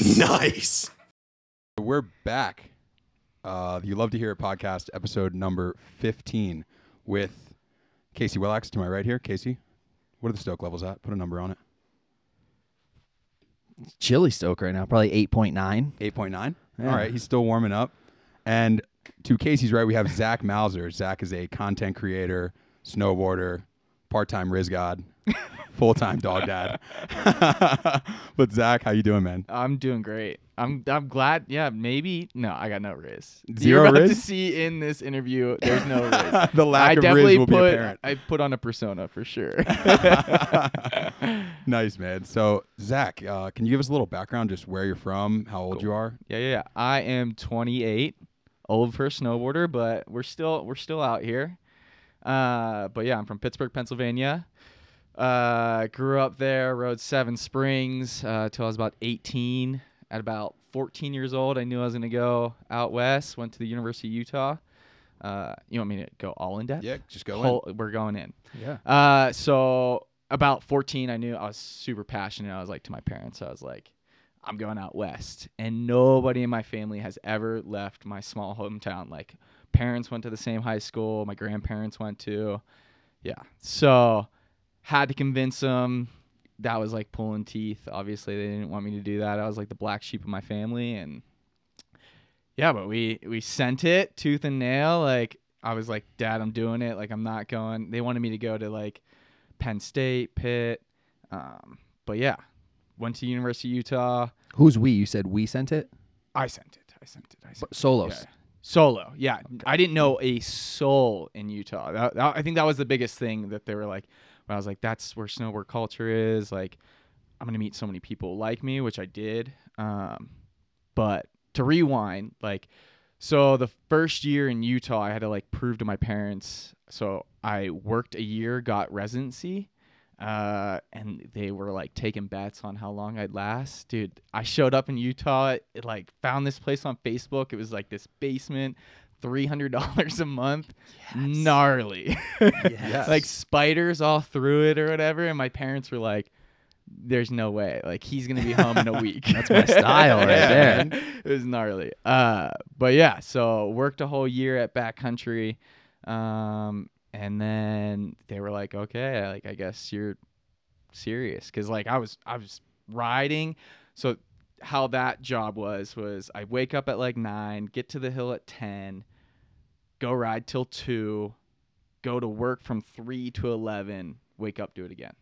Nice. Nice. We're back. Uh, you love to hear it podcast, episode number 15, with Casey Willax to my right here. Casey, what are the stoke levels at? Put a number on it. It's chilly Stoke right now, probably 8.9. 8.9. Yeah. All right, he's still warming up. And to Casey's right, we have Zak Mauser. Zak is a content creator, snowboarder, part-time Riz God, full-time dog dad. but Zak, how you doing, man? I'm doing great. I'm I'm glad. Yeah, maybe. No, I got no riz. Zero You're about riz? to see in this interview. There's no riz. the lack I of definitely Riz will put be apparent. I put on a persona for sure. nice, man. So, Zak, uh, can you give us a little background, just where you're from, how old Cool. you are? yeah, yeah, yeah. I am 28, old for a snowboarder, but we're still we're still out here. Uh, but yeah, I'm from Pittsburgh, Pennsylvania. Uh, grew up there, rode Seven Springs uh, till I was about 18. At about 14 years old, I knew I was gonna go out west. Went to the University of Utah. Uh, you want me to go all in depth? Yeah, just go Whole- We're going in. in. Yeah. Uh, so about 14, I knew I was super passionate. I was like to my parents, I was like, I'm going out west. And nobody in my family has ever left my small hometown. Like parents went to the same high school, my grandparents went to. Yeah. So had to convince them. That was like pulling teeth. Obviously, they didn't want me to do that. I was like the black sheep of my family and yeah, but we we sent it tooth and nail. Like I was like, Dad, I'm doing it. Like I'm not going. They wanted me to go to like Penn State, Pitt. Um, but yeah, went to University of Utah. Who's we? You said we sent it? I sent it. I sent it. I sent But it. solos. Yeah. Solo, yeah. I didn't know a soul in Utah. That, that- I think that was the biggest thing that they were like. When I was like, "That's where snowboard culture is." Like, I'm gonna meet so many people like me, which I did. Um, but to rewind, like, so the first year in Utah, I had to like prove to my parents. So I worked a year, got residency, uh, and they were like taking bets on how long I'd last. Dude, I showed up in Utah, it, like found this place on Facebook. It was like this basement, three hundred dollars a month, gnarly, Yes. like spiders all through it or whatever. And my parents were like. There's no way. Like he's gonna be home in a week. That's my style right there. man. It was gnarly. Uh, but yeah, so worked a whole year at backcountry, um, and then they were like, okay, like I guess you're serious, because like I was I was riding, so how that job was was I wake up at like nine, get to the hill at ten, go ride till two, go to work from three to eleven, wake up, do it again.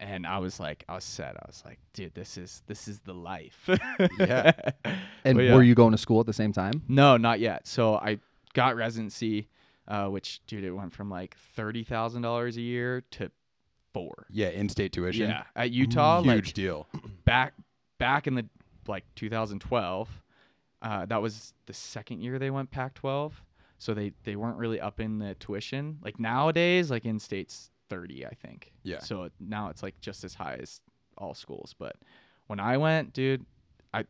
And I was like, I was set. I was like, dude, this is this is the life. Yeah. And But yeah. were you going to school at the same time? No, not yet. So I got residency, uh, which dude, it went from like thirty thousand dollars a year to four. Yeah, in-state tuition. Yeah, at Utah, Huge like deal. back back in the like 2012, uh, that was the second year they went Pac-12. So they they weren't really up in the tuition. Like nowadays, like in states 30, I think. Yeah. So it, now it's like just as high as all schools. But when I went, dude, I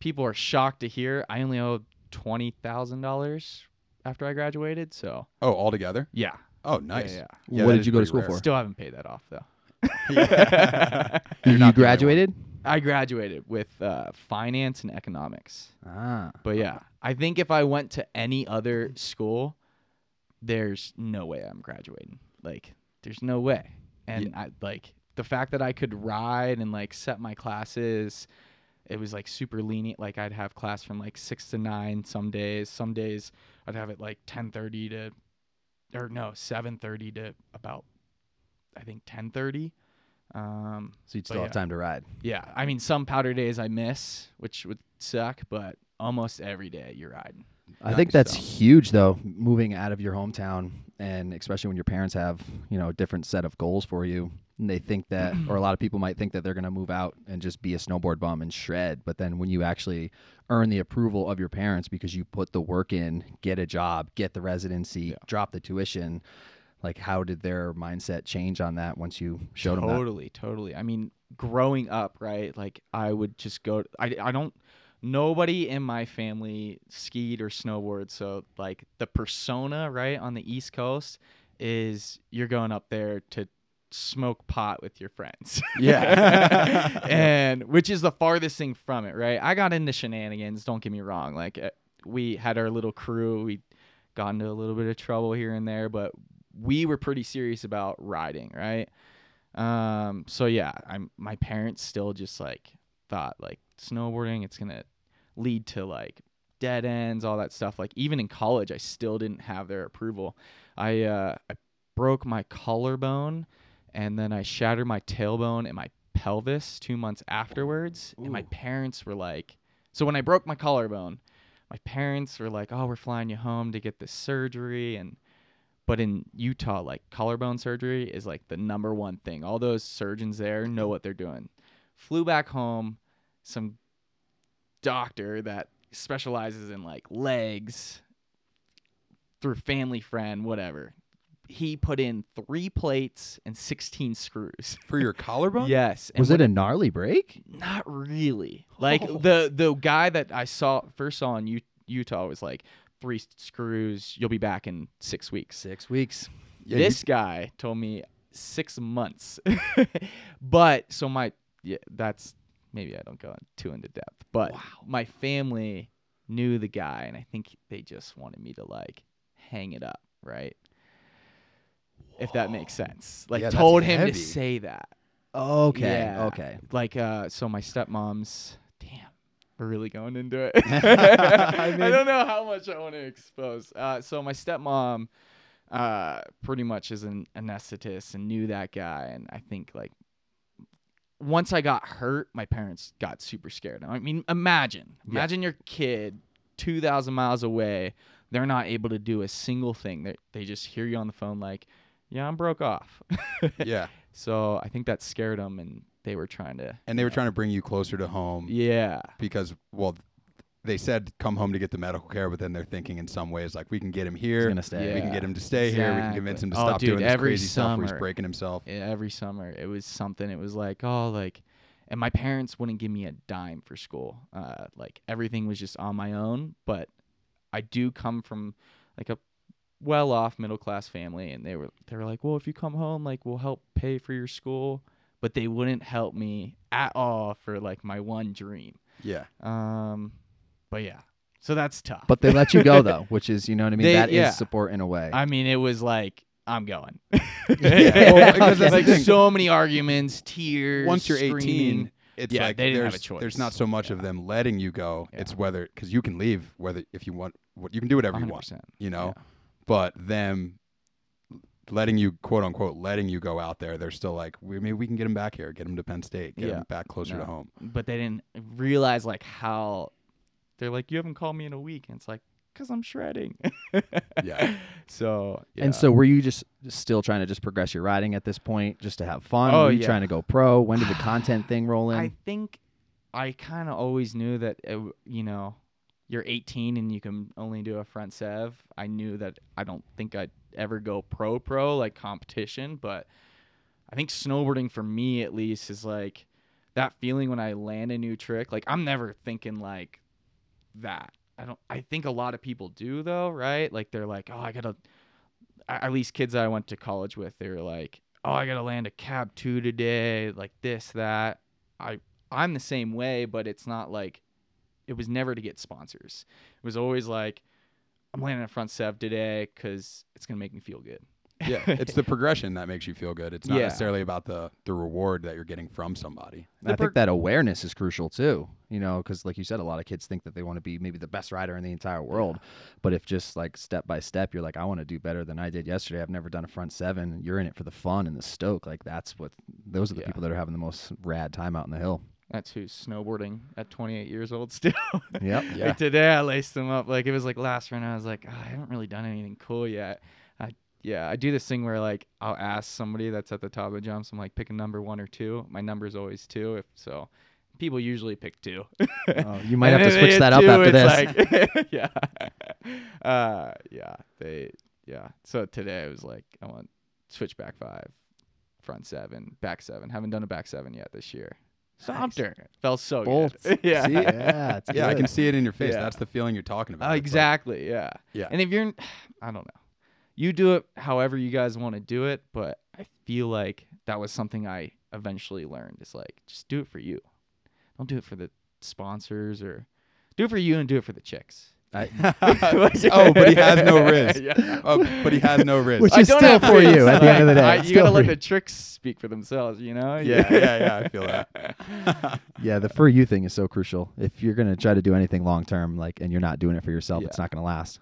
people are shocked to hear I only owed twenty thousand dollars after I graduated. So Oh, all together? yeah, Oh, nice. yeah, Yeah, What did you go to school rare. for? Still haven't paid that off though. You're you not the only one. graduated? I graduated with uh, finance and economics. Ah. But yeah, I think if I went to any other school, there's no way I'm graduating. Like, there's no way. And I like the fact that I could ride and like set my classes. It was like super lenient. Like I'd have class from like six to nine some days. Some days I'd have it like ten thirty to, or no seven thirty to about, I think ten thirty. Um, So you'd still have yeah. time to ride. yeah, I mean some powder days I miss, which would suck, but almost every day you're riding. I think that's huge though, moving out of your hometown and especially when your parents have, you know, a different set of goals for you. And they think that or a lot of people might think that they're going to move out and just be a snowboard bum and shred, but then when you actually earn the approval of your parents because you put the work in, get a job, get the residency, Yeah. drop the tuition, like how did their mindset change on that once you showed them totally, totally. I mean, growing up, right? Like I would just go. I I don't. Nobody in my family skied or snowboarded, so like the persona, right, on the East Coast is you're going up there to smoke pot with your friends. Yeah. and which is the farthest thing from it, right? I got into shenanigans, don't get me wrong. Like uh, we had our little crew, we got into a little bit of trouble here and there, but we were pretty serious about riding, right? Um so yeah, I'm my parents still just like thought like snowboarding it's going to lead to like dead ends, all that stuff. Like even in college, I still didn't have their approval. I uh, I broke my collarbone, and then I shattered my tailbone and my pelvis two months afterwards. And my parents were like, so when I broke my collarbone, my parents were like, "Oh, we're flying you home to get this surgery," and but in Utah, like collarbone surgery is like the number one thing. All those surgeons there know what they're doing. Flew back home, some doctor that specializes in like legs through family friend, whatever. He put in three plates and 16 screws. For your collarbone? Yes. and Was it a gnarly break? not really. Like Oh. the the guy that I saw first saw in U- Utah was like three screws. You'll be back in six weeks. Six weeks. Yeah, you- this guy told me six months. but so my yeah, that's maybe I don't go too into depth. But Wow. my family knew the guy, and I think they just wanted me to like hang it up, right? If that makes sense. Like Yeah, told him heavy. to say that Okay. Yeah. Okay. like uh so my stepmom's we're really going into it I I, don't know how much i want to expose uh so my stepmom uh pretty much is an anesthetist and knew that guy and i think like once i got hurt my parents got super scared i mean imagine Yeah. imagine your kid 2000 miles away they're not able to do a single thing they, they just hear you on the phone like yeah i'm broke off Yeah. so I think that scared them, and they were trying to. And they were trying to bring you closer to home Yeah, because, well, they said come home to get the medical care, but then they're thinking in some ways like we can get him here, stay. we can get him to stay here, we can convince him to Oh, stop dude, doing this crazy stuff where he's breaking himself. every summer it was something. It was like, oh, like, and my parents wouldn't give me a dime for school. Uh, like everything was just on my own. But I do come from like a well-off middle-class family, and they were they were like, well, if you come home, like, we'll help pay for your school. But they wouldn't help me at all for like my one dream. Yeah. Um, but yeah, so that's tough. But they let you go though, which is you know what I mean. They- That is yeah. support in a way. I mean, it was like I'm going. Yeah, well, because that's the like so many arguments, tears. Once you're 18, it's Yeah, like they didn't have there's, a choice. there's not so much of them letting you go. Yeah. It's whether because you can leave whether if you want what you can do whatever you want, 100%. you know. Yeah. But them letting you quote unquote letting you go out there, they're still like we maybe we can get him back here, get him to Penn State, get Yeah. him back closer No. to home. But they didn't realize like how they're like you haven't called me in a week, and it's like because I'm shredding. Yeah. So yeah. And so, were you just still trying to just progress your riding at this point, just to have fun? Oh, were you yeah. trying to go pro? When did the content thing roll in? I think I kind of always knew that it, w- you know you're 18 and you can only do a front sev. I knew that I don't think I'd ever go pro pro like competition, but I think snowboarding for me at least is like that feeling when I land a new trick. Like I'm never thinking like that. I don't. I think a lot of people do though, right? Like they're like, oh, I gotta. At least kids I went to college with, they were like, oh, I gotta land a cab two today, like this, that. I I'm the same way, but it's not like it was never to get sponsors. It was always like I'm landing a front sev today because it's gonna make me feel good. Yeah, it's the progression that makes you feel good. It's not Yeah. necessarily about the the reward that you're getting from somebody. I think that awareness is crucial too. You know, because like you said, a lot of kids think that they want to be maybe the best rider in the entire world. But if just like step by step, you're like, I want to do better than I did yesterday. I've never done a front seven. You're in it for the fun and the stoke. Like that's what those are the Yeah. people that are having the most rad time out in the hill. That's who's snowboarding at 28 years old still. Yep. Yeah. Like today, I laced them up. Like it was like last run. I was like, "Ah, I haven't really done anything cool yet. I yeah, I do this thing where like I'll ask somebody that's at the top of the jumps. I'm like, pick a number one or two. My number is always two. If so, people usually pick two. Oh, you might have to switch that up two, after this. Like, yeah, uh, yeah, they yeah. So today I was like, I want switchback five, front seven, back seven. Haven't done a back seven yet this year. Stomped her. Felt so Bolts. good. yeah. See? Yeah, it's Yeah, I can see it in your face. Yeah. That's the feeling you're talking about. Uh, It's like- exactly. yeah. Yeah. And if you're, I don't know, you do it however you guys want to do it, but I feel like that was something I eventually learned. Is like just do it for you. Don't do it for the sponsors or do it for you and do it for the chicks. I, oh, but he has no risk. Yeah. Oh, but he has no risk. Which I is don't still for risk. you at the end of the day. I- you gotta let the tricks speak for themselves, you know? yeah, yeah, yeah. I feel that. yeah, the for you thing is so crucial. If you're gonna try to do anything long term, like, and you're not doing it for yourself, Yeah. it's not gonna last.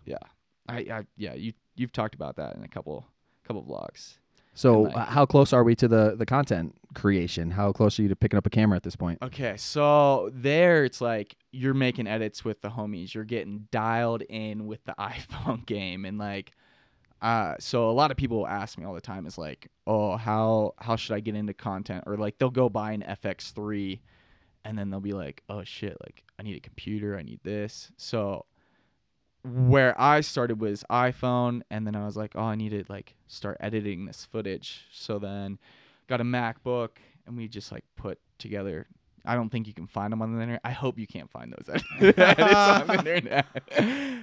I, I yeah, you you've talked about that in a couple couple vlogs. So, uh, how close are we to the the content creation? How close are you to picking up a camera at this point? Okay, so there it's like you're making edits with the homies. You're getting dialed in with the iPhone game and like uh so a lot of people ask me all the time is like, "Oh, how how should I get into content?" or like they'll go buy an FX3 and then they'll be like, "Oh shit, like I need a computer, I need this." So where I started was iPhone and then I was like, "Oh, I need to like start editing this footage." So then got a MacBook and we just like put together. I don't think you can find them on the internet. I hope you can't find those edits on the internet,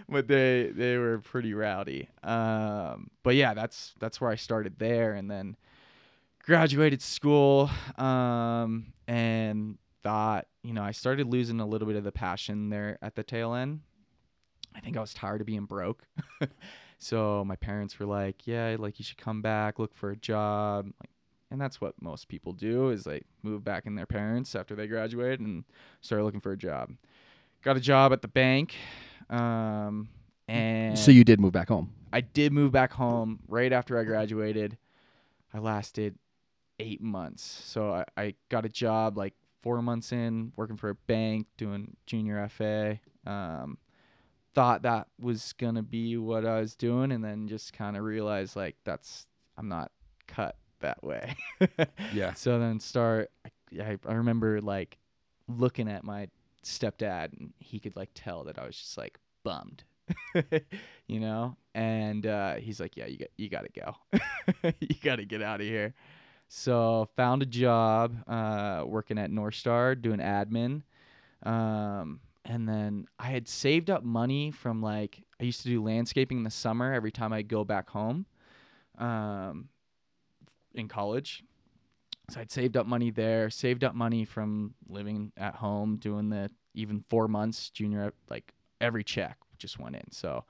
but they they were pretty rowdy. Um, but yeah, that's that's where I started there, and then graduated school, um, and thought you know I started losing a little bit of the passion there at the tail end. I think I was tired of being broke. so my parents were like, "Yeah, like you should come back, look for a job." Like, and that's what most people do is like move back in their parents after they graduate and start looking for a job. Got a job at the bank, um, and So you did move back home. I did move back home right after I graduated. I lasted eight months. So I, I got a job like four months in, working for a bank, doing junior FA. Um, thought that was gonna be what I was doing, and then just kind of realized like that's I'm not cut that way. Yeah. So then start. I, I remember like looking at my stepdad, and he could like tell that I was just like bummed, you know. And uh, he's like, "Yeah, you got you got to go. you got to get out of here." So found a job uh, working at North Star doing admin. Um, and then I had saved up money from like I used to do landscaping in the summer every time I go back home. Um, in college. So I'd saved up money there, saved up money from living at home, doing the even four months junior, like every check just went in. So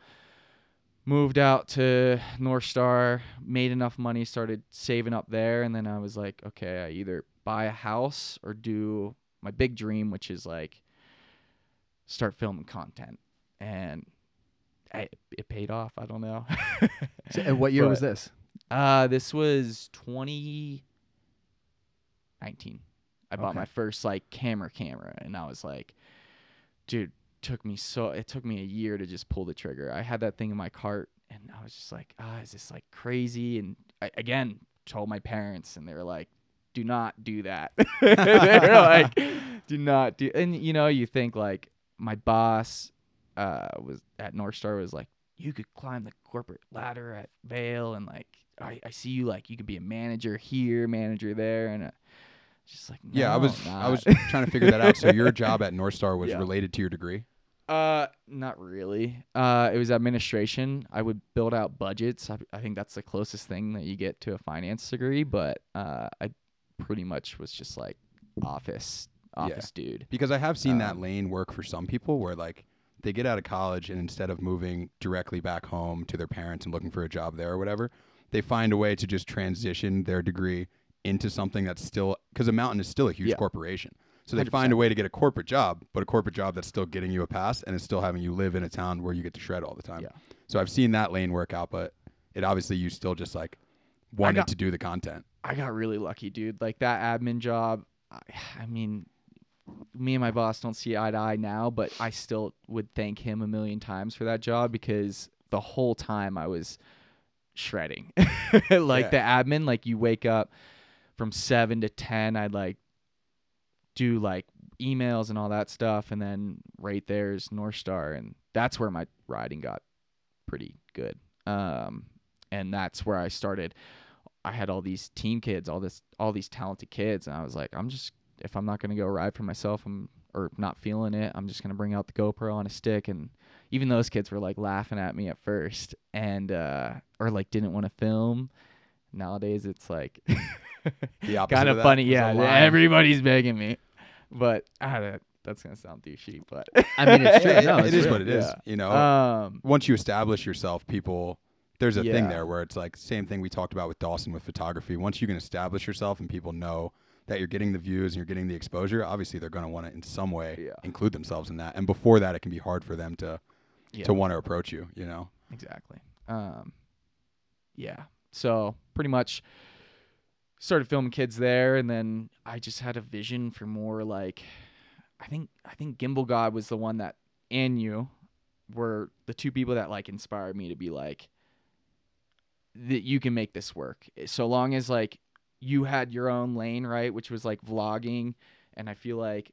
moved out to North Star, made enough money, started saving up there, and then I was like, okay, I either buy a house or do my big dream, which is like start filming content. And I, it paid off. I don't know. So, and what year was this? uh, this was 2019. I bought Okay. my first like camera camera, and I was like, dude, took me so it took me a year to just pull the trigger. I had that thing in my cart, and I was just like, ah, is this like crazy? And I, again, told my parents, and they were like, do not do that. they were like, do not do. And you know, you think like my boss uh was at North Star was like you could climb the corporate ladder at Vail and like I, I see you like you could be a manager here, manager there, and uh, just like Yeah, I was I'm I was trying to figure that out. So your job at North Star was Yeah. related to your degree? uh not really. Uh, it was administration. I would build out budgets. I, I think that's the closest thing that you get to a finance degree, but uh, I pretty much was just like office office dude. Because I have seen that Um, lane work for some people where like they get out of college and instead of moving directly back home to their parents and looking for a job there or whatever, they find a way to just transition their degree into something that's still because a mountain is still a huge Yeah. corporation. So they find 100%. a way to get a corporate job, but a corporate job that's still getting you a pass and is still having you live in a town where you get to shred all the time. Yeah. So I've seen that lane work out, but it obviously you still just like wanted got- to do the content. I got really lucky, dude. Like that admin job. I, I mean, me and my boss don't see eye to eye now, but I still would thank him a million times for that job because the whole time I was shredding. like Yeah. the admin, like you wake up from seven to ten, I'd like do like emails and all that stuff, and then right there's North Star, and that's where my riding got pretty good. Um, and that's where I started. I had all these team kids, all this, all these talented kids, and I was like, I'm just if I'm not gonna go ride for myself, I'm or not feeling it, I'm just gonna bring out the GoPro on a stick, and even those kids were like laughing at me at first, and uh, or like didn't want to film. Nowadays, it's like The opposite kind of of funny. is Yeah, everybody's begging me, but ah, that, that's gonna sound douchey. But I mean, it's true. It- No, it it's is what it is. Yeah. You know, um, once you establish yourself, people there's a thing there where it's like same thing we talked about with Dawson with photography. Once you can establish yourself and people know that you're getting the views and you're getting the exposure, obviously they're going to want to in some way Yeah. include themselves in that. And before that, it can be hard for them to yeah. to want to approach you. You know, Exactly. Um, yeah. So pretty much started filming kids there, and then I just had a vision for more like, I think I think Gimbal God was the one that and you were the two people that like inspired me to be like that you can make this work so long as like you had your own lane right which was like vlogging and i feel like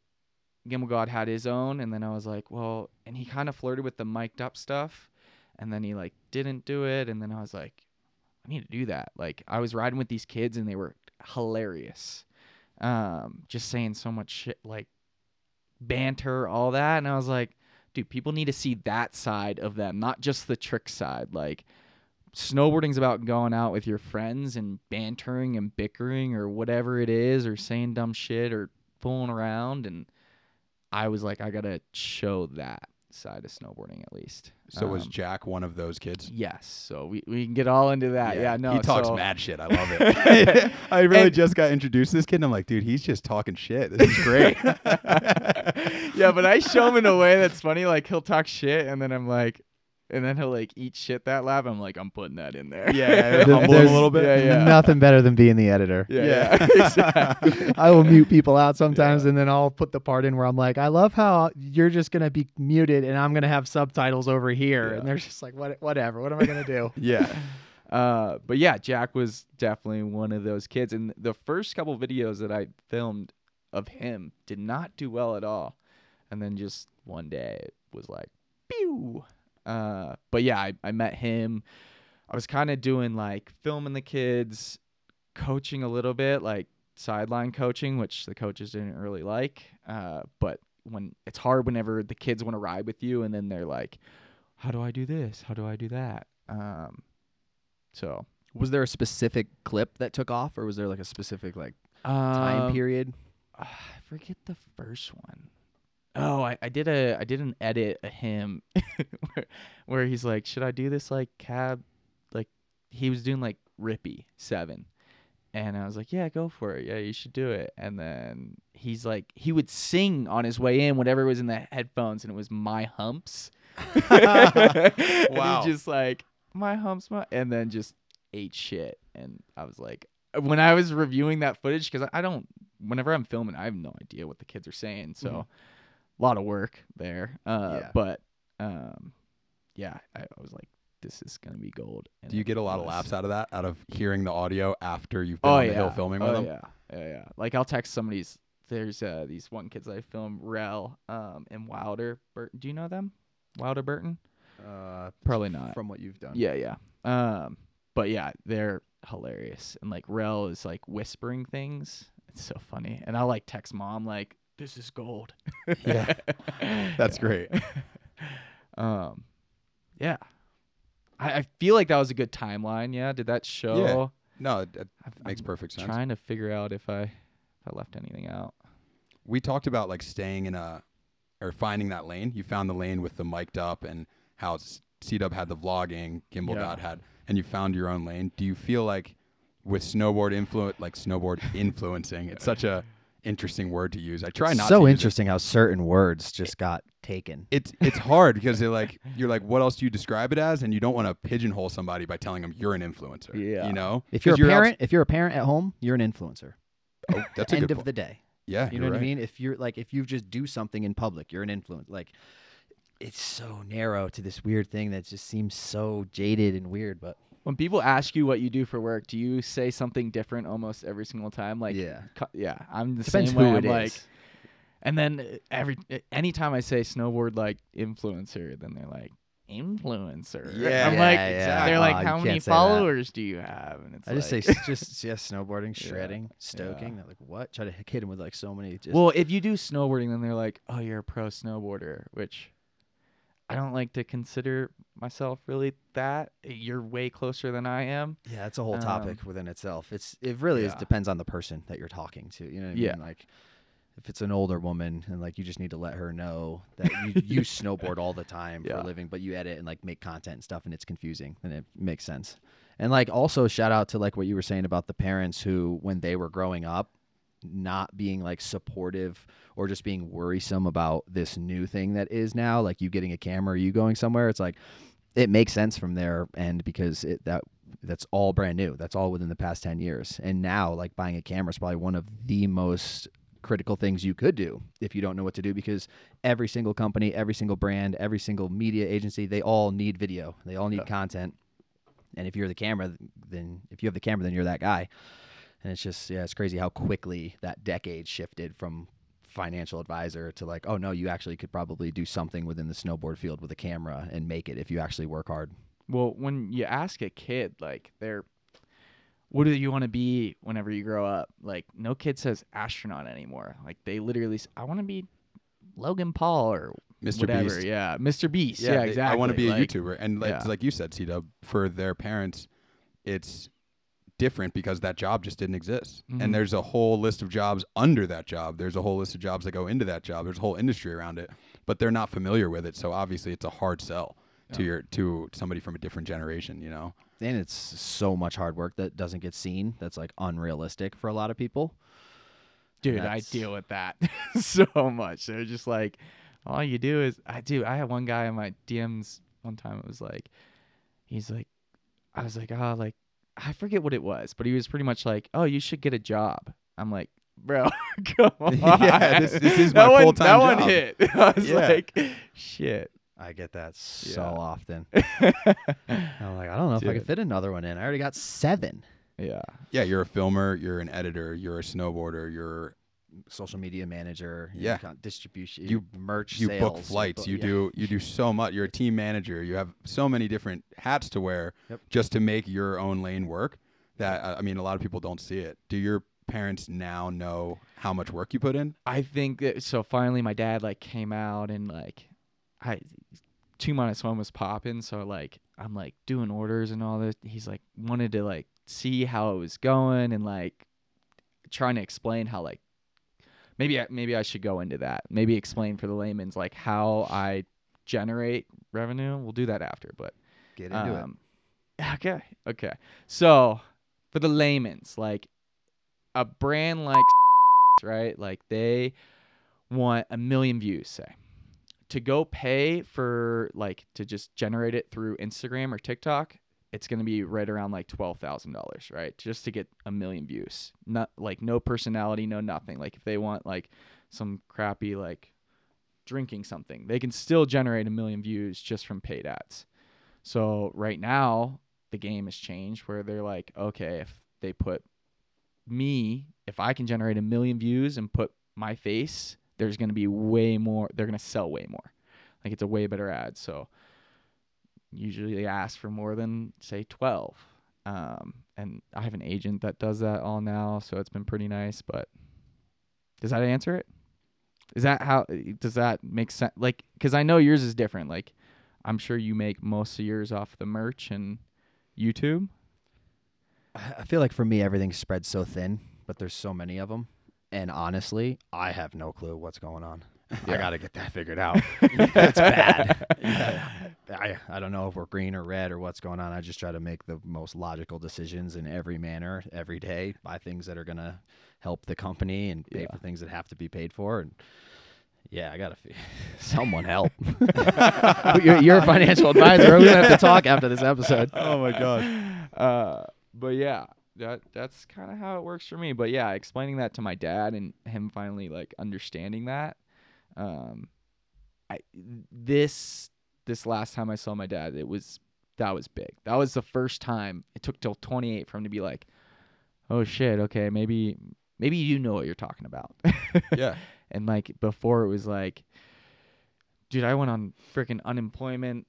Gimbal God had his own, and then I was like, well, and he kind of flirted with the mic'd up stuff, and then he like didn't do it, and then I was like, I need to do that. Like I was riding with these kids, and they were hilarious, um, just saying so much shit, like banter, all that, and I was like, dude, people need to see that side of them, not just the trick side, like. Snowboarding's about going out with your friends and bantering and bickering or whatever it is, or saying dumb shit or fooling around and I was like, I gotta show that side of snowboarding at least. so was Um, Jack one of those kids? yes. So we, we can get all into that. Yeah, no. he talks so- mad shit. I love it. I really And- just got introduced to this kid, and I'm like, dude, he's just talking shit. This is great. yeah, but I show him in a way that's funny. Like he'll talk shit, and then I'm like, and then he'll like eat shit that lab. I'm like, I'm putting that in there. Yeah, humble him a little bit. Yeah, yeah. Nothing better than being the editor. yeah, Yeah. exactly. I will mute people out sometimes, and then I'll put the part in where I'm like, I love how you're just gonna be muted, and I'm gonna have subtitles over here, and they're just like, what, whatever. What am I gonna do? yeah. Uh, but yeah, Jack was definitely one of those kids. And the first couple videos that I filmed of him did not do well at all. And then just one day it was like, pew. Uh, but yeah, I, I met him. I was kind of doing like filming the kids, coaching a little bit, like sideline coaching, which the coaches didn't really like. Uh, but when it's hard whenever the kids want to ride with you and then they're like, how do I do this? How do I do that? Um, so Was there a specific clip that took off, or was there like a specific like time um, period? I forget the first one. Oh, I, I did a I did an edit of him where, where he's like, should I do this like cab, like he was doing like Rippy seven, and I was like, yeah, go for it. Yeah, you should do it. And then he's like, he would sing on his way in whatever was in the headphones, and it was my humps. He Wow. just like my humps, my, and then just ate shit. And I was like, when I was reviewing that footage, because I don't, whenever I'm filming, I have no idea what the kids are saying. So Mhm. A lot of work there. Uh, Yeah. But um, yeah, I, I was like, this is gonna be gold. And Do you get a lot of laughs out of that? Out of hearing the audio after you've been Oh on yeah, the hill filming oh, with them? Yeah, yeah, yeah. Like I'll text somebody's. There's uh, these one kids I filmed, Rel, um, and Wilder. Burton. Do you know them? Wilder Burton? Uh, Probably not. from what you've done. Yeah, yeah. Um, but yeah, they're hilarious. And like Rel is like whispering things. It's so funny. And I'll like text mom like, "This is gold." Yeah. That's great. um, yeah. I, I feel like that was a good timeline. Yeah. Did that show? Yeah. No, it, it I've- makes I'm perfect sense. Trying to figure out if I if I left anything out. we talked about like staying in a or finding that lane. You found the lane with the mic'd up and how C Dub had the vlogging, Gimbal Yeah. God had, and you found your own lane. Do you feel like with snowboard influence, like snowboard influencing, it's such a interesting word to use. I try not so to use it. interesting how certain words just got taken. It's it's hard because they're like you're like what else do you describe it as, and you don't want to pigeonhole somebody by telling them you're an influencer. Yeah. you know. If you're a outs- parent, if you're a parent at home, you're an influencer. oh, that's a End of point. the day. yeah, You know you're what I mean? If you're like, if you just do something in public, you're an influencer. Like, it's so narrow to this weird thing that just seems so jaded and weird. But When people ask you what you do for work, do you say something different almost every single time? Like, yeah, cu- yeah, I'm the depends same who way. it I'm is. like, and then uh, every uh, anytime I say snowboard like influencer, then they're like influencer. Yeah. I'm like, Yeah, yeah. they're Oh, like, you how many followers do you have? And it's I just say like, just yeah, snowboarding, Yeah, shredding, stoking. yeah. They're like, what? Try to hit him with like so many. Just well, if you do snowboarding, then they're like, oh, you're a pro snowboarder, which I don't like to consider myself really that. You're way closer than I am. Yeah, it's a whole Um, topic within itself. It's it really is depends on the person that you're talking to. You know what I Yeah. mean? Like if it's an older woman and like you just need to let her know that you, you snowboard all the time for a living, but you edit and like make content and stuff and it's confusing, then it makes sense. And like also shout out to like what you were saying about the parents who when they were growing up not being like supportive or just being worrisome about this new thing that is now like you getting a camera or you going somewhere it's like it makes sense from there and because it that that's all brand new. That's all within the past 10 years. And now like buying a camera is probably one of the most critical things you could do if you don't know what to do because every single company every single brand every single media agency they all need video. They all need Yeah. content. And if you're the camera then if you have the camera then you're that guy and it's just yeah it's crazy how quickly that decade shifted from financial advisor to like oh no you actually could probably do something within the snowboard field with a camera and make it if you actually work hard Well, when you ask a kid, like, they're, what do you want to be whenever you grow up? Like, no kid says astronaut anymore. Like, they literally, say, I want to be Logan Paul or Mr. whatever. Beast. Yeah, Mr. Beast. Yeah, they- exactly. I want to be a Like, YouTuber, and like, yeah. like you said, C Dub, for their parents, it's different because that job just didn't exist, Mhm. and there's a whole list of jobs under that job. There's a whole list of jobs that go into that job. There's a whole industry around it, but they're not familiar with it, so obviously it's a hard sell to your to somebody from a different generation. You know, and it's so much hard work that doesn't get seen that's like unrealistic for a lot of people Dude, I deal with that so much. They're just like, all you do is, I do. I had one guy in my DMs one time. It was like, he's like, I was like, oh, like, I forget what it was, but he was pretty much like, oh, you should get a job. I'm like, bro, come on. Yeah, this- this is that my one, full-time That one hit. I was Yeah. like, shit. i get that so Yeah. often i'm like i don't know if i Dude. could fit another one in i already got seven yeah. yeah, you're a filmer, you're an editor, you're a snowboarder, you're social media manager Yeah. con- distribution You- merch you sales, book flights, bu- you yeah. do you do so much. You're a team manager. You have so many different hats to wear Yep. just to make your own lane work. That I mean, a lot of people don't see it. Do your parents now know how much work you put in? I think that so finally my dad like came out and like I two minus one was popping, so like I'm like doing orders and all this. He's like wanted to like see how it was going and like trying to explain how like maybe I, maybe I should go into that. Maybe explain for the layman's like how I generate revenue. We'll do that after, but get into it um, Okay, okay. So for the layman's, like a brand like right, like they want a million views, say. To go pay for like to just generate it through Instagram or TikTok, it's gonna be right around like twelve thousand dollars, right? Just to get a million views. Not like no personality, no nothing. Like if they want like some crappy like drinking something, they can still generate a million views just from paid ads. So right now, the game has changed where they're like, okay, if they put me, if I can generate a million views and put my face, there's going to be way more. They're going to sell way more. Like it's a way better ad. So usually ask for more than say 12. Um, and I have an agent that does that all now, so it's been pretty nice. But does that answer it? Is that how? Does that make sense? Like, because I know yours is different. Like, I'm sure you make most of yours off the merch and YouTube. I feel like for me everything's spread so thin, but there's so many of them, and honestly, I have no clue what's going on. I got to get that figured out. That's bad. I I don't know if we're green or red or what's going on. I just try to make the most logical decisions in every manner every day. Buy things that are gonna help the company and pay Yeah. for things that have to be paid for. And yeah, I gotta f- someone help. you're, you're a financial advisor. We're gonna have to talk after this episode. Oh my god. Uh, but yeah, that that's kind of how it works for me. But yeah, explaining that to my dad and him finally like understanding that. Um, I this this last time I saw my dad, it was that was big. That was the first time. It took till 28 for him to be like, "Oh shit, okay, maybe maybe you know what you're talking about." Yeah. and like before it was like dude i went on freaking unemployment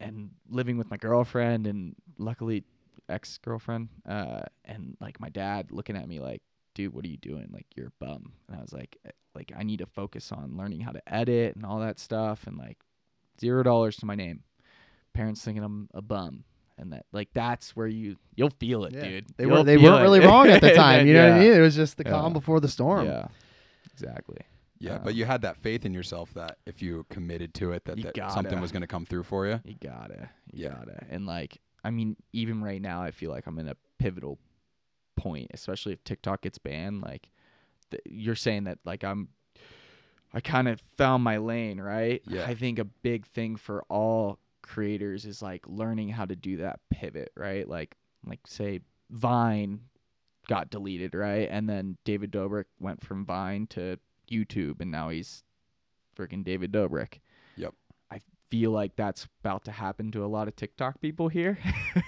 and living with my girlfriend and luckily ex-girlfriend uh and like my dad looking at me like dude what are you doing like you're a bum and i was like eh, like i need to focus on learning how to edit and all that stuff and like zero dollars to my name. Parents thinking I'm a bum, and that like that's where you you'll feel it, Yeah. dude. They You'll weren't they weren't it. really wrong at the time. You know what I mean? It was just the Yeah. calm before the storm. Yeah, exactly. Yeah, Uh, but you had that faith in yourself that if you committed to it, that, that gotta. something was going to come through for you. You gotta, you Yeah. gotta, and like I mean, even right now, I feel like I'm in a pivotal point, especially if TikTok gets banned. Like th- you're saying that, like I'm, I kind of found my lane, right? Yeah. I think a big thing for all creators is like learning how to do that pivot, right? Like, like say Vine got deleted, right? And then David Dobrik went from Vine to YouTube, and now he's freaking David Dobrik. I feel like that's about to happen to a lot of TikTok people here.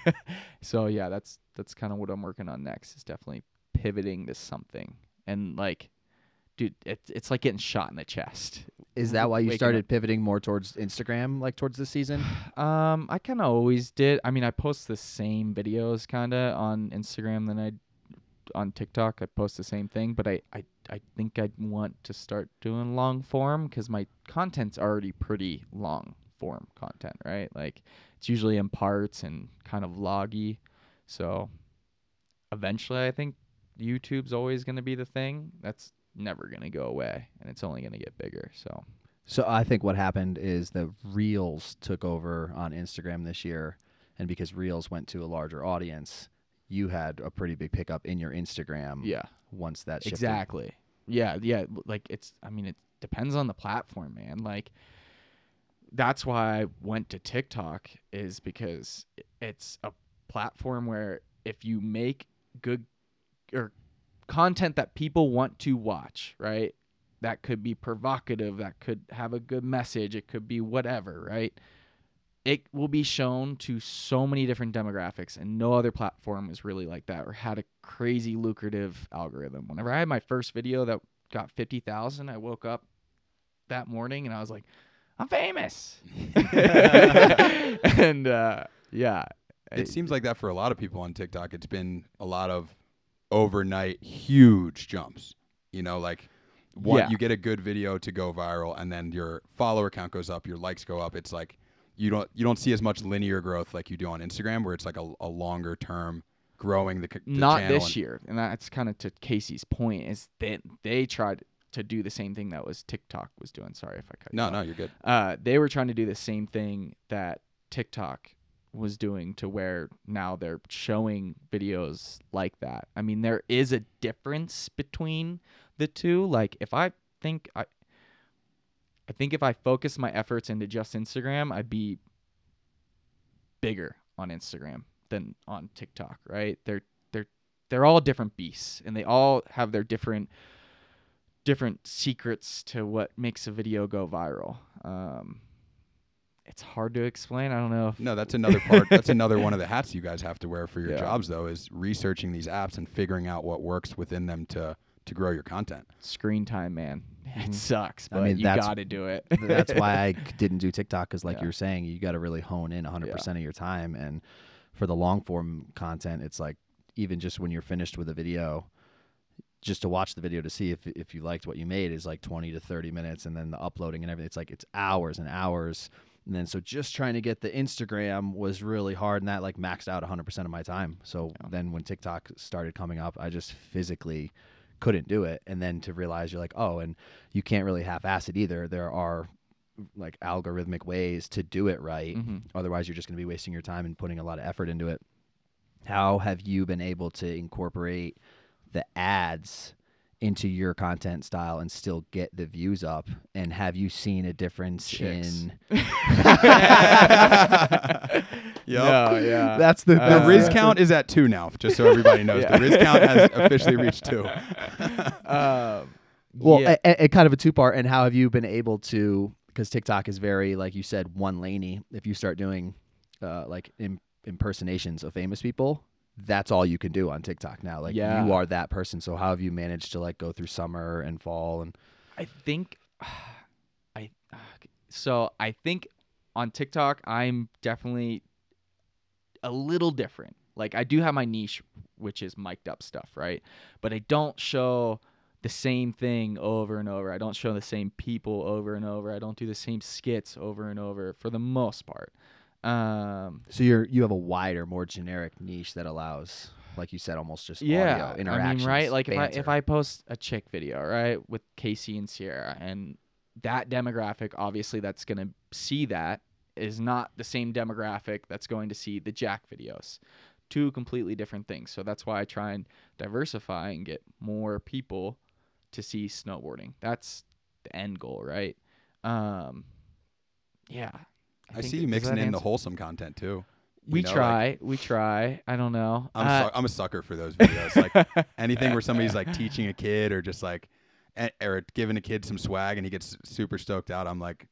so yeah, that's that's kind of what I'm working on next. Is definitely pivoting to something, and like, dude, it's it's like getting shot in the chest. Is that why you Waking started up. pivoting more towards Instagram, like towards this season? Um, I kind of always did. I mean, I post the same videos kind of on Instagram than I on TikTok. I post the same thing, but I I I think I'd want to start doing long form because my content's already pretty long form content, right? Like it's usually in parts and kind of vloggy. So eventually, I think YouTube's always going to be the thing. That's never going to go away, and it's only going to get bigger. So So I think what happened is the Reels took over on Instagram this year, and because Reels went to a larger audience, you had a pretty big pickup in your Instagram. yeah. Once that shifted. Exactly. Yeah, yeah. Like it's. I mean, it depends on the platform, man. Like that's why I went to TikTok is because it's a platform where if you make good or content that people want to watch, right? That could be provocative. That could have a good message. It could be whatever, right? It will be shown to so many different demographics, and no other platform is really like that or had a crazy lucrative algorithm. Whenever I had my first video that got 50,000, I woke up that morning and I was like, I'm famous. and uh, yeah. It seems like that for a lot of people on TikTok. It's been a lot of overnight huge jumps. You know, like one, Yeah. you get a good video to go viral, and then your follower count goes up, your likes go up. It's like you don't you don't see as much linear growth like you do on Instagram, where it's like a, a longer term growing the, the not channel this and- year and that's kind of to casey's point is that they tried to do the same thing that was tiktok was doing sorry if i cut you No, off. no, you're good. uh, they were trying to do the same thing that tiktok was doing to where now they're showing videos like that i mean there is a difference between the two like if i think i i think if i focus my efforts into just instagram i'd be bigger on instagram than on tiktok right they're they're they're all different beasts and they all have their different different secrets to what makes a video go viral um it's hard to explain i don't know if No, that's another part. that's another one of the hats you guys have to wear for your Yeah. jobs, though, is researching these apps and figuring out what works within them to to grow your content. screen time man it sucks I mean, you gotta do it That's why I didn't do TikTok because, like Yeah. you're saying, you got to really hone in 100% of your time. And for the long form content, it's like even just when you're finished with a video, just to watch the video to see if if you liked what you made is like 20 to 30 minutes, and then the uploading and everything. It's like it's hours and hours. And then so just trying to get the Instagram was really hard, and that like maxed out 100% of my time. So Yeah. then when TikTok started coming up, I just physically couldn't do it. And then to realize you're like, oh, and you can't really half-ass it either. There are like algorithmic ways to do it right. Mhm. Otherwise, you're just going to be wasting your time and putting a lot of effort into it. How have you been able to incorporate the ads into your content style and still get the views up? And have you seen a difference Chicks. in? no yeah That's the, The Uh, Riz count is at two now, just so everybody knows. Yeah. The Riz count has officially reached two. um, Well, yeah. a, a- kind of a two part. And how have you been able to? Because TikTok is very, like you said, one laney. If you start doing uh, like Im- impersonations of famous people, that's all you can do on TikTok now. Like Yeah. you are that person. So how have you managed to like go through summer and fall and? I think I so I think on TikTok I'm definitely a little different. Like I do have my niche which is mic'd up stuff, right? But I don't show the same thing over and over. I don't show the same people over and over. I don't do the same skits over and over for the most part. Um, So you're you have a wider, more generic niche that allows, like you said, almost just yeah, audio interactions. I mean, right? Like if I if. I post a chick video, right, with Casey and Sierra, and that demographic, obviously, that's gonna see that is not the same demographic that's going to see the Jack videos. Two completely different things. So that's why I try and diversify and get more people to see snowboarding. That's the end goal, right? Um, yeah. I, think see you mixing in the wholesome content too. You We know, like, try, we try. I don't know. I'm, Uh, su- I'm a sucker for those videos. Like anything where somebody's like teaching a kid or just like or giving a kid some swag and he gets super stoked out. I'm like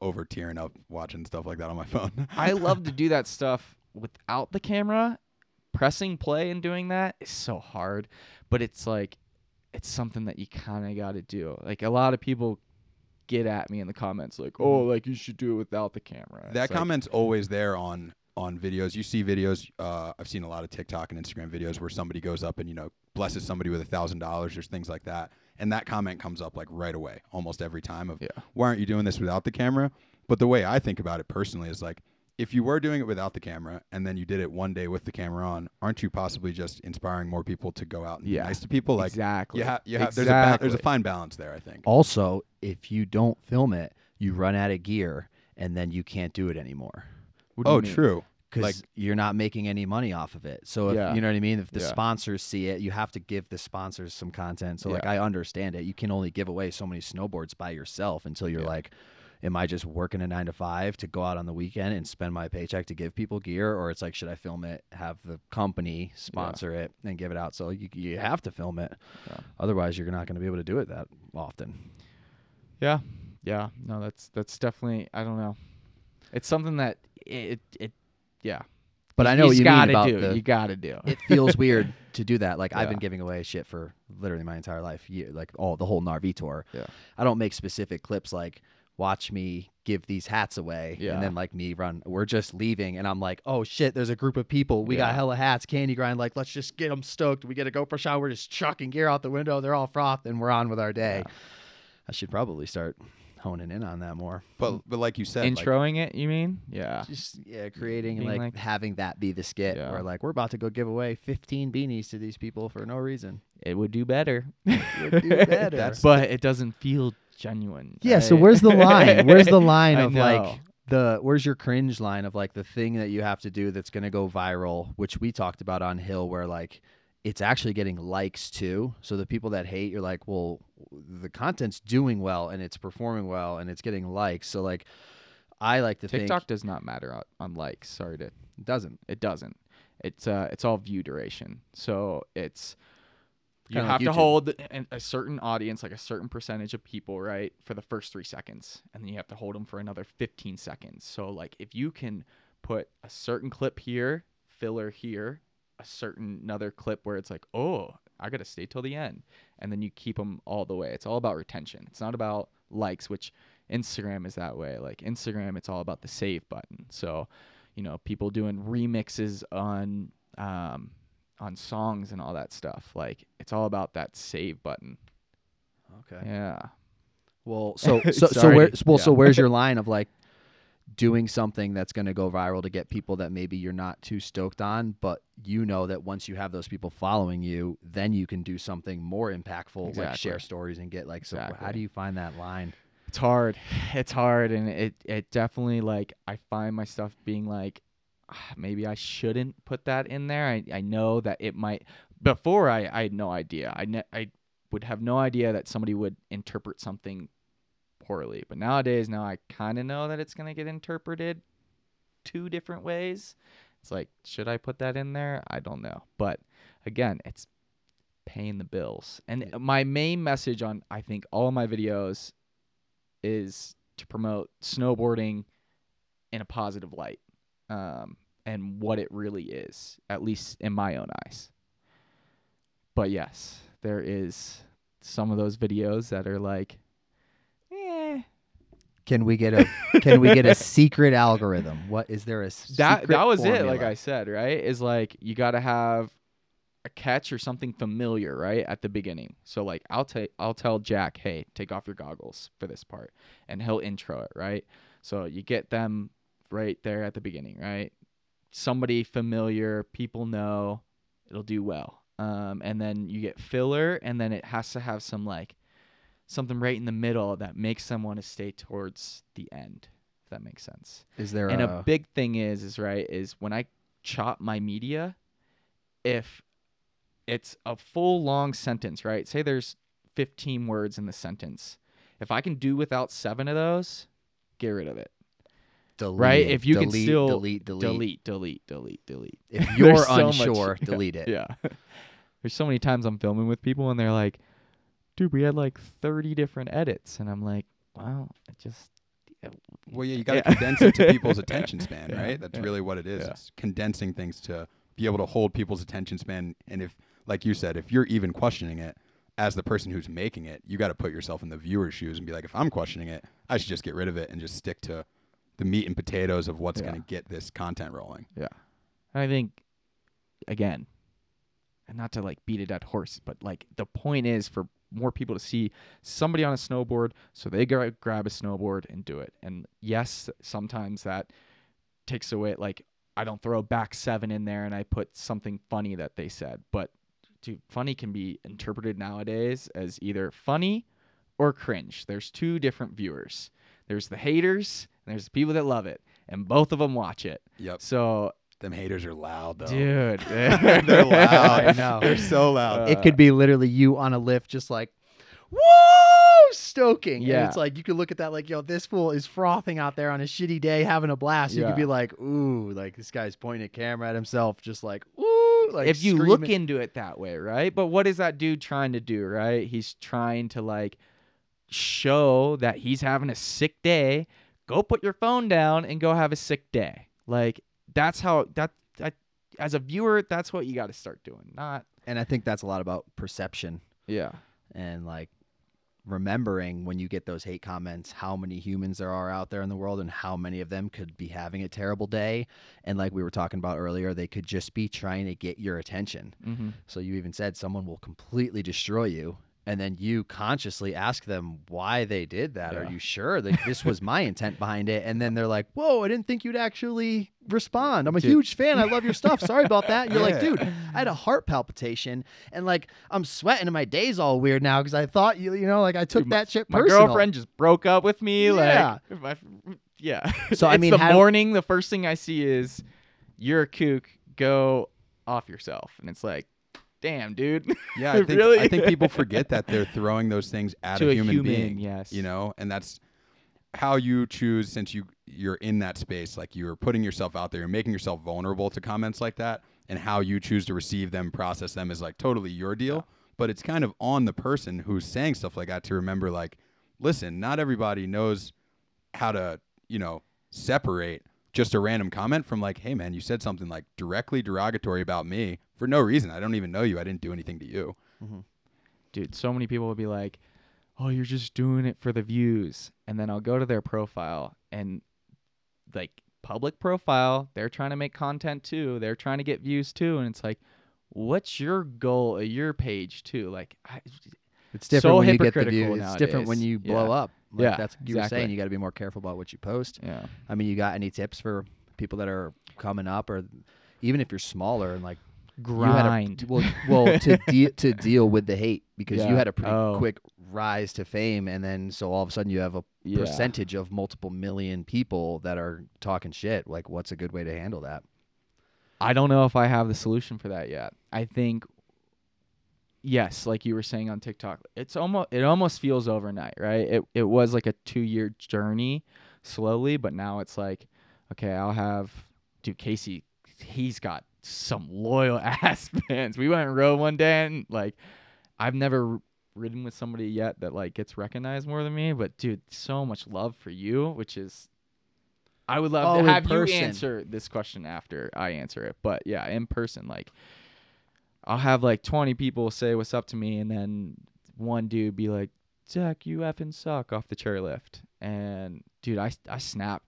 over tearing up watching stuff like that on my phone. I love to do that stuff without the camera. Pressing play and doing that is so hard, but it's like it's something that you kind of got to do. Like a lot of people get at me in the comments like, "Oh, like you should do it without the camera." It's that like, comment's always there on on videos. You see videos. Uh, I've seen a lot of TikTok and Instagram videos where somebody goes up and you know blesses somebody with a thousand dollars. There's things like that, and that comment comes up like right away, almost every time. Of Yeah. why aren't you doing this without the camera? But the way I think about it personally is like. If you were doing it without the camera and then you did it one day with the camera on, aren't you possibly just inspiring more people to go out and Yeah. be nice to people? Like exactly. you have, you have. There's a ba- there's a fine balance there. I think. also, if you don't film it, you run out of gear, and then you can't do it anymore What do you Oh, mean? true. because Like- you're not making any money off of it. So if Yeah. you know what I mean, if the Yeah. sponsors see it, you have to give the sponsors some content. So like I understand it. You can only give away so many snowboards by yourself until you're Yeah. like, am I just working a nine to five to go out on the weekend and spend my paycheck to give people gear, or it's like should I film it, have the company sponsor it, and give it out? So you you have to film it. Yeah. Otherwise, you're not going to be able to do it that often. Yeah, yeah. No, that's that's definitely. I don't know. It's something that it it yeah. But I know what you gotta about do. the, You gotta do. it feels weird to do that. Like I've been giving away shit for literally my entire life, year, like all the whole Narvi tour. Yeah. I don't make specific clips like watch me give these hats away Yeah. and then like me run. We're just leaving and I'm like, oh shit, there's a group of people. We got hella hats, candy grind. Like let's just get them stoked. We get a GoPro shot. We're just chucking gear out the window. They're all frothed and we're on with our day. I should probably start honing in on that more. But but like you said, like, Introing it, you mean? Yeah. Just yeah, creating and like, like- having that be the skit Yeah. where like we're about to go give away 15 beanies to these people for no reason. It would do better. would do better. That's- but it doesn't feel genuine. Yeah, so where's the line? Where's the line of like the where's your cringe line of like the thing that you have to do that's going to go viral, which we talked about on Hill where like it's actually getting likes too. So the people that hate you're like, "Well, the content's doing well and it's performing well and it's getting likes." So like I like to TikTok think does not matter on, on likes. Sorry to it doesn't. it doesn't. It's uh it's all view duration. So it's you have like to hold a certain audience, like a certain percentage of people, right, for the first three seconds, and then you have to hold them for another 15 seconds. So like if you can put a certain clip here, filler here, a certain another clip where it's like, oh, I gotta stay till the end, and then you keep them all the way. It's all about retention. It's not about likes, which Instagram is that way. Like Instagram, it's all about the save button. So, you know, people doing remixes on um, on songs and all that stuff. Like it's all about that save button. Okay. Yeah. Well, so so so where well so where's your line of like doing something that's going to go viral to get people that maybe you're not too stoked on, but you know that once you have those people following you, then you can do something more impactful, like share stories and get like. So how do you find that line? It's hard. It's hard, and it it definitely like I find my stuff being like, "Ah, Ah, maybe I shouldn't put that in there. I I know that it might. Before I I had no idea. I ne- I would have no idea that somebody would interpret something poorly. But nowadays, now I kind of know that it's gonna get interpreted two different ways. It's like, should I put that in there? I don't know. But again, it's paying the bills. And my main message on I think all of my videos is to promote snowboarding in a positive light um, and what it really is, at least in my own eyes. But yes, there is some of those videos that are like, eh. Can we get a Can we get a secret algorithm? What is there a That secret that was it. Like? I said, right? Is like you got to have a catch or something familiar, right, at the beginning. So like I'll take I'll tell Jack, "Hey, take off your goggles for this part." And he'll intro it, right? So you get them right there at the beginning, right? Somebody familiar, people know, it'll do well. Um, and then you get filler, and then it has to have some like something right in the middle that makes them want to stay towards the end. If that makes sense. Is there And a, a big thing is, is right, is when I chop my media, if it's a full long sentence, right? Say there's 15 words in the sentence. If I can do without seven of those, get rid of it. Delete, right? If you delete, can still delete, delete, Delete, delete, delete, delete. If you're so much- unsure, yeah, delete it. Yeah. There's so many times I'm filming with people and they're like, dude, we had like 30 different edits. And I'm like, wow, it just. Well, yeah, you got to Yeah. condense it to people's attention span, Yeah, right? That's yeah. really what it is. Yeah. It's condensing things to be able to hold people's attention span. And if, like you said, if you're even questioning it as the person who's making it, you got to put yourself in the viewer's shoes and be like, if I'm questioning it, I should just get rid of it and just stick to the meat and potatoes of what's Yeah. going to get this content rolling. And I think, again, and not to like beat a dead horse, but like the point is for more people to see somebody on a snowboard, so they gra- grab a snowboard and do it. And yes, sometimes that takes away like I don't throw back seven in there and I put something funny that they said, but dude, funny can be interpreted nowadays as either funny or cringe. There's two different viewers. There's the haters and there's the people that love it, and both of them watch it. Yep. So, Them haters are loud, though. dude, They're loud. I know. They're so loud. Uh, it could be literally you on a lift, just like, whoa, stoking. Yeah. And it's like you could look at that like, yo, this fool is frothing out there on a shitty day, having a blast. You Yeah. could be like, ooh, like this guy's pointing a camera at himself, just like, ooh, like if you look into it that way, right? But what is that dude trying to do, right? He's trying to like show that he's having a sick day. Go put your phone down and go have a sick day. Like that's how that, that as a viewer, that's what you got to start doing. Not and I think that's a lot about perception yeah. and like remembering when you get those hate comments how many humans there are out there in the world and how many of them could be having a terrible day and like we were talking about earlier they could just be trying to get your attention Mm-hmm. so you even said someone will completely destroy you and then you consciously ask them why they did that are you sure that this was my intent behind it and then they're like whoa i didn't think you'd actually respond i'm a Dude. huge fan i love your stuff sorry about that you're like dude I had a heart palpitation and like I'm sweating and my day's all weird now because I thought you you know like I took Dude, that shit My personal. girlfriend just broke up with me. Yeah. Like, my, yeah. So, I mean, the how- morning. The first thing I see is you're a kook. Go off yourself, and it's like, damn, dude. Yeah, I think Really? I think people forget that they're throwing those things at To a a human, human, being. yes. You know, and that's how you choose since you you're in that space, like you're putting yourself out there, you're making yourself vulnerable to comments like that, and how you choose to receive them, process them is like totally your deal. But it's kind of on the person who's saying stuff like that to remember, like, listen, not everybody knows how to, you know, separate just a random comment from like, hey man, you said something like directly derogatory about me for no reason. I don't even know you. I didn't do anything to you. Mm-hmm. dude, so many people will be like, "Oh, you're just doing it for the views," and then I'll go to their profile and like public profile, they're trying to make content too. They're trying to get views too, and it's like, what's your goal of your page too? Like, I, It's different so when you get the hypocritical views. It's different when you blow Yeah. up. Like Yeah, that's you were exactly. saying. You got to be more careful about what you post. yeah, I mean, you got any tips for people that are coming up, or even if you're smaller and like grind. You had a, well, well to de- to deal with the hate because you had a pretty Oh. quick rise to fame, and then so all of a sudden you have a Yeah. percentage of multiple million people that are talking shit. Like, what's a good way to handle that? I don't know if I have the solution for that yet. I think yes, like you were saying on TikTok, it's almost it almost feels overnight, right? It it was like a 2-year journey slowly, but now it's like okay, I'll have dude Casey he's got some loyal ass fans. We went rode one day and like I've never ridden with somebody yet that like gets recognized more than me, but dude, so much love for you, which is I would love Oh, to have you answer this question after I answer it. But yeah, in person, like I'll have like 20 people say what's up to me, and then one dude be like, Zak, you effing suck off the chairlift. And dude, I, I snap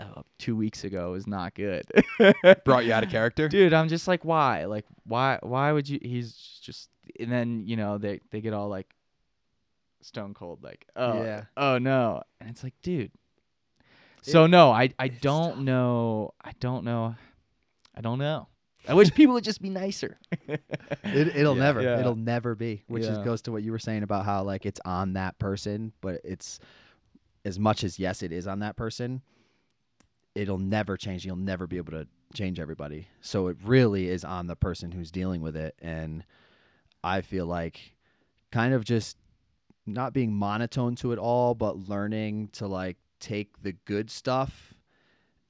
uh, two weeks ago was not good. Brought you out of character. Dude, I'm just like, why? Like, why? Why would you? He's just, and then you know they they get all like stone cold, like, oh, Yeah. oh no, and it's like, dude. So no, I I don't tough. know. I don't know. I don't know. I wish people would just be nicer. It, it'll Yeah. never, Yeah. it'll never be. Which is, goes to what you were saying about how like it's on that person, but it's as much as yes, it is on that person. It'll never change. You'll never be able to change everybody. So it really is on the person who's dealing with it. And I feel like kind of just not being monotone to it all, but learning to like take the good stuff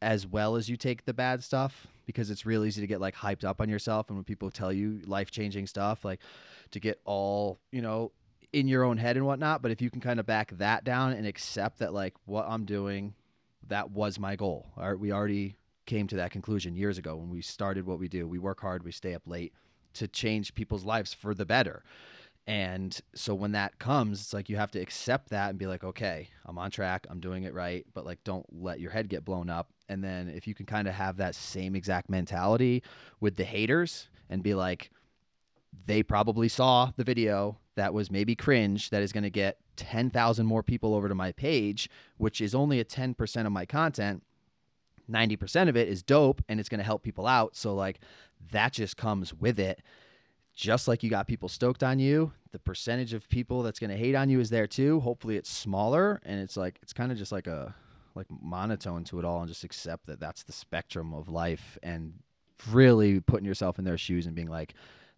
as well as you take the bad stuff because it's real easy to get like hyped up on yourself and when people tell you life changing stuff like to get all you know in your own head and whatnot but if you can kind of back that down and accept that like what i'm doing that was my goal. All right, we already came to that conclusion years ago when we started what we do. We work hard we stay up late to change people's lives for the better. And so when that comes, it's like you have to accept that and be like, okay, I'm on track, I'm doing it right, but like don't let your head get blown up. And then if you can kind of have that same exact mentality with the haters and be like, they probably saw the video that was maybe cringe that is going to get 10,000 more people over to my page, which is only a 10% of my content. 90% of it is dope and it's going to help people out. So, like, that just comes with it just like you got people stoked on you, the percentage of people that's going to hate on you is there too. Hopefully it's smaller and it's like it's kind of just like a like monotone to it all and just accept that that's the spectrum of life and really putting yourself in their shoes and being like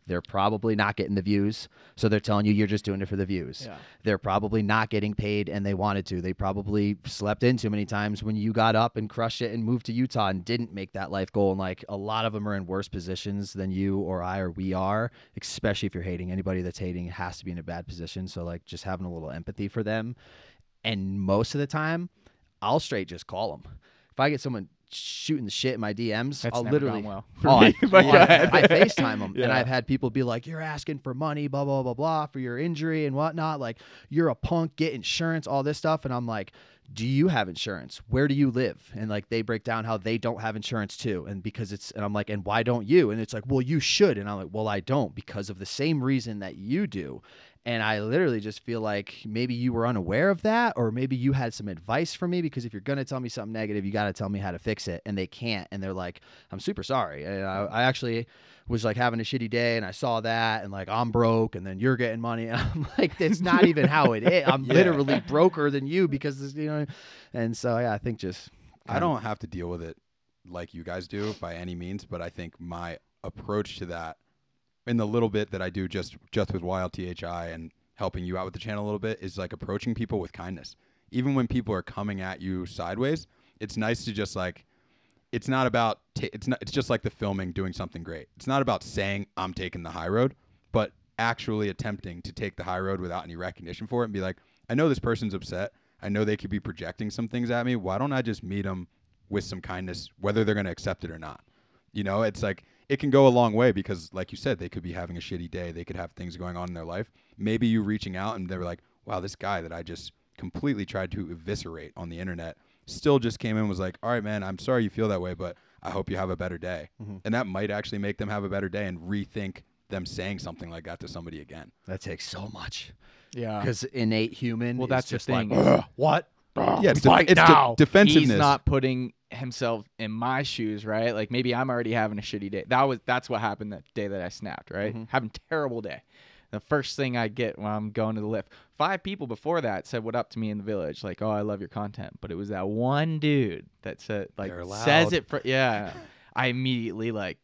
they're probably not getting the views, so they're telling you you're just doing it for the views. Yeah. They're probably not getting paid and they wanted to. They probably slept in too many times when you got up and crushed it and moved to Utah and didn't make that life goal. And like a lot of them are in worse positions than you or I or we are, especially if you're hating. Anybody that's hating has to be in a bad position. So like just having a little empathy for them. And most of the time, I'll straight just call them. If I get someone shooting the shit in my DMs, That's I'll never literally gone well. Oh, I, But I- I FaceTime them, and I've had people be like, "You're asking for money, blah blah blah blah, for your injury and whatnot. Like, you're a punk. Get insurance, all this stuff." And I'm like, "Do you have insurance? Where do you live?" And like, they break down how they don't have insurance too, and because it's, and I'm like, "And why don't you?" And it's like, "Well, you should." And I'm like, "Well, I don't because of the same reason that you do." And I literally just feel like maybe you were unaware of that, or maybe you had some advice for me because if you're going to tell me something negative, you got to tell me how to fix it. And they can't. And they're like, I'm super sorry. And I, I actually was like having a shitty day and I saw that and like, I'm broke and then you're getting money. And I'm like, that's not even how it is. I'm Yeah. literally broker than you because, this, you know, and so, yeah, I think just, I don't have to deal with it like you guys do by any means, but I think my approach to that in the little bit that I do just just with Wild THI and helping you out with the channel a little bit is like approaching people with kindness. Even when people are coming at you sideways, it's nice to just like it's not about ta it's not it's just like the filming doing something great. It's not about saying I'm taking the high road, but actually attempting to take the high road without any recognition for it and be like, I know this person's upset. I know they could be projecting some things at me. Why don't I just meet them with some kindness, whether they're going to accept it or not? You know, it's like it can go a long way because, like you said, they could be having a shitty day. They could have things going on in their life. Maybe you reaching out and they're like, wow, this guy that I just completely tried to eviscerate on the internet still just came in and was like, all right, man, I'm sorry you feel that way, but I hope you have a better day. Mhm. And that might actually make them have a better day and rethink them saying something like that to somebody again. that takes so much Yeah. because innate human. Well, is that's the just thing Like, what? yeah, it's, fight it's de- now." defensiveness. He's not putting himself in my shoes, right? Like maybe I'm already having a shitty day. That was that's what happened that day that I snapped, right? Mhm. Having terrible day. The first thing I get when I'm going to the lift, five people before that said what up to me in the village, like, "Oh, I love your content," but it was that one dude that said, like, says it for yeah. I immediately like,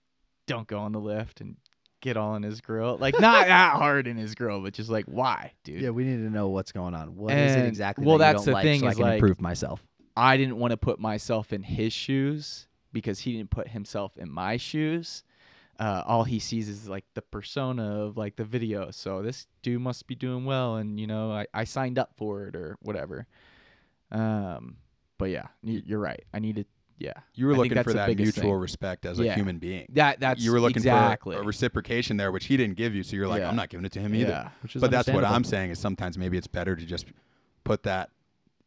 don't go on the lift and get all in his grill, like not that hard in his grill, but just like, why, dude? Yeah, we need to know what's going on. What is it exactly? well, that you that's the like thing so I can like- improve myself. I didn't want to put myself in his shoes because he didn't put himself in my shoes. Uh, all he sees is like the persona of like the video. So this dude must be doing well, and you know I, I signed up for it or whatever. Um, but yeah, you're right. I needed yeah. you were I looking for that mutual thing. respect as a human being. That that's you were looking exactly for a reciprocation there, which he didn't give you. So you're like, Yeah. I'm not giving it to him either. yeah. Which is But that's what I'm saying is sometimes maybe it's better to just put that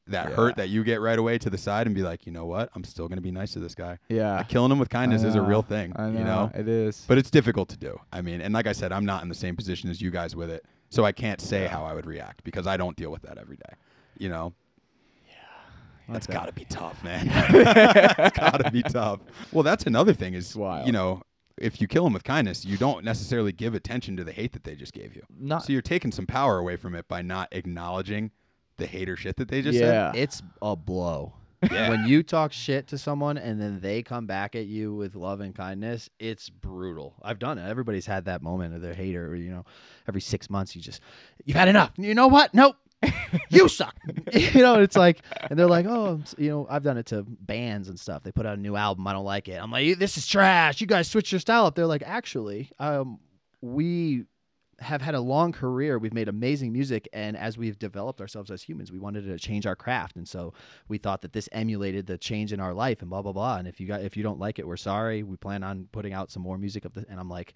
that Yeah. hurt that you get right away to the side and be like, you know what? I'm still gonna be nice to this guy. Yeah. Killing him with kindness is a real thing. I know, You know. it is. But it's difficult to do. I mean, and like I said, I'm not in the same position as you guys with it, so I can't say Yeah. how I would react because I don't deal with that every day. You know, that's Okay. got to be tough, man. that's got to be tough. Well, that's another thing is, you know, if you kill them with kindness, you don't necessarily give attention to the hate that they just gave you. not So you're taking some power away from it by not acknowledging the hater shit that they just yeah. It's a blow. Yeah. When you talk shit to someone and then they come back at you with love and kindness, it's brutal. I've done it. Everybody's had that moment of their hater. You know, every six months you just you've had enough. You know what? Nope. you suck. you know, it's like, and they're like, oh, you know, I've done it to bands and stuff. They put out a new album, I don't like it. I'm like, this is trash. You guys switch your style up. They're like, actually, um, we have had a long career. We've made amazing music, and as we've developed ourselves as humans, we wanted to change our craft, and so we thought that this emulated the change in our life, and blah blah blah. And if you got if you don't like it, we're sorry. We plan on putting out some more music of the. And I'm like,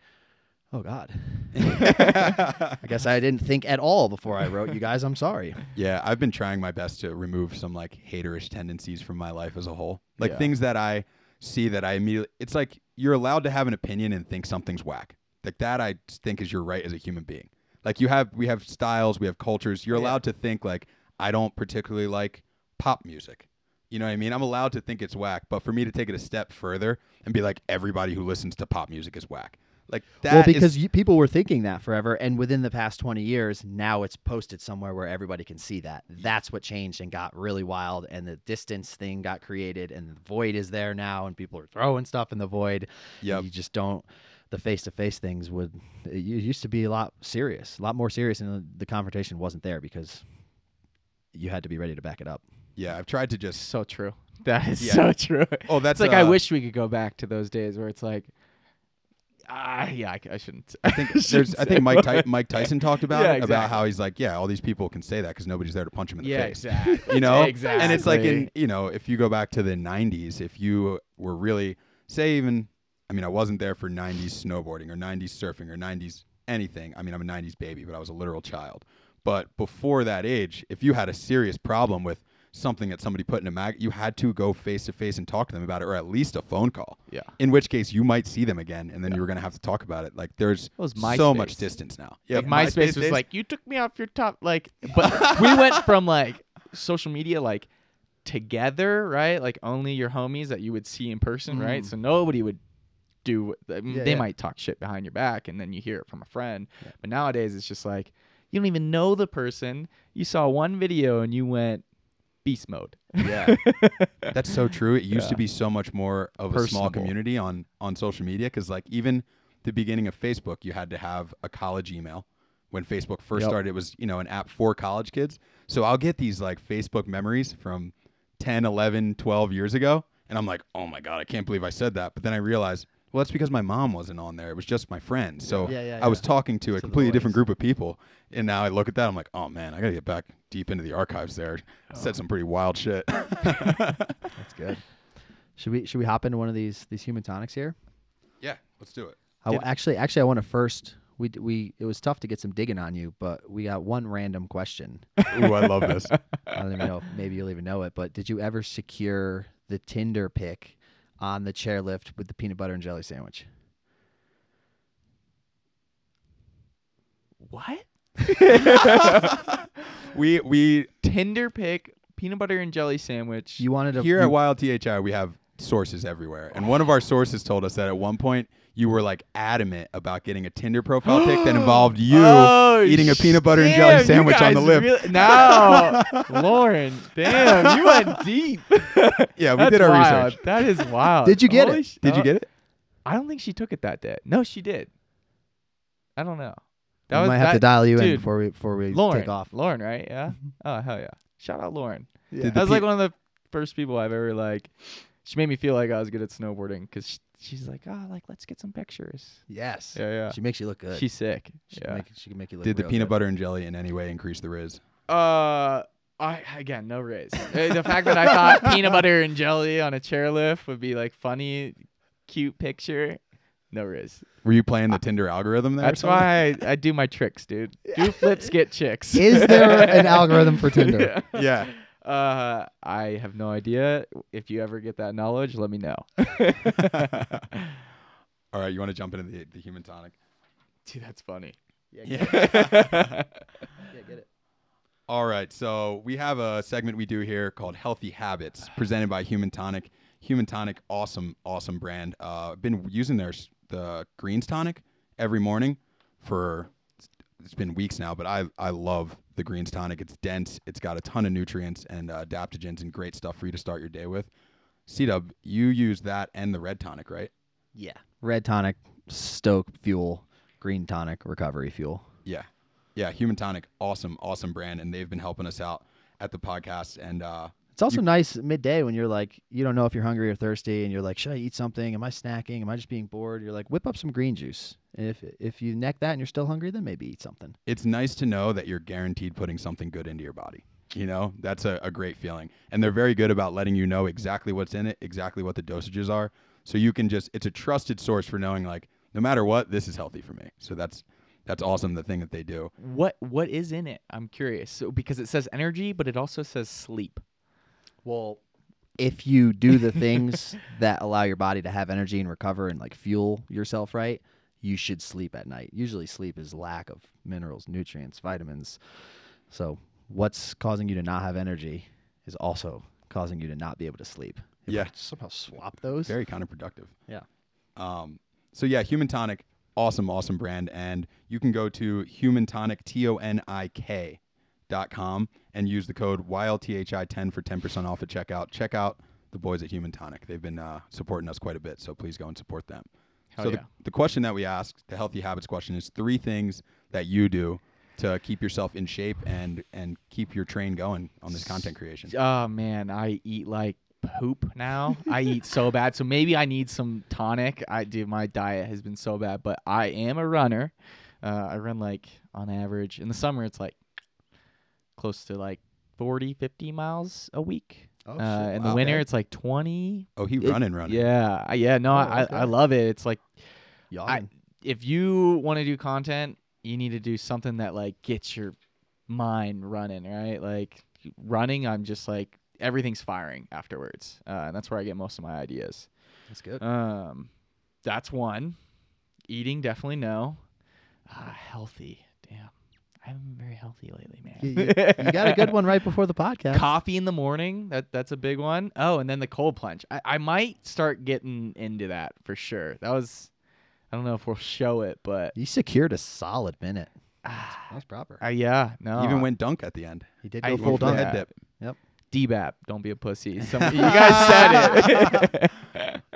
oh god. I guess I didn't think at all before I wrote you guys. I'm sorry. Yeah, I've been trying my best to remove some like haterish tendencies from my life as a whole. Like Yeah. things that I see that I immediately it's like you're allowed to have an opinion and think something's whack. Like that I think is your right as a human being. Like you have we have styles, we have cultures. You're Yeah. allowed to think like I don't particularly like pop music. You know what I mean? I'm allowed to think it's whack, but for me to take it a step further and be like everybody who listens to pop music is whack. Like that well, is- because you, people were thinking that forever, and within the past 20 years, now it's posted somewhere where everybody can see that. That's what changed and got really wild, and the distance thing got created, and the void is there now, and people are throwing stuff in the void. Yeah, You just don't. The face-to-face things would. It used to be a lot serious, a lot more serious, and the, the confrontation wasn't there because you had to be ready to back it up. yeah, I've tried to just so true. That is Yeah. so true. Oh, that's it's like I uh, wish we could go back to those days where it's like, ah, yeah, I, I shouldn't. I think there's. I think Mike Ty- Mike Tyson talked about Yeah, it about how he's like, yeah, all these people can say that because nobody's there to punch him in the yeah, face. exactly. You know, exactly. and it's like in you know, if you go back to the '90s, if you were really say even, I mean, I wasn't there for '90s snowboarding or '90s surfing or '90s anything. I mean, I'm a '90s baby, but I was a literal child. But before that age, if you had a serious problem with something that somebody put in a mag, you had to go face to face and talk to them about it, or at least a phone call. Yeah. In which case, you might see them again, and then Yeah. you were gonna have to talk about it. Like, there's was so much distance now. like MySpace, was days? like, you took me off your top, like, but we went from like social media, like together, right? Like only your homies that you would see in person, right? Mm. So nobody would do. I mean, Yeah, they yeah. might talk shit behind your back, and then you hear it from a friend. Yeah. But nowadays, it's just like you don't even know the person. You saw one video and you went beast mode. Yeah. That's so true. It used to be so much more of a small community on on social media because like even the beginning of Facebook, you had to have a college email. When Facebook first Yep. started, it was you know an app for college kids. So I'll get these like Facebook memories from 10, 11, 12 years ago, and I'm like, oh my god, I can't believe I said that. But then I realized, well, that's because my mom wasn't on there. It was just my friends. So Yeah, yeah, I was yeah. talking to a completely different group of people, and now I look at that, I'm like, oh man, I gotta get back deep into the archives there. Oh. Said some pretty wild shit. That's good. Should we should we hop into one of these these human toniks here? Yeah, let's do it. I, Did- actually, actually, I want to first. We d- we it was tough to get some digging on you, but we got one random question. Ooh, I love this. I don't even know. if Maybe you'll even know it. But did you ever secure the Tinder pic on the chairlift with the peanut butter and jelly sandwich? What? we we Tinder pick, peanut butter and jelly sandwich. You wanted to here you, at Wild THI we have sources everywhere, and one of our sources told us that at one point you were like adamant about getting a Tinder profile pic that involved you Oh, eating a peanut butter and jelly sandwich on the lip. really- no, Lauren, damn, you went deep. Yeah, we That's did our wild. research. That is wild. Did you get Holy it? sh- Did you uh, get it? I don't think she took it that day. No, she did. I don't know. we That was might have that, to dial you in before we before we Lauren. take off. Lauren, right? Yeah. Oh hell yeah! Shout out Lauren. Yeah. That was the like one of the first people I've ever like. She made me feel like I was good at snowboarding because she's like, oh, like let's get some pictures. Yes. Yeah, yeah. She makes you look good. She's sick. she can yeah. make she can make you look. Did the peanut good. butter and jelly in any way increase the riz? Uh, I again no raise. Uh, the fact that I thought peanut butter and jelly on a chairlift would be like funny, cute picture, no riz. Were you playing the Tinder algorithm there? That's something? why I, I do my tricks, dude. Do flips, get chicks. Is there an algorithm for Tinder? Yeah. Yeah. Uh, I have no idea. If you ever get that knowledge, let me know. All right, you want to jump into the, the human tonik? Dude, that's funny. Yeah, Yeah. yeah, get it. All right, so we have a segment we do here called Healthy Habits, presented by Human Tonik. Human Tonik, awesome, awesome brand. Uh, I've been using their the greens tonic every morning for it's been weeks now, but I I love the greens tonic. It's dense, it's got a ton of nutrients and uh, adaptogens and great stuff for you to start your day with. C Dub, you use that and the red tonic, right? Yeah. Red tonic, stoke fuel, green tonic, recovery fuel. Yeah. Yeah, Human Tonik, awesome, awesome brand, and they've been helping us out at the podcast. And uh, It's also nice midday when you're like, you don't know if you're hungry or thirsty, and you're like, should I eat something? Am I snacking? Am I just being bored? You're like, whip up some green juice. And if if you neck that and you're still hungry, then maybe eat something. it's nice to know that you're guaranteed putting something good into your body. You know, that's a, a great feeling. And they're very good about letting you know exactly what's in it, exactly what the dosages are. So you can just, it's a trusted source for knowing, like, no matter what, this is healthy for me. So that's, that's awesome, the thing that they do. What What is in it? I'm curious. So because it says energy, but it also says sleep. Well, if you do the things that allow your body to have energy and recover and like fuel yourself right, you should sleep at night. Usually, sleep is lack of minerals, nutrients, vitamins. So, what's causing you to not have energy is also causing you to not be able to sleep. If Yeah. somehow swap those. Very counterproductive. Yeah. Um, so yeah, Human Tonik, awesome, awesome brand, and you can go to Human Tonik T O N I K dot com and use the code YLTHI10 for 10% off at checkout. Check out the boys at Human Tonik. They've been uh, supporting us quite a bit, so please go and support them. Hell so yeah. the, the question that we asked, the healthy habits question, is three things that you do to keep yourself in shape and and keep your train going on this content creation. Oh man, I eat like poop now. I eat so bad. So maybe I need some tonic. I do. My diet has been so bad, but I am a runner. Uh, I run like on average in the summer. It's like close to like 40, 50 miles a week. Oh, uh, in the Wow. winter, Okay. it's like 20. Oh, he It- running, running. Yeah. I- Yeah. No, Oh, I, okay. I love it. It's like Yawning. if you want to do content, you need to do something that like gets your mind running, right? Like running, I'm just like everything's firing afterwards, uh, and that's where I get most of my ideas. That's good. Um, that's one. Eating, definitely no. Ah, healthy, damn. I haven't been very healthy lately, man. you, you- you got a good one right before the podcast. Coffee in the morning, that that's a big one. Oh, and then the cold plunge. I, I might start getting into that for sure. That was, I don't know if we'll show it, but You secured a solid minute. ah, That was proper. uh, yeah, no. He even went dunk at the end. He did I go He full went for the dunk. head dip. Yep. DBAP, don't be a pussy. Some, you guys said it.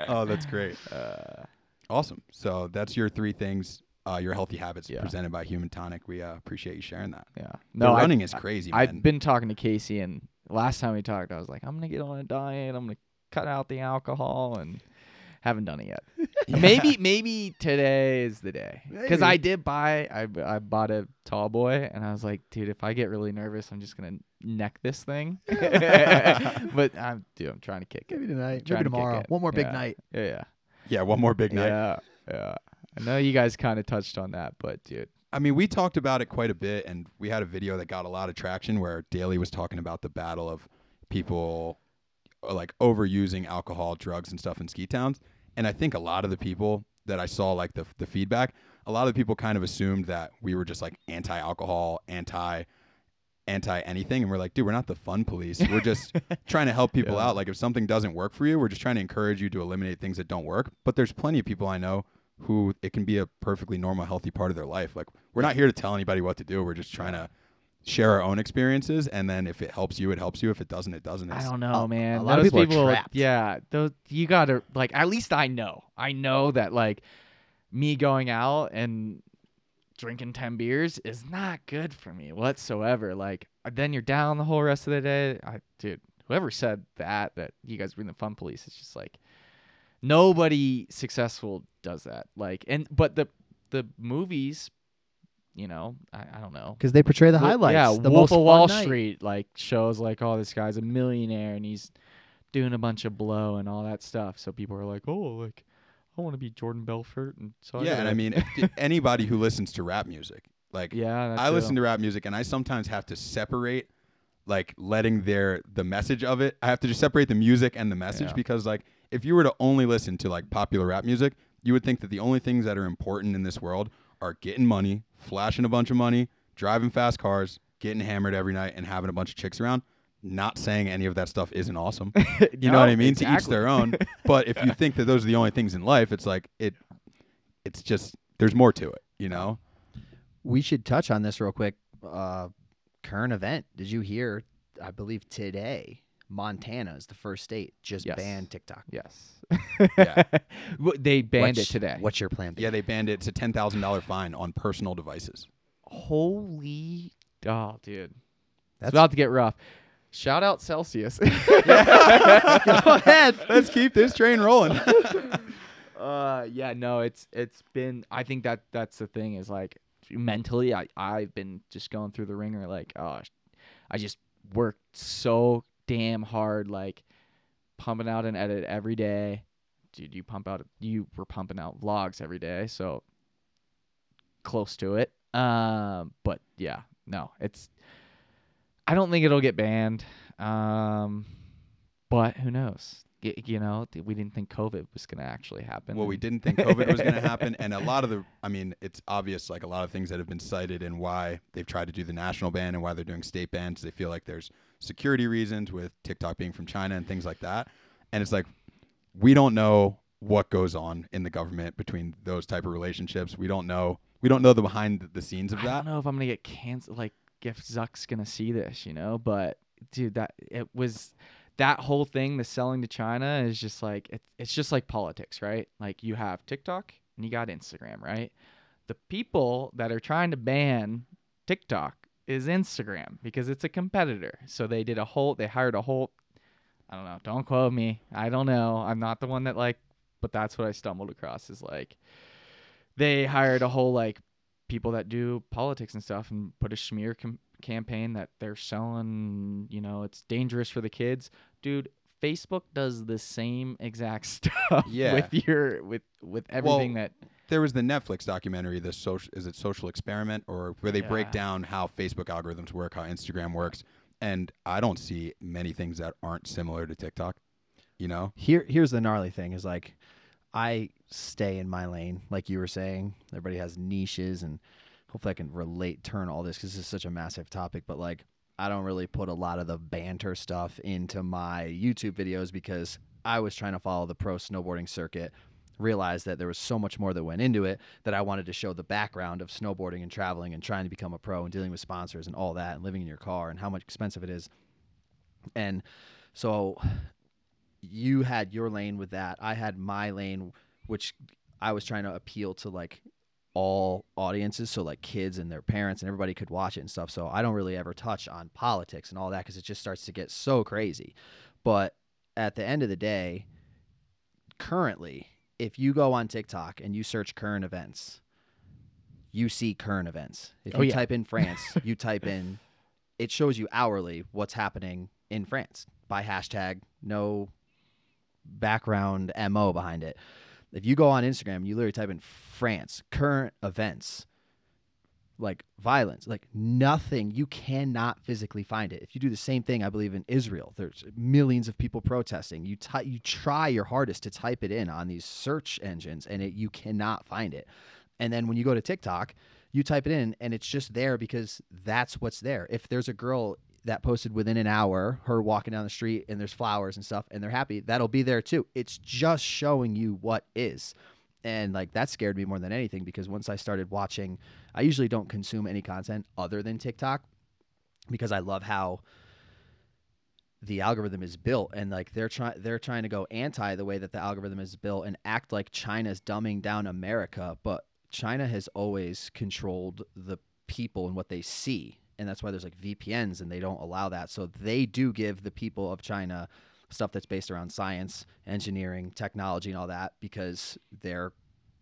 Oh, that's great. uh, Awesome. So that's your three things. Uh, your healthy habits Yeah. presented by Human Tonik. We uh, appreciate you sharing that. yeah. The No, I- running is crazy, man. I've been talking to Casey, and last time we talked, I was like, I'm gonna get on a diet. I'm gonna cut out the alcohol, and haven't done it yet. Maybe, maybe today is the day. Because I did buy, I, I bought a tall boy, and I was like, dude, if I get really nervous, I'm just gonna neck this thing. but I'm, dude, I'm trying to kick it. Maybe tonight. Trying Maybe to tomorrow. One more big Yeah. night. Yeah, yeah, yeah, one more big night. yeah, yeah. I know you guys kind of touched on that, but dude, I mean, we talked about it quite a bit, and we had a video that got a lot of traction where Daly was talking about the battle of people uh, like overusing alcohol, drugs, and stuff in ski towns. And I think a lot of the people that I saw, like the the feedback, a lot of the people kind of assumed that we were just like anti-alcohol, anti anti anything and we're like dude we're not the fun police we're just trying to help people Yeah. out like if something doesn't work for you we're just trying to encourage you to eliminate things that don't work but there's plenty of people i know who it can be a perfectly normal healthy part of their life like we're not here to tell anybody what to do we're just trying to share our own experiences and then if it helps you it helps you if it doesn't it doesn't I don't know, a- man. a lot of Those people are trapped. Yeah, those you gotta like. At least I know. I know that like me going out and drinking ten beers is not good for me whatsoever. Like then you're down the whole rest of the day. I, dude, whoever said that that you guys were in the fun police, it's just like nobody successful does that. Like and but the the movies. You know, I, I don't know. Because they portray the highlights. Yeah, the Wolf most of Wall night. Street like shows like, oh, this guy's a millionaire and he's doing a bunch of blow and all that stuff. So people are like, oh, like I want to be Jordan Belfort and so yeah and i mean anybody who listens to rap music like yeah, I listen to rap music and I sometimes have to separate like letting their the message of it. I have to just separate the music and the message Yeah. because like if you were to only listen to like popular rap music, you would think that the only things that are important in this world are getting money, flashing a bunch of money, driving fast cars, getting hammered every night, and having a bunch of chicks around. Not saying any of that stuff isn't awesome. You know what I mean? To each their own. But if you think that those are the only things in life, it's like it. It's just there's more to it. You know? We should touch on this real quick. Uh, current event. Did you hear? I believe today, Montana is the first state just Yes. banned TikTok. Yes. Yeah. They banned What's- it today. What's your plan? B? Yeah, they banned it. It's a ten thousand dollar fine on personal devices. Holy, oh, dude, it's That's- about to get rough. Shout out Celsius. Go ahead. Let's keep this train rolling. uh, yeah, no, it's it's been. I think that that's the thing is like mentally, I I've been just going through the ringer. Like, oh, I just worked so damn hard, like pumping out an edit every day. Dude, you pump out. You were pumping out vlogs every day, so close to it. Um, but yeah, no, it's. I don't think it'll get banned. Um, but who knows? You know, we didn't think COVID was going to actually happen. well, we didn't think COVID was going to happen, and a lot of the, I mean, it's obvious, like a lot of things that have been cited and why they've tried to do the national ban and why they're doing state bans. They feel like there's security reasons with TikTok being from China and things like that, and it's like we don't know what goes on in the government between those type of relationships. We don't know. We don't know the behind the scenes of that. I don't know if I'm gonna get canceled. Like if Zuck's gonna see this, you know. But dude, that it was that whole thing. The selling to China is just like it's it's just like politics, right? Like you have TikTok and you got Instagram, right? The people that are trying to ban TikTok is Instagram because it's a competitor. So they did a whole. They hired a whole. I don't know. Don't quote me. I don't know. I'm not the one that like. But that's what I stumbled across. Is like they hired a whole like people that do politics and stuff and put a smear com- campaign that they're selling you know it's dangerous for the kids dude facebook does the same exact stuff Yeah. with your with with everything that There was the Netflix documentary, the social is it Social Experiment, or where they break down how Facebook algorithms work, how Instagram works, and I don't see many things that aren't similar to TikTok. You know, Here, here's the gnarly thing: is like, I stay in my lane, like you were saying. Everybody has niches, and hopefully, I can relate, turn all this because this is such a massive topic. But like, I don't really put a lot of the banter stuff into my YouTube videos because I was trying to follow the pro snowboarding circuit. Realized that there was so much more that went into it that I wanted to show the background of snowboarding and traveling and trying to become a pro and dealing with sponsors and all that and living in your car and how much expensive it is. And so you had your lane with that. I had my lane, which I was trying to appeal to like all audiences, so like kids and their parents and everybody could watch it and stuff. So I don't really ever touch on politics and all that because it just starts to get so crazy. But at the end of the day, currently, if you go on TikTok and you search current events, you see current events. If Oh, you yeah. type in France, you type in, it shows you hourly what's happening in France by hashtag, no background mo behind it. If you go on Instagram you literally type in France current events, like violence, like nothing, you cannot physically find it. If you do the same thing, I believe in Israel, there's millions of people protesting. You ty- you try your hardest to type it in on these search engines, and it you cannot find it. And then when you go to TikTok, you type it in, and it's just there because that's what's there. If there's a girl that posted within an hour, her walking down the street, and there's flowers and stuff, and they're happy, that'll be there too. It's just showing you what is. And like that scared me more than anything because once I started watching, I usually don't consume any content other than TikTok because I love how the algorithm is built and like they're trying they're trying to go anti the way that the algorithm is built and act like China's dumbing down America, but China has always controlled the people and what they see. And that's why there's like VPNs and they don't allow that. So they do give the people of China stuff that's based around science, engineering, technology, and all that because they're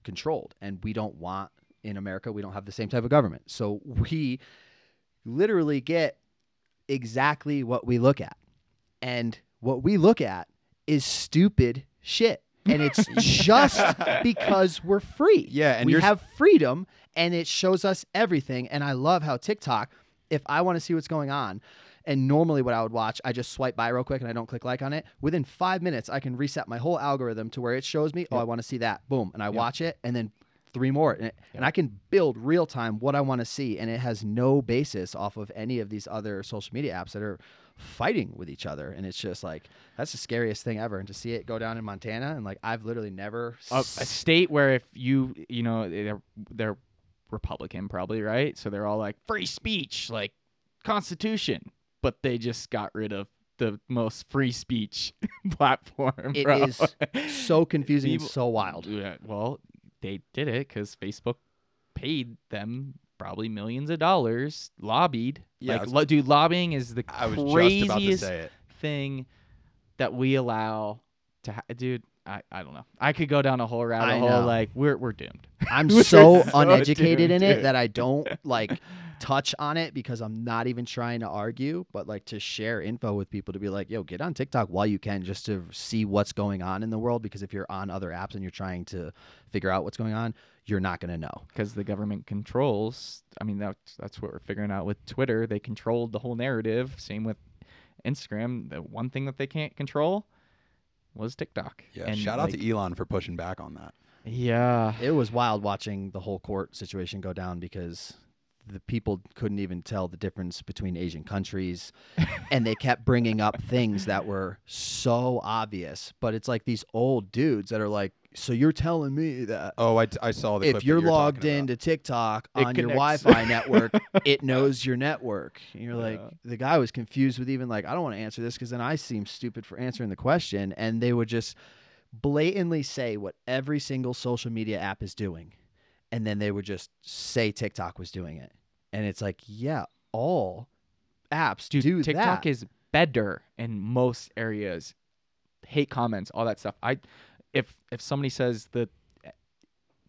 controlled. And we don't want in America, we don't have the same type of government. So we literally get exactly what we look at. And what we look at is stupid shit. And it's just because we're free. Yeah, and we have freedom and it shows us everything. And I love how TikTok, if I want to see what's going on, And normally, what I would watch, I just swipe by real quick and I don't click like on it. Within five minutes, I can reset my whole algorithm to where it shows me, oh, I want to see that. Boom. And I watch it and then three more. And, it, and I can build real time what I want to see. And it has no basis off of any of these other social media apps that are fighting with each other. And it's just like, that's the scariest thing ever. And to see it go down in Montana, and like, I've literally never. a, state where if you you know they're they're Republican probably right, so they're all like free speech, like Constitution, but they just got rid of the most free speech platform. It bro. is so confusing People- and so wild. Yeah, well, they did it because Facebook paid them probably millions of dollars, lobbied. Yeah, like, was- lo- dude, lobbying is the I was just craziest about to say it. thing that we allow to. Ha- dude, I, I don't know. I could go down a whole rabbit I hole. know. Like we're we're doomed. I'm We're so uneducated in it dude. that I don't like touch on it because I'm not even trying to argue, but like to share info with people to be like, yo, get on TikTok while you can just to see what's going on in the world. Because if you're on other apps and you're trying to figure out what's going on, you're not going to know. because the government controls. I mean, that's that's what we're figuring out with Twitter. They controlled the whole narrative. Same with Instagram. The one thing that they can't control was TikTok. Yeah, And, shout out like, to Elon for pushing back on that. Yeah, It was wild watching the whole court situation go down because the people couldn't even tell the difference between Asian countries and they kept bringing up things that were so obvious but it's like these old dudes that are like so you're telling me that Oh, I, I saw the if that you're you're logged talking about. into TikTok It on your. Wi-Fi network, it knows your network. And you're like, the guy was confused with even like, I don't want to answer this because then I seem stupid for answering the question. And they would just blatantly say what every single social media app is doing, and then they would just say TikTok was doing it. And it's like, yeah, all apps dude, do TikTok that. is better in most areas. Hate comments, all that stuff. I, if if somebody says the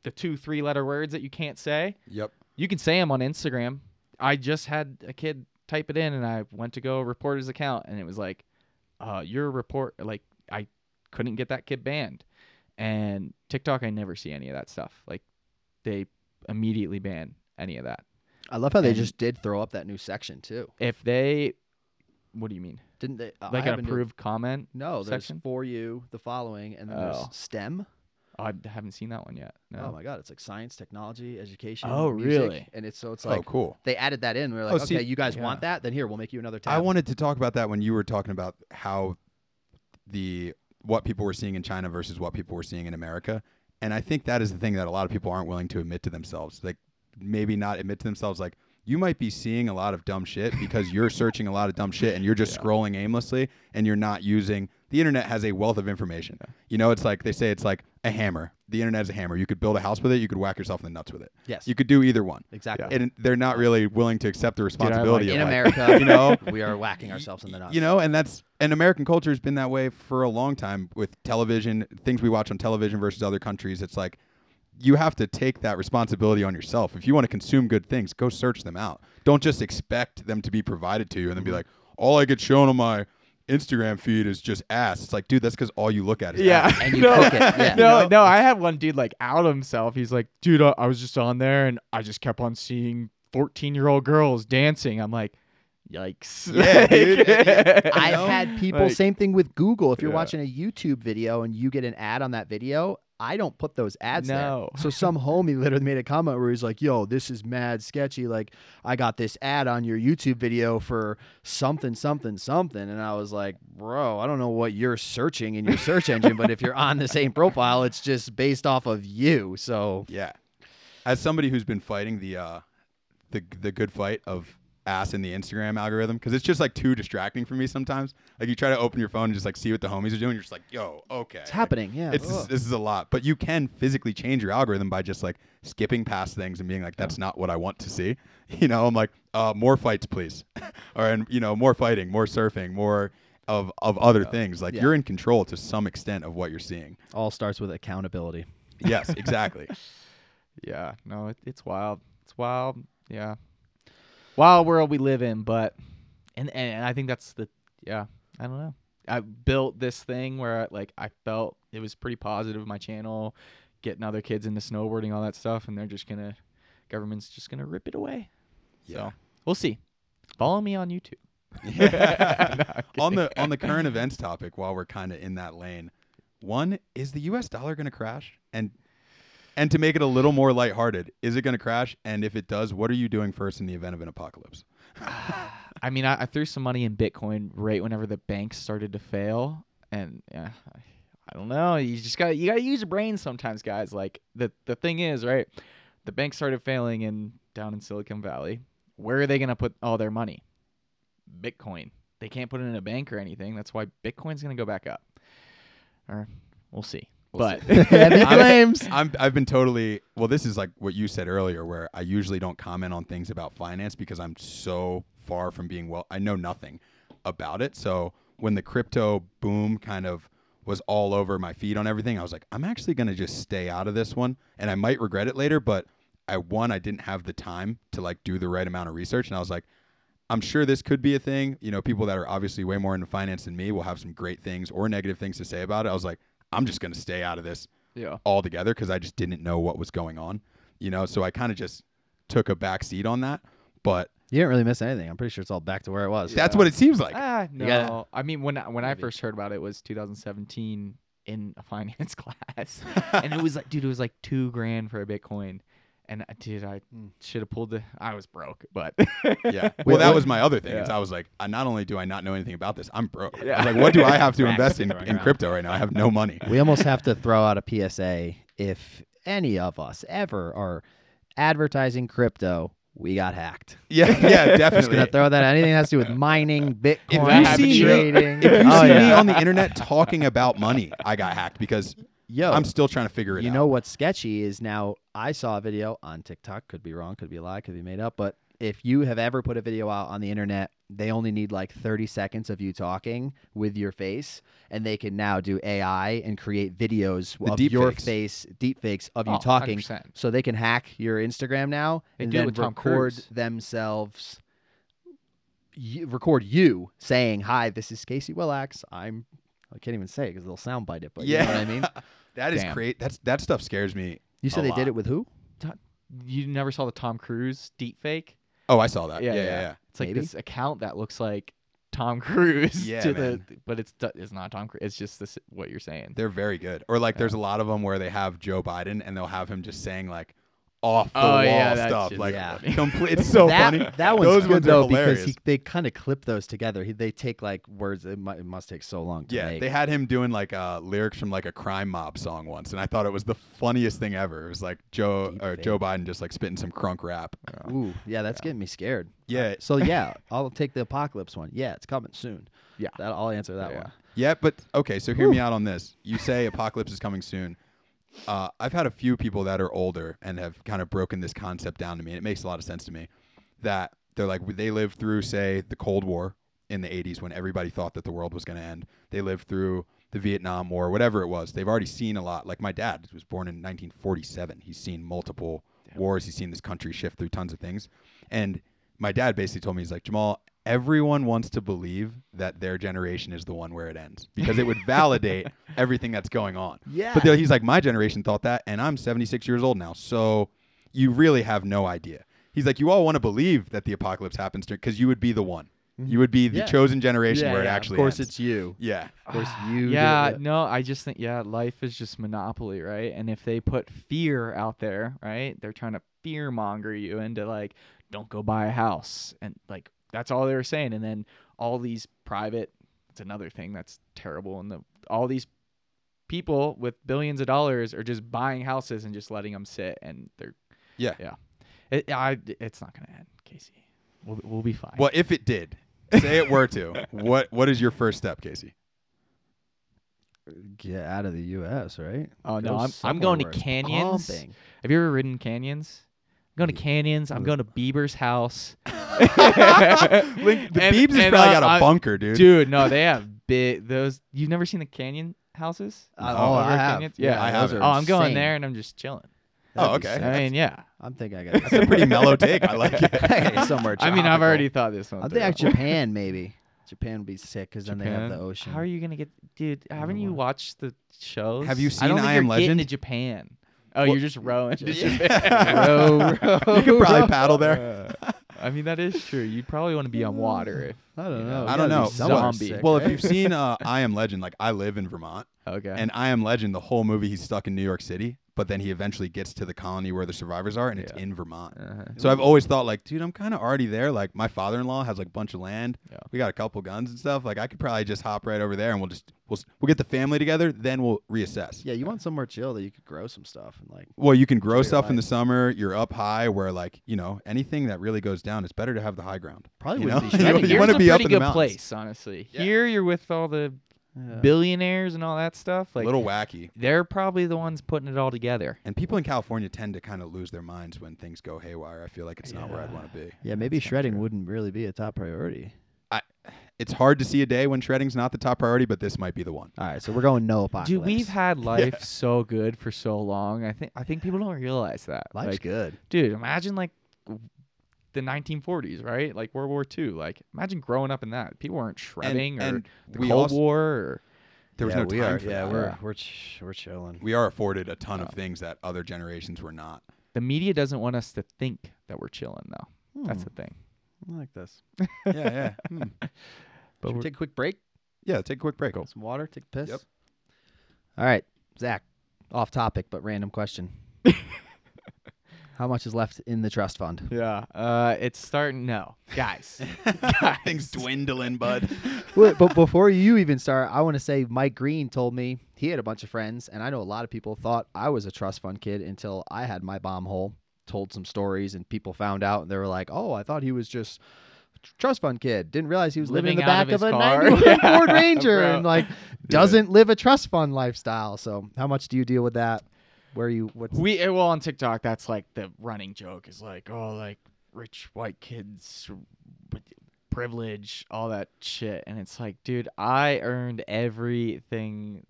the two three letter words that you can't say, Yep. You can say them on Instagram. I just had a kid type it in, and I went to go report his account, and it was like, uh, "Your report." Like I couldn't get that kid banned, and TikTok, I never see any of that stuff. Like they immediately ban any of that. I love how they and- just did throw up that new section too. If they, what do you mean? Didn't they? uh, I Like an haven't- approved comment? No, there's section? for you, the following, and then there's Oh. STEM. Oh, I haven't seen that one yet. No. Oh my god, it's like science, technology, education. Oh, music, really? And it's so it's like oh, cool. they added that in. We are Oh, like, see- okay, you guys yeah. want that? Then here, we'll make you another tab. I wanted to talk about that when you were talking about how the what people were seeing in China versus what people were seeing in America. And I think that is the thing that a lot of people aren't willing to admit to themselves. Like maybe not admit to themselves like you might be seeing a lot of dumb shit because you're searching a lot of dumb shit and you're just scrolling aimlessly and you're not using the internet has a wealth of information. You know, it's like they say it's like a hammer. The internet is a hammer. You could build a house with it, you could whack yourself in the nuts with it. Yes. You could do either one. exactly. And they're not really willing to accept the I responsibility like of In like, America, you know, we are whacking ourselves in the nuts. you know, and that's and American culture has been that way for a long time with television, things we watch on television versus other countries. It's like you have to take that responsibility on yourself. If you want to consume good things, go search them out. Don't just expect them to be provided to you and then be Mm-hmm. like, all I get shown on my Instagram feed is just ass. It's like, dude, that's because all you look at is Yeah, ass. And you no, cook it, yeah. no, no. I had one dude like out himself. He's like, dude, I, I was just on there and I just kept on seeing fourteen-year-old girls dancing. I'm like, yikes. Yeah, dude. I've had people. Like- same thing with Google. If you're Yeah. watching a YouTube video and you get an ad on that video, I don't put those ads No. there. So some homie literally made a comment where he's like, "Yo, this is mad sketchy. Like, I got this ad on your YouTube video for something, something, something," and I was like, "Bro, I don't know what you're searching in your search engine, but if you're on the same profile, it's just based off of you." So Yeah. As somebody who's been fighting the uh the the good fight of ass in the Instagram algorithm because it's just like too distracting for me sometimes. Like you try to open your phone and just like see what the homies are doing, you're just like, "Yo, okay." it's happening. Yeah, It's Ugh. this is a lot, but you can physically change your algorithm by just like skipping past things and being like, "That's not what I want to see." You know, I'm like, uh, "More fights, please," or and you know, more fighting, more surfing, more of of other things. Like Yeah. you're in control to some extent of what you're seeing. all starts with accountability. Yes, exactly. Yeah, no, it, it's wild. It's wild. Yeah, wild world we live in. But and and I think that's the yeah. I don't know. I built this thing where like I felt it was pretty positive. My channel, getting other kids into snowboarding, all that stuff, and they're just gonna government's just gonna rip it away. Yeah. So we'll see. Follow me on YouTube. Yeah. No, on the on the current events topic, while we're kind of in that lane, one is the U.S. dollar to crash, and and to make it a little more lighthearted, is it going to crash? And if it does, what are you doing first in the event of an apocalypse? I mean, I, I threw some money in Bitcoin right whenever the banks started to fail, and yeah, I, don't know. You just got you got to use your brain sometimes, guys. Like the the thing is, right? The banks started failing in down in Silicon Valley. Where are they going to put all their money? Bitcoin. They can't put it in a bank or anything. That's why Bitcoin's going to go back up. Or we'll see. We'll but I'm- claims. I'm I've been totally well. This is like what you said earlier, where I usually don't comment on things about finance because I'm so far from being well. I know nothing about it. So when the crypto boom kind of was all over my feed on everything, I was like, I'm actually gonna just stay out of this one, and I might regret it later. But I one, I didn't have the time to like do the right amount of research, and I was like. I'm sure this could be a thing. You know, people that are obviously way more into finance than me will have some great things or negative things to say about it. I was like, I'm just going to stay out of this yeah. altogether because I just didn't know what was going on. You know, so I kind of just took a back seat on that. But You didn't really miss anything. I'm pretty sure it's all back to where it was. that's what it seems like. Ah, no. gotta- I mean, when I- when I first heard about it, it was 2017 in a finance class, and it was like, dude, it was like two grand for a Bitcoin, and I- dude, I Hmm. should have pulled the. I was broke, but yeah. Well, that was my other thing. Is I was like, I not only do I not know anything about this, I'm broke. I Yeah. was like, what do I have to invest in, in crypto right now? I have no money. we almost have to throw out a PSA. If any of us ever are advertising crypto, we got hacked. Yeah, yeah, Just definitely. gonna throw that. Anything that has to do with mining, Bitcoin, If you see me- trading. If you oh, see me on the internet talking about money, I got hacked because yo, I'm still trying to figure it you out. You know what's sketchy is now I saw a video on TikTok. Could be wrong, could be a lie, could be made up. But if you have ever put a video out on the internet, they only need like 30 seconds of you talking with your face, and they can now do AI and create videos The of deep your fakes. face, deep fakes of you Oh, talking. 100%. So they can hack your Instagram now They and do it then with Tom record Cruise. themselves. You, record you saying, "Hi, this is Casey Willax. I'm." I can't even say it because they'll soundbite it. But yeah, you know what I mean. that is Damn. great. That's that stuff scares me. You said A they lot. did it with who? You never saw the Tom Cruise deep fake? Oh, I saw that. Yeah, yeah, yeah. It's like Maybe. this account that looks like Tom Cruise Yeah, to man. the, but it's it's not Tom Cruise. It's just this what you're saying. They're very good. Or like, there's a lot of them where they have Joe Biden and they'll have him just saying like off the Oh, wall yeah, that's stuff. just Like, Yeah. complete. It's so that, funny. That one's Those good ones are though because he, they kind of clip those together. He, they take like words. It, mu- it must take so long to Yeah, make. they had him doing like uh, lyrics from like a crime mob song once, and I thought it was the funniest thing ever. It was like Joe Deep or fake. Joe Biden just like spitting some crunk rap. Ooh, yeah, that's getting me scared. Yeah, So yeah, I'll take the apocalypse one. Yeah, it's coming soon. Yeah. that, I'll answer that Yeah. one. yeah, but okay. So hear me out on this. You say apocalypse is coming soon. Uh, I've had a few people that are older and have kind of broken this concept down to me, and it makes a lot of sense to me. That they're like they lived through, say, the Cold War in the '80s when everybody thought that the world was going to end. They lived through the Vietnam War, whatever it was. They've already seen a lot. Like my dad was born in 1947. He's seen multiple wars. He's seen this country shift through tons of things. And my dad basically told me, he's like, Jamaal, everyone wants to believe that their generation is the one where it ends because it would validate everything that's going on. Yeah. But he's like, my generation thought that, and I'm 76 years old now. So you really have no idea. He's like, you all want to believe that the apocalypse happens because you would be the one. You mm-hmm. would be the Yeah. chosen generation Yeah, where it yeah, actually Of course, ends. it's you. yeah. Of course, you. do yeah, it. no, I just think yeah, life is just monopoly, right? And if they put fear out there, right, they're trying to fear monger you into like, don't go buy a house, and like that's all they were saying. And then all these private, it's another thing that's terrible, and the all these people with billions of dollars are just buying houses and just letting them sit, and they're Yeah. yeah, it, I, it's not gonna end, Casey. We'll we'll be fine. Well, if it did, say it were to, what what is your first step, Casey? Get out of the U.S. Right? Oh no, I'm I'm going to canyons. pumping. Have you ever ridden canyons? I'm going to canyons. I'm going to Bieber's house. Link, the And- Beebs has probably uh, got a I- bunker, dude. Dude, no, they have big those. You've never seen the canyon houses? Uh, No. oh, I have. Canyons? Yeah, yeah I have. Oh, I'm going insane. there and I'm just chilling. Oh, That'd be okay. sick. I mean, yeah. I'm thinking I got. That's a pretty mellow take. I like it. hey, somewhere. I mean, I've already thought this one. I through. think Japan maybe. Japan would be sick because then they have the ocean. How are you gonna get, dude? Haven't you watched the shows? Have you I seen don't think I you're Am getting Legend? to Japan. Oh, Well, you're just rowing to Yeah. Row, row, You could probably row. paddle there. I mean, that is true. You'd probably want to be on water if. I don't You know. know, I don't know. Zombie. sick, well, if you've seen uh, I Am Legend, like I live in Vermont, Okay. and I Am Legend, the whole movie he's stuck in New York City, but then he eventually gets to the colony where the survivors are, and it's Yeah. in Vermont. uh-huh. So I've always thought like, dude, I'm kind of already there. Like my father-in-law has like a bunch of land. Yeah. We got a couple guns and stuff. Like I could probably just hop right over there, and we'll just we'll s- we'll get the family together. Then we'll reassess. yeah, you want somewhere chill that you could grow some stuff and like. Well, you can grow your stuff in the summer. You're up high, where like you know anything that really goes down, it's better to have the high ground. Probably You wouldn't know? be You shredding. wanna- Here's wanna a be up pretty in the good mountains. place, honestly. Yeah. Here you're with all the Yeah. billionaires and all that stuff. Like a little wacky. they're probably the ones putting it all together. And people in California tend to kind of lose their minds when things go haywire. I feel like it's not where I'd want to be. Yeah, maybe That's shredding wouldn't really be a top priority. It's hard to see a day when shredding's not the top priority, but this might be the one. All right, so we're going no apocalypse. Dude, we've had life so good for so long. I think I think people don't realize that. life's like, good. dude, imagine like the 1940s, right? Like World War II. Like, imagine growing up in that. People weren't shredding or and the we Cold also, War. Or, there was yeah, no we time are. for yeah, that. we're Yeah. we're ch- we're chilling. we are afforded a ton of things that other generations were not. the media doesn't want us to think that we're chilling, though. That's Hmm, the thing. I like this. yeah, yeah. Hmm. But Should we take a quick break? Yeah, take a quick break. Some water. Take a piss. Yep. All right, Zak. Off topic, but random question. How much is left in the trust fund? yeah, uh, it's starting. No, guys, Things dwindling, bud. Wait, but before you even start, I want to say Mike Green told me he had a bunch of friends, and I know a lot of people thought I was a trust fund kid until I had my bomb hole. Told some stories, and people found out, and they were like, "Oh, I thought he was just a trust fund kid. Didn't realize he was living, in the back of of, a car." 91 Yeah, Ford Ranger and like doesn't live a trust fund lifestyle." So, how much do you deal with that? Where you? What's we eh, well on TikTok. That's like the running joke is like, oh, like rich white kids with privilege, all that shit, and it's like, dude, I earned everything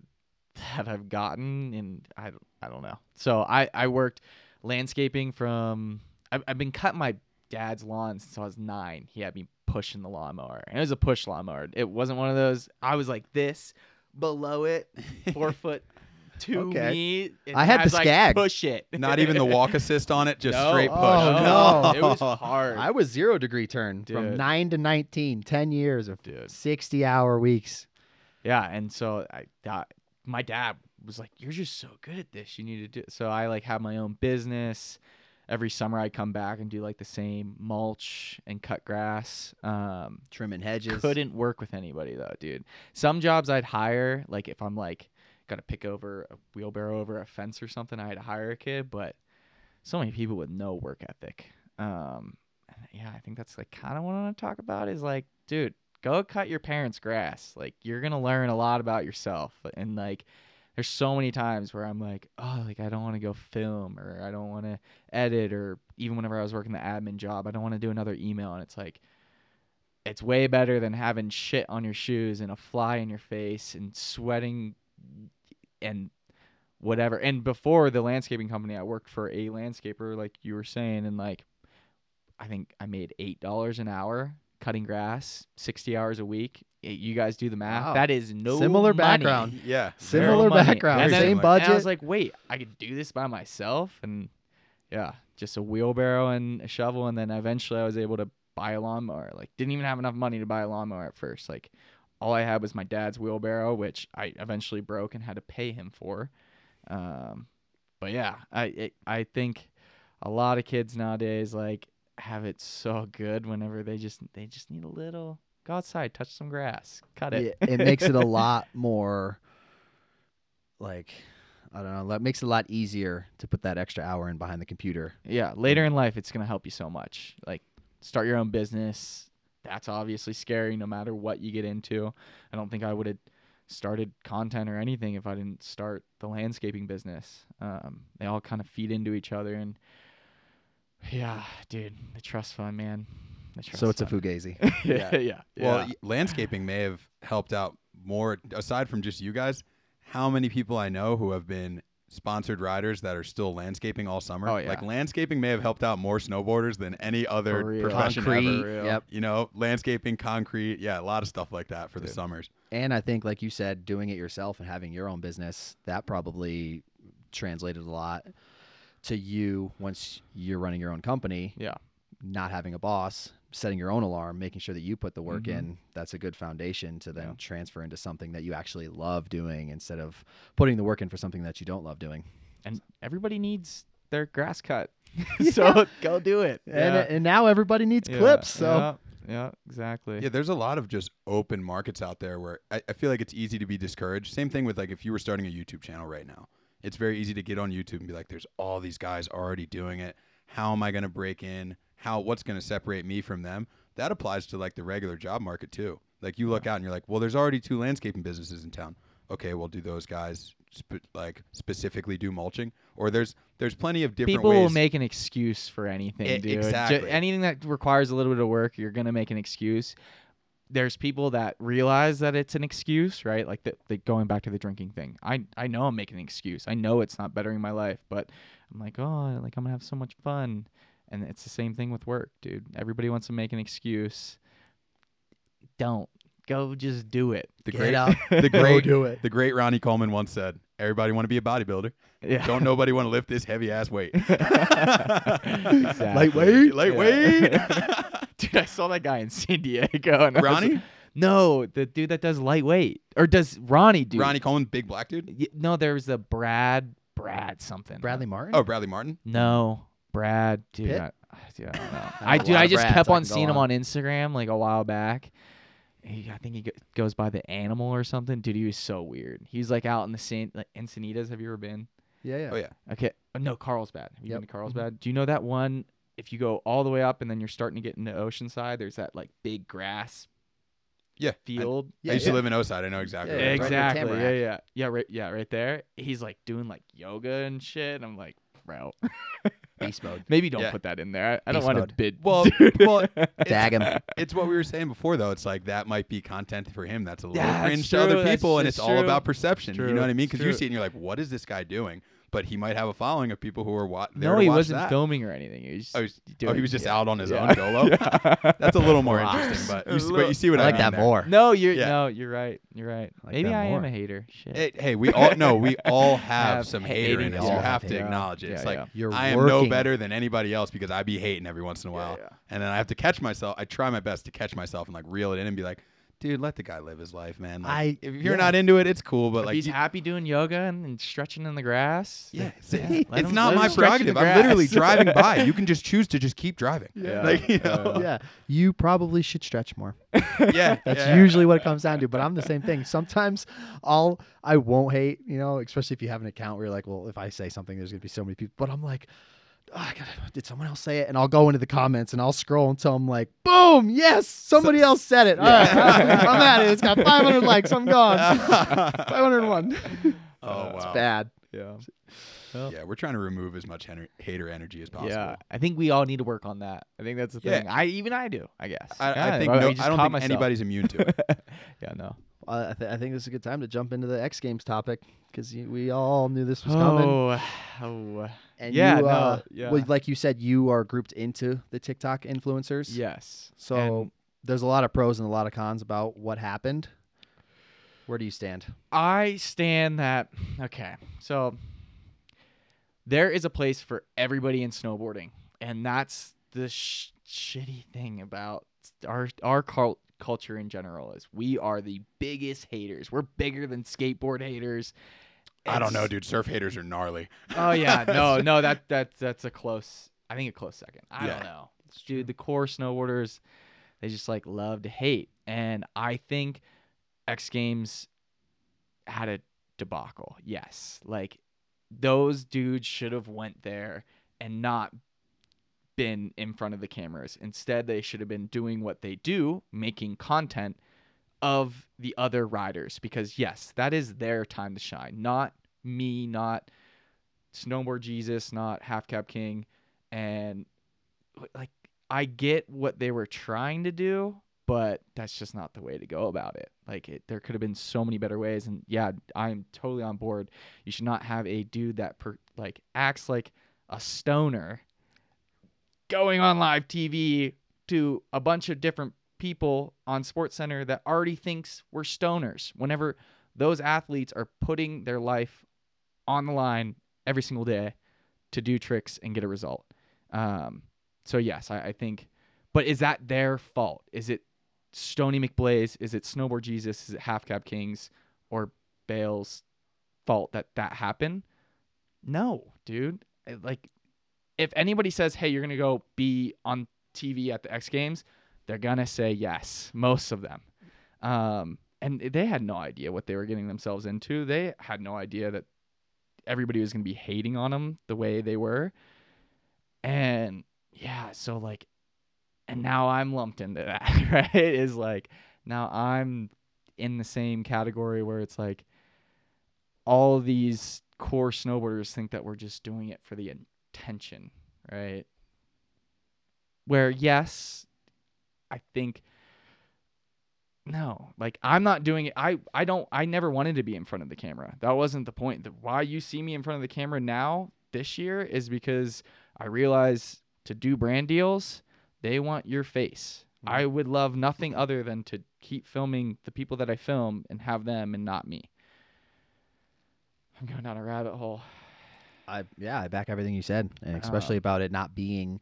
that I've gotten, and I I don't know. So I I worked landscaping from I've, I've been cutting my dad's lawn since I was nine. He had me pushing the lawnmower, and it was a push lawnmower. It wasn't one of those. I was like this below it, four foot to Okay. me. and I had the Dad's like, Scag. Push it. Not even the walk assist on it, just No. straight push. Oh, no. It was hard. I was zero degree turn from nine to 19, 10 years of Dude. 60 hour weeks. Yeah, and so I that, my dad was like, "You're just so good at this. You need to do." It. So I like have my own business. Every summer I come back and do like the same mulch and cut grass. Um, Trimming hedges. couldn't work with anybody though, dude. Some jobs I'd hire, like if I'm like got to pick over a wheelbarrow over a fence or something, I had to hire a kid. But so many people with no work ethic. Um, yeah, I think that's like kind of what I want to talk about. Is like, dude, go cut your parents' grass. Like you're gonna learn a lot about yourself. And like, there's so many times where I'm like, oh, like I don't want to go film or I don't want to edit or even whenever I was working the admin job, I don't want to do another email. And it's like it's way better than having shit on your shoes and a fly in your face and sweating and whatever. And before the landscaping company, I worked for a landscaper, like you were saying, and like I think I made eight dollars an hour cutting grass, sixty hours a week. You guys do the math. Wow. That is no Similar money. background. Yeah. Similar No background, And then- same and budget. And I was like, wait, I could do this by myself, and yeah, just a wheelbarrow and a shovel, and then eventually I was able to buy a lawnmower. Like, didn't even have enough money to buy a lawnmower at first. Like, all I had was my dad's wheelbarrow, which I eventually broke and had to pay him for. Um, but yeah, I it, I think a lot of kids nowadays like have it so good whenever they just they just need a little go outside, touch some grass, cut it. it, it makes it a lot more like I don't know. That makes it a lot easier to put that extra hour in behind the computer. Yeah, later in life, it's gonna help you so much. Like, start your own business. That's obviously scary, no matter what you get into. I don't think I would have started content or anything if I didn't start the landscaping business. Um, they all kind of feed into each other, and yeah, dude, the trust fund, man. The trust So it's a fugazi. yeah, yeah, Well, yeah. landscaping may have helped out more aside from just you guys. How many people I know who have been sponsored riders that are still landscaping all summer? Oh, yeah. Like landscaping may have helped out more snowboarders than any other profession Concrete. ever. real. Yep. You know, landscaping, concrete, yeah, a lot of stuff like that for the summers. And I think, like you said, doing it yourself and having your own business, that probably translated a lot to you once you're running your own company. yeah. not having a boss, setting your own alarm, making sure that you put the work Mhm. in, that's a good foundation to then Yeah. transfer into something that you actually love doing instead of putting the work in for something that you don't love doing. And everybody needs their grass cut. so go do it. And and now everybody needs clips, so yeah, yeah, exactly. Yeah, there's a lot of just open markets out there where I, I feel like it's easy to be discouraged. Same thing with like if you were starting a YouTube channel right now, it's very easy to get on YouTube and be like, "There's all these guys already doing it. How am I going to break in? How what's going to separate me from them?" That applies to like the regular job market too. Like you look out and you're like, "Well, there's already two landscaping businesses in town. Okay, well, do those guys spe- like specifically do mulching? Or there's there's plenty of different People ways. will make an excuse for anything, E- dude. Exactly. anything that requires a little bit of work, you're gonna make an excuse. There's people that realize that it's an excuse, right? Like the, the going back to the drinking thing. I I know I'm making an excuse. I know it's not bettering my life, but I'm like, oh, like I'm gonna have so much fun. And it's the same thing with work, dude. Everybody wants to make an excuse. Don't go, just do it. the Get great out, the great do it. the great Ronnie Coleman once said, "Everybody want to be a bodybuilder." Yeah. Don't nobody want to lift this heavy ass weight. Exactly. Lightweight? Lightweight. Dude, I saw that guy in San Diego. And Ronnie? like- no, the dude that does lightweight, or does Ronnie do? Ronnie Coleman, big black dude. Y- No, there was a Brad, Brad something. Bradley Martin? Oh, Bradley Martin. No, Brad, dude. Pitt? I, dude, I don't know. I know I a dude, I just Brads kept I on can go seeing him on. on Instagram like a while back. He, I think he goes by the animal or something. Dude, he was so weird. He's like out in the San like Encinitas. Have you ever been? yeah, yeah. Oh yeah. Okay. Oh, no, Carlsbad. Have you Yep. been to Carlsbad? Mm-hmm. Do you know that one? If you go all the way up and then you're starting to get into Oceanside, there's that like big grass Yeah. I- field. I, used to live in Oside. I know exactly. Yeah, where right it's at. exactly. Yeah, yeah, yeah. Right, yeah, right there. He's like doing like yoga and shit. And I'm like, bro, Beast uh, mode. maybe don't Yeah. put that in there. I, I don't Beast want to mode. bid. Well, dude. well, Tag him. It's what we were saying before, though. It's like that might be content for him. That's a little Yeah, that's cringe true, to other that's- people, and it's it's all true. about perception. You True, know what I mean? it's Because you true. see it and you're like, "What is this guy doing?" But he might have a following of people who are wa- there no, to he wasn't that. filming or anything. He was oh, just Oh, he's- doing, oh, he was just yeah. out on his Yeah. own dolo. Yeah. That's a little more Wow. interesting, but you, see, little- but you see what I I, like mean that there. more. No, you're Yeah. no, you're right. You're right. I like Maybe that I am a hater. Shit. Hey, hey, we all no, we all have, Have some hating hater in us. You have have to acknowledge it. It's like. You're I am no better than anybody else because I be hating every once in a while, and then I have to catch myself. I try my best to catch myself and like reel it in and be like, "Dude, let the guy live his life, man. Like, I- if you're yeah. not into it, it's cool, but If like, he's you- happy doing yoga and, and stretching in the grass. yeah, then- it's, yeah, it's let him- not let my him stretch in the prerogative. I'm literally grass. driving by. You can just choose to just keep driving. Yeah. Like, you know? yeah, you probably should stretch more. yeah, That's yeah. usually what it comes down to. But I'm the same thing. Sometimes I'll I won't hate, you know, especially if you have an account where you're like, well, if I say something, there's gonna be so many people. But I'm like, "Oh, I gotta, did someone else say it? And I'll go into the comments and I'll scroll until I'm like, boom, yes, somebody else said it. All right, I'm at it. It's got 500 likes. I'm gone. 501. Oh, wow. It's bad. Yeah. Yeah, we're trying to remove as much hater, hater energy as possible. Yeah, I think we all need to work on that. I think that's the Yeah. thing. I even I do. I guess. I, Yeah, I think well, no, just I don't think myself. anybody's immune to it. yeah, no. Uh, I, th- I think this is a good time to jump into the X Games topic because we all knew this was coming. Oh, oh, And yeah, you, no, uh, yeah. well, like you said, you are grouped into the TikTok influencers. yes. So And there's a lot of pros and a lot of cons about what happened. Where do you stand? I stand that. Okay, so there is a place for everybody in snowboarding, and that's the sh- shitty thing about our our cul- culture in general is we are the biggest haters. We're bigger than skateboard haters. I don't know, dude. Surf haters are gnarly. Oh yeah, no, no, that that that's a close. I think a close second. I Yeah. don't know, dude. The core snowboarders, they just like love to hate, and I think X Games had a debacle. Yes, like those dudes should have went there and not been in front of the cameras. Instead, they should have been doing what they do, making content of the other riders because yes, that is their time to shine. Not me, not Snowboard Jesus, not Half Cab King and like I get what they were trying to do, but that's just not the way to go about it. Like it, there could have been so many better ways and yeah, I'm totally on board. You should not have a dude that per, like acts like a stoner going on live TV to a bunch of different people on Sports Center that already thinks we're stoners. Whenever those athletes are putting their life on the line every single day to do tricks and get a result. Um, so yes, I, I think. But is that their fault? Is it Stony McBlaze? Is it Snowboard Jesus? Is it Half Cab Kings or Bale's fault that that happened? No, dude. Like, if anybody says, "Hey, you're gonna go be on TV at the X Games," they're gonna say yes. Most of them, um, and they had no idea what they were getting themselves into. They had no idea that everybody was gonna be hating on them the way they were, and yeah, so like, and now I'm lumped into that. Right? Is like now I'm in the same category where it's like all these core snowboarders think that we're just doing it for the attention, right? Where yes, I think no, like I'm not doing it. I I don't. I never wanted to be in front of the camera. That wasn't the point. The, why you see me in front of the camera now this year is because I realize to do brand deals, they want your face. Mhm. I would love nothing other than to keep filming the people that I film and have them and not me. I'm going down a rabbit hole. I yeah, I back everything you said, and Uh, especially about it not being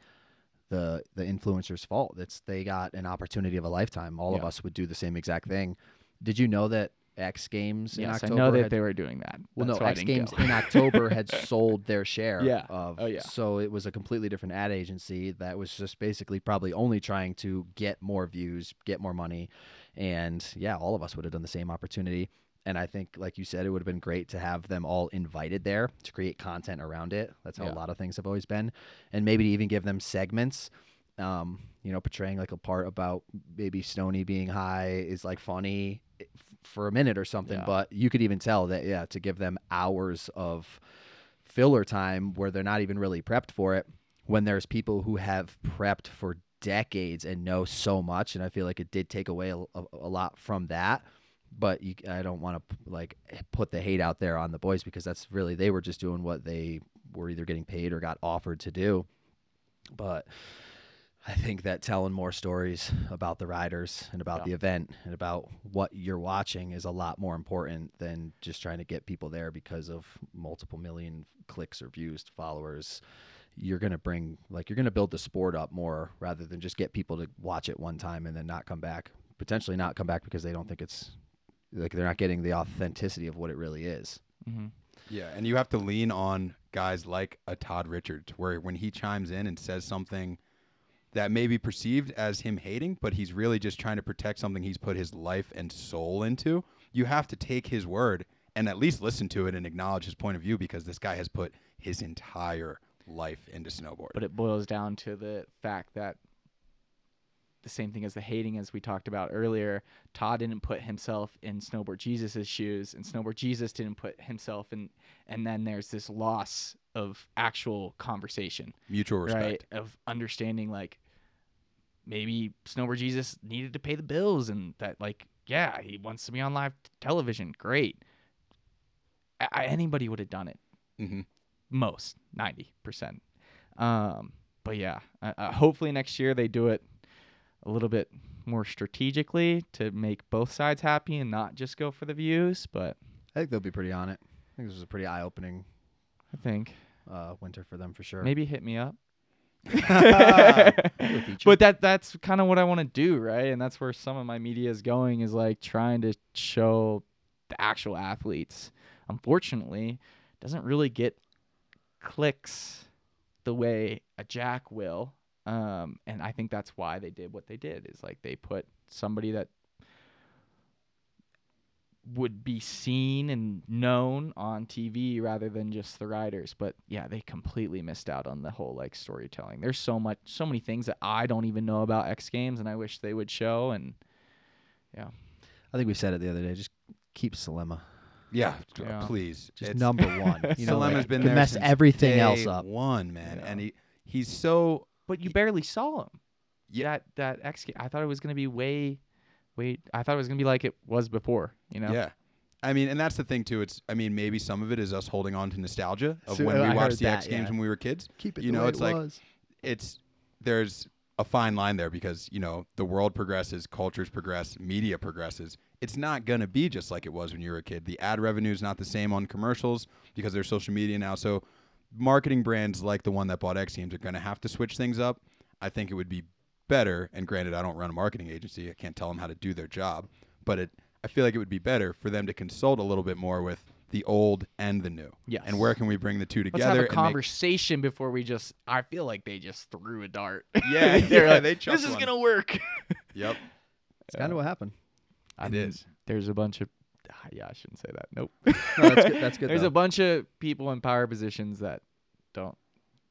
the the influencer's fault. It's they got an opportunity of a lifetime. All of us would do the same exact thing. Did you know that X Games in yes, October I know that had, they were doing that. well, That's no, why I X Games in October had sold their share Yeah. of. Oh, yeah. So it was a completely different ad agency that was just basically probably only trying to get more views, get more money, and yeah, all of us would have done the same opportunity. And I think, like you said, it would have been great to have them all invited there to create content around it. That's how Yeah. a lot of things have always been, and maybe to even give them segments. Um, you know, portraying like a part about maybe Stony being high is like funny f- for a minute or something, Yeah. but you could even tell that yeah, to give them hours of filler time where they're not even really prepped for it when there's people who have prepped for decades and know so much and I feel like it did take away a, a, a lot from that but you, I don't want to like put the hate out there on the boys because that's really they were just doing what they were either getting paid or got offered to do but I think that telling more stories about the riders and about Yeah. the event and about what you're watching is a lot more important than just trying to get people there because of multiple million clicks or views, to followers. You're going to bring, like, you're going to build the sport up more rather than just get people to watch it one time and then not come back. Potentially not come back because they don't think it's like they're not getting the authenticity of what it really is. hmm Yeah, and you have to lean on guys like a Todd Richards, where when he chimes in and says something that may be perceived as him hating, but he's really just trying to protect something he's put his life and soul into, you have to take his word and at least listen to it and acknowledge his point of view because this guy has put his entire life into snowboard. But it boils down to the fact that the same thing as the hating, as we talked about earlier. Todd didn't put himself in Snowboard Jesus's shoes, and Snowboard Jesus didn't put himself in. And then there's this loss of actual conversation, Mutual respect. right? Of understanding, like maybe Snowboard Jesus needed to pay the bills, and that, like, yeah, he wants to be on live t- television. Great. I, anybody would have done it hmm most 90% um but yeah uh, uh, hopefully next year they do it a little bit more strategically to make both sides happy and not just go for the views but I think they'll be pretty on it. I think this was a pretty eye opening i think uh, winter for them for sure. maybe hit me up Do a feature. but that that's kind of what i want to do right? And that's where some of my media is going is like trying to show the actual athletes. Unfortunately doesn't really get clicks the way a jack will um, and i think that's why they did what they did is like they put somebody that would be seen and known on TV rather than just the riders. But yeah, they completely missed out on the whole like storytelling. There's so much, so many things that I don't even know about X Games, and I wish they would show. And yeah, I think we said it the other day. Just keep Selema. Yeah, Yeah. Uh, please. Just It's- number one. You know, Selema's like, been there mess since everything else up. One man, Yeah. and he he's so but you barely saw him. Yeah. That that X Games, I thought it was gonna be way, way. I thought it was gonna be like it was before. You know. Yeah. I mean, and that's the thing too. It's I mean, maybe some of it is us holding on to nostalgia of So, when I we heard watched the that, X Games yeah. when we were kids. Keep it You know, it's like it's there's a fine line there because you know the world progresses, cultures progress, media progresses. It's not gonna be just like it was when you were a kid. The ad revenue is not the same on commercials because there's social media now. So marketing brands like the one that bought X Games are gonna have to switch things up. I think it would be better. And granted, I don't run a marketing agency. I can't tell them how to do their job, but it. I feel like it would be better for them to consult a little bit more with the old and the new. Yes. And where can we bring the two together? Let's together? have a and make- conversation before we just. I feel like they just threw a dart. Yeah, They're yeah, like, they This chucked is gonna work. Yep. It's kind of what happened. I It mean, is. There's a bunch of. ah, Yeah, I shouldn't say that. Nope. No, that's good. That's good. There's though. a bunch of people in power positions that don't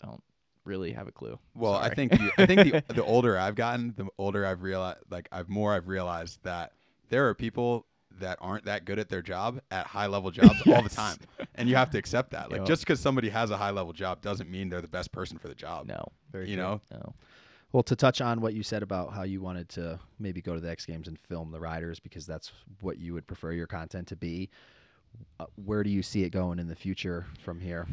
don't really have a clue. Well, I think the, I think the the older I've gotten, the older I've realized, like I've more I've realized that there are people that aren't that good at their job at high level jobs all the time, and you have to accept that. Like Yep. just because somebody has a high level job doesn't mean they're the best person for the job. no, very you true. know? no. Well, to touch on what you said about how you wanted to maybe go to the X Games and film the riders because that's what you would prefer your content to be. Uh, where do you see it going in the future from here?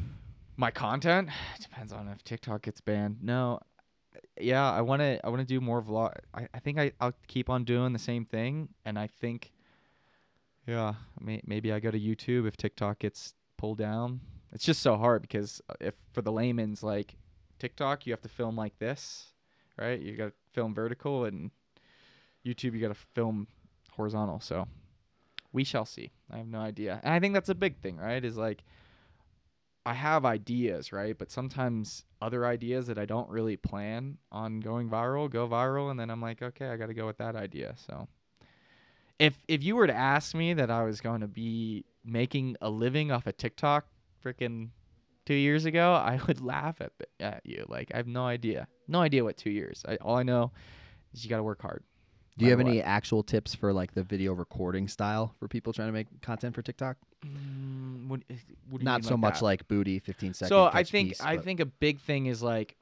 My content depends on if TikTok gets banned. No, yeah, I want to. I want to do more vlog. I, I think I I'll keep on doing the same thing, and I think, yeah, may, maybe I go to YouTube if TikTok gets pulled down. It's just so hard because uh, if for the layman's like TikTok, you have to film like this, right? You got to film vertical, and YouTube, you got to film horizontal. So we shall see. I have no idea, and I think that's a big thing, right? Is like. I have ideas, right? But sometimes other ideas that I don't really plan on going viral go viral, and then I'm like, okay, I got to go with that idea. So, if if you were to ask me that I was going to be making a living off of TikTok, freaking two years ago, I would laugh at at you. Like I have no idea, no idea what two years. I, all I know is you got to work hard. Do you have any actual tips for like the video recording style for people trying to make content for TikTok? Mm, what, what do you Not so much that? like booty, 15 second. so I think piece, I but- think a big thing is like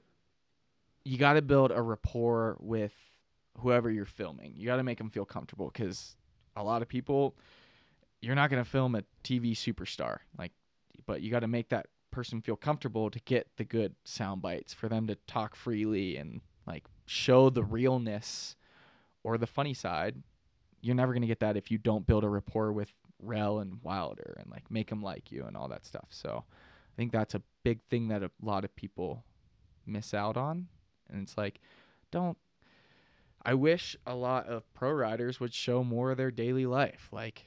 you got to build a rapport with whoever you're filming. You got to make them feel comfortable because a lot of people you're not going to film a TV superstar like but you got to make that person feel comfortable to get the good sound bites for them to talk freely and like show the realness or the funny side. You're never going to get that if you don't build a rapport with Rel and Wilder and like make them like you and all that stuff. So I think that's a big thing that a lot of people miss out on. And it's like, don't. I wish a lot of pro riders would show more of their daily life. Like,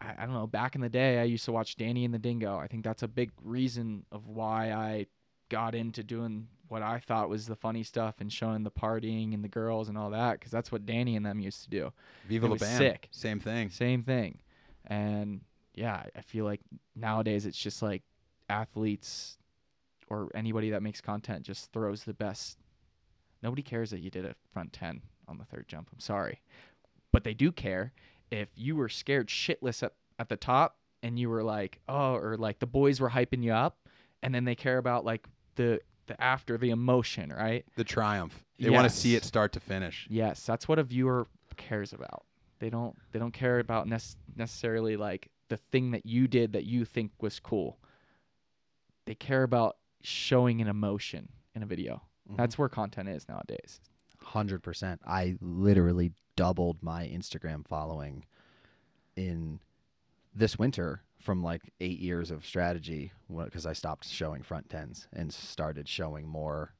I, I don't know, back in the day, I used to watch Danny and the Dingo. I think that's a big reason of why I got into doing what I thought was the funny stuff and showing the partying and the girls and all that because that's what Danny and them used to do. Viva la Bam. sick. Same thing. Same thing. And yeah, I- I feel like nowadays it's just like athletes or anybody that makes content just throws the best. Nobody cares that you did a front 10 on the third jump. I'm sorry. But they do care if you were scared shitless at, at the top and you were like, oh, or like the boys were hyping you up and then they care about like the, the after, the emotion, right? The triumph. They want to see it start to finish. Yes, that's what a viewer cares about. They don't they don't care about nec- necessarily like the thing that you did that you think was cool. They care about showing an emotion in a video. Mhm. That's where content is nowadays. Hundred percent. I literally doubled my Instagram following in this winter from like eight years of strategy because I stopped showing front tens and started showing more.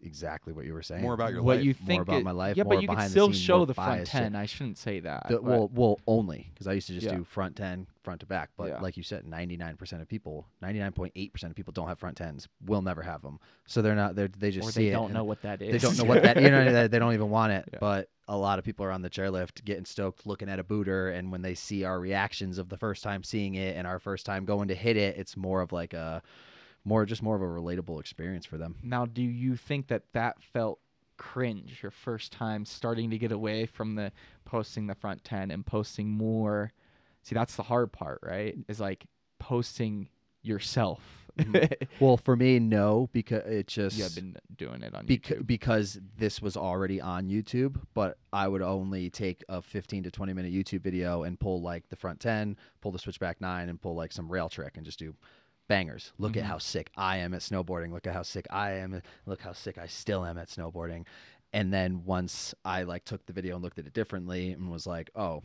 Exactly what you were saying. More about your what life. you more think about it- my life, Yeah, more but you can behind the still scene, show the front biased shit. ten. I shouldn't say that. The, but- well, well, only because I used to just Yeah. do front ten, front to back. But Yeah. like you said, ninety nine percent of people, ninety nine point eight percent of people don't have front tens. Will never have them. So they're not. They they just or see they it don't and know what that is. They don't know what that. You know, they, they don't even want it. Yeah. But a lot of people are on the chairlift, getting stoked, looking at a booter, and when they see our reactions of the first time seeing it and our first time going to hit it, it's more of like a, more just more of a relatable experience for them. Now, do you think that that felt cringe your first time starting to get away from the posting the front 10 and posting more? See, that's the hard part, right? Is like posting yourself. Well, for me, no, because it just you have been doing it on Bec- YouTube. because this was already on YouTube, but I would only take a 15 to 20 minute YouTube video and pull like the front 10, pull the switchback 9, and pull like some rail trick and just do bangers. Look at Mhm. how sick I am at snowboarding. Look at how sick I am. Look how sick I still am at snowboarding. And then once I like took the video and looked at it differently and was like, oh,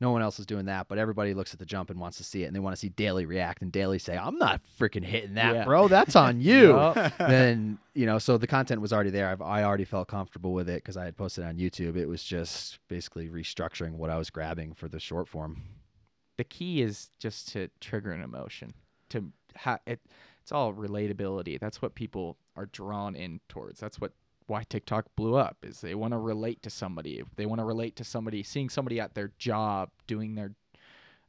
No one else is doing that, but everybody looks at the jump and wants to see it, and they want to see Daly react and Daly say, "I'm not freaking hitting that, Yeah. bro. That's on you." Yup. then you know, so the content was already there. I've, I already felt comfortable with it because I had posted on YouTube. It was just basically restructuring what I was grabbing for the short form. the key is just to trigger an emotion to ha- it it's all relatability that's what people are drawn in towards that's what why TikTok blew up is they want to relate to somebody. They want to relate to somebody seeing somebody at their job doing their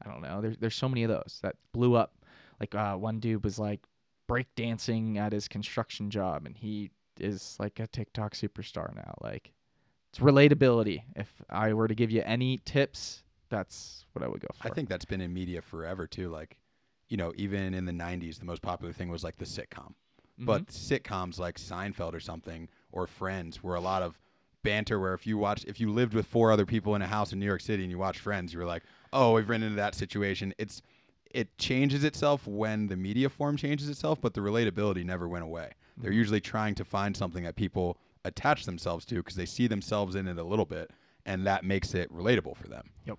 I don't know there's there's so many of those that blew up. Like uh, one dude was like break dancing at his construction job and he is like a TikTok superstar now. Like it's relatability. If I were to give you any tips that's what I would go for. I think that's been in media forever too. Like, you know, even in the '90s, the most popular thing was like the sitcom. But sitcoms like Seinfeld or something or Friends were a lot of banter. Where if you watch, if you lived with four other people in a house in New York City and you watch Friends, you were like, oh, we've run into that situation. It's it changes itself when the media form changes itself, but the relatability never went away. They're mm-hmm. usually trying to find something that people attach themselves to because they see themselves in it a little bit, and that makes it relatable for them. Yep,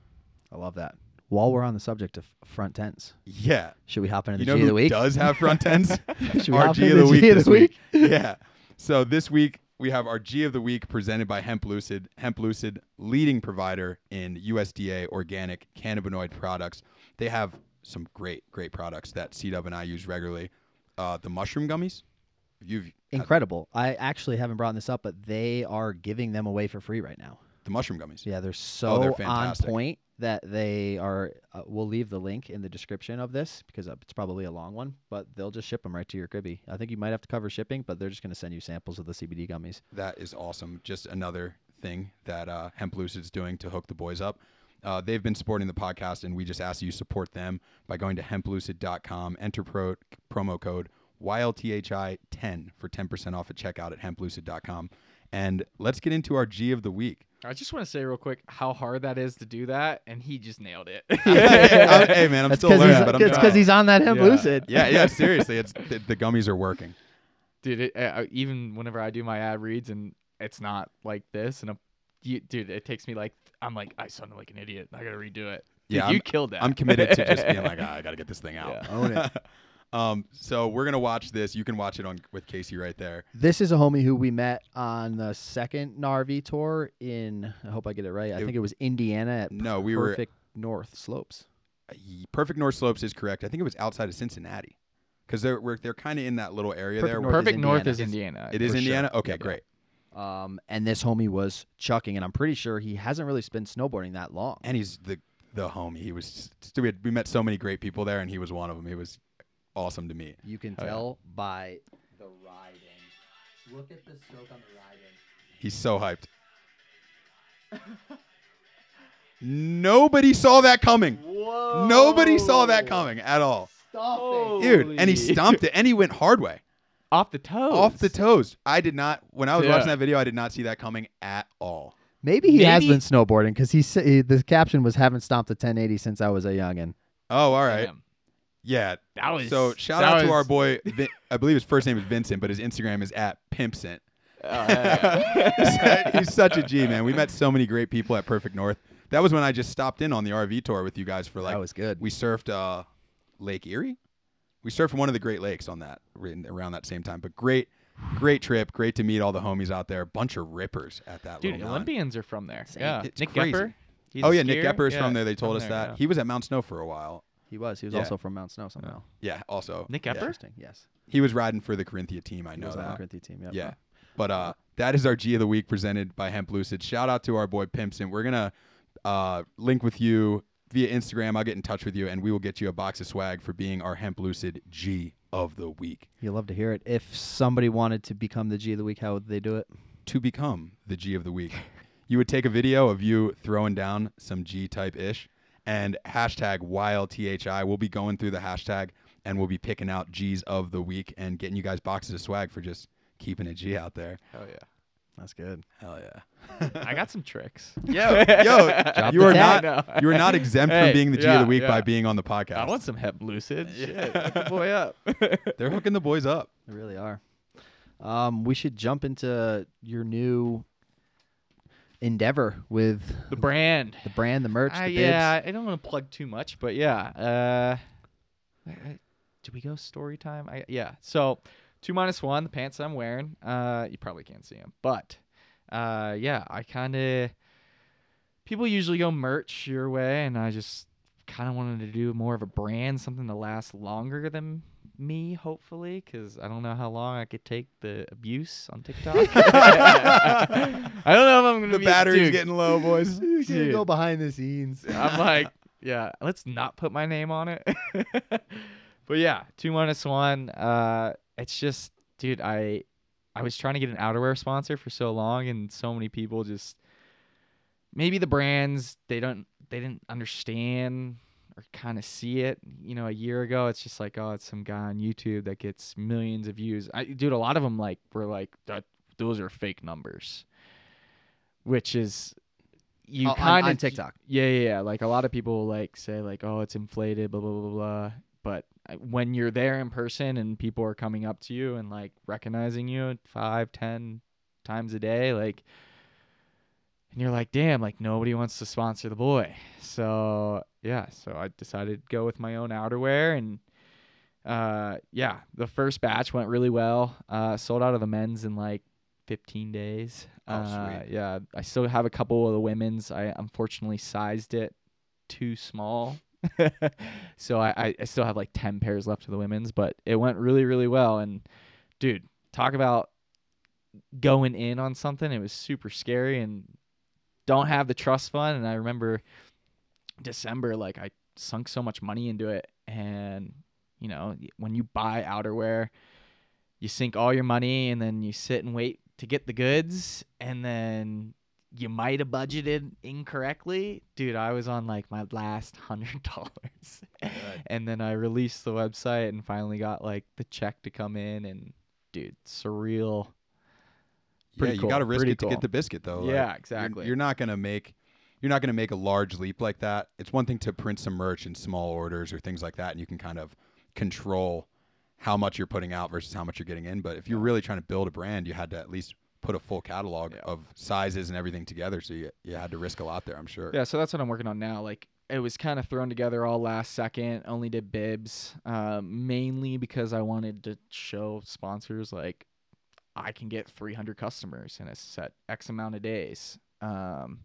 I love that. While we're on the subject of front tents, Yeah. should we hop into You the know G of the week? does have front ends? Should we our hop G into of the week G of this the week. yeah. So this week we have our G of the week presented by Hemp Lucid. Hemp Lucid, leading provider in USDA organic cannabinoid products. They have some great, great products that C Dub and I use regularly. Uh, the mushroom gummies. You've Incredible. I actually haven't brought this up, but they are giving them away for free right now. The mushroom gummies. Yeah, they're Oh, so they're on fantastic. point that they are. Uh, we'll leave the link in the description of this because uh, it's probably a long one, but they'll just ship them right to your cribby. I think you might have to cover shipping, but they're just going to send you samples of the CBD gummies. That is awesome. Just another thing that uh, Hemp Lucid's doing to hook the boys up. Uh, they've been supporting the podcast, and we just ask you support them by going to hemplucid.com, enter pro, promo code YLTHI10 for 10% off at checkout at hemplucid.com. And let's get into our G of the week. I just want to say real quick how hard that is to do that, and he just nailed it. hey, man, I'm That's still learning, but I'm it's because he's on that hemp Yeah. lucid. yeah, yeah, seriously, it's the, the gummies are working. dude, it, uh, even whenever I do my ad reads and it's not like this, and I'm, you, dude, it takes me like I'm like I sound like an idiot. I gotta redo it. Dude, Yeah, you I'm- killed that. I'm committed to just being like, ah, I got to get this thing out. Yeah. Own it. Um, so we're gonna watch this. You can watch it on with Casey right there. This is a homie who we met on the second Narvi tour in. I hope I get it right. I It- think it was Indiana at No, we were Perfect North Slopes. Perfect North Slopes is correct. I think it was outside of Cincinnati, because they're we're, they're kind of in that little area Perfect there. North where is Perfect North is Indiana. it is for sure. Indiana. Okay, Yep. great. Um, and this homie was chucking, and I'm pretty sure he hasn't really been snowboarding that long. And he's the the homie. He was we, had, we met so many great people there, and he was one of them. He was awesome to meet. You can Oh, yeah. tell by the riding. Look at the stroke on the riding. He's so hyped. Nobody saw that coming. Whoa. Nobody saw that coming at all, Stop dude. And he stomped it, and he went hard way. off the toes. off the toes. I did not when I was Yeah. watching that video. I did not see that coming at all. Maybe he has been snowboarding because he, he the caption was haven't stomped a 1080 since I was a youngin. Oh, all right, Damn. Yeah. That was So shout that out to our boy. Vin- I believe his first name is Vincent, but his Instagram is at Pimpcent. Oh, yeah. He's such a G man. We met so many great people at Perfect North. That was when I just stopped in on the RV tour with you guys for like that was good. we surfed uh, Lake Erie. We surfed one of the Great Lakes on that around that same time. But great, great trip. Great to meet all the homies out there. Bunch of rippers at that Dude, little mountain. Olympians are from there. Same. Yeah, It's Nick crazy. Goepper. he's Oh a yeah, Nick skier. Goepper is Yeah, from there. They told us there, that yeah. he was at Mount Snow for a while. He was. He was Yeah. also from Mount Snow somehow. Yeah, also Nick yeah. Goepper? Interesting. Yes. He was riding for the Carinthia team. I He know was on the that. Corinthians team. Yep. Yeah. But uh, that is our G of the week presented by Hemp Lucid. Shout out to our boy Pimpcent. We're gonna uh, link with you via Instagram. I'll get in touch with you, and we will get you a box of swag for being our Hemp Lucid G of the week. You'll love to hear it. If somebody wanted to become the G of the week, how would they do it? To become the G of the week, you would take a video of you throwing down some G type ish, and hashtag WildTHI. We'll be going through the hashtag, and we'll be picking out G's of the week and getting you guys boxes of swag for just keeping a G out there. Hell yeah. That's good. Hell yeah. I got some tricks. Yo, yo, Drop you are not I know. you are not exempt Hey, from being the G of the week by being on the podcast. I want some Hemp Lucid. Yeah. Shit, hook the boy up. They're hooking the boys up. They really are. Um, we should jump into your new endeavor with The brand. the brand, the merch, Uh, the bibs. yeah, I don't want to plug too much, but yeah. Uh, I- I- did we go story time? I, yeah. So two minus one, the pants I'm wearing. Uh, you probably can't see them, but uh, yeah, I kind of people usually go merch your way, and I just kind of wanted to do more of a brand, something to last longer than me, hopefully, because I don't know how long I could take the abuse on TikTok. I don't know if I'm gonna The be battery's dude, getting low, boys. Dude. go behind the scenes. I'm like, yeah, let's not put my name on it. but yeah, two minus one. Uh, it's just, dude, I, I was trying to get an outerwear sponsor for so long, and so many people just, maybe the brands they don't, they didn't understand or kind of see it. You know, a year ago, it's just like, oh, it's some guy on YouTube that gets millions of views. I, dude, a lot of them like were like that. Those are fake numbers, which is. You Oh, kind on of TikTok. yeah, yeah, yeah. Like a lot of people like say like, "Oh, it's inflated," blah blah blah blah. blah. But uh, when you're there in person and people are coming up to you and like recognizing you five, ten times a day, like, and you're like, "Damn!" Like nobody wants to sponsor the boy. So yeah, so I decided to go with my own outerwear and. Uh yeah, the first batch went really well. Uh sold out of the men's in like 15 days. Oh, uh, sweet. Yeah, I still have a couple of the women's. I unfortunately sized it too small. so I, I, I still have like 10 pairs left of the women's, but it went really, really well. And dude, talk about going in on something. It was super scary and don't have the trust fund. And I remember December, like I sunk so much money into it. And, you know, when you buy outerwear, you sink all your money and then you sit and wait to get the goods. And then you might have budgeted incorrectly. Dude i was on like my last hundred dollars. And then i released the website and finally got like the check to come in. And dude surreal yeah, Pretty you cool, got to risk pretty it to get the biscuit, though. Like, Yeah, you're- exactly. You're, not gonna make, you're not gonna make a large leap like that. It's one thing to print some merch in small orders or things like that, and you can kind of control how much you're putting out versus how much you're getting in. But if you're really trying to build a brand, you had to at least put a full catalog Yeah. of sizes and everything together. So you you had to risk a lot there, I'm sure. Yeah, so that's what I'm working on now. Like it was kind of thrown together all last second. Only did bibs, um, mainly because I wanted to show sponsors like I can get 300 customers in a set X amount of days. Um,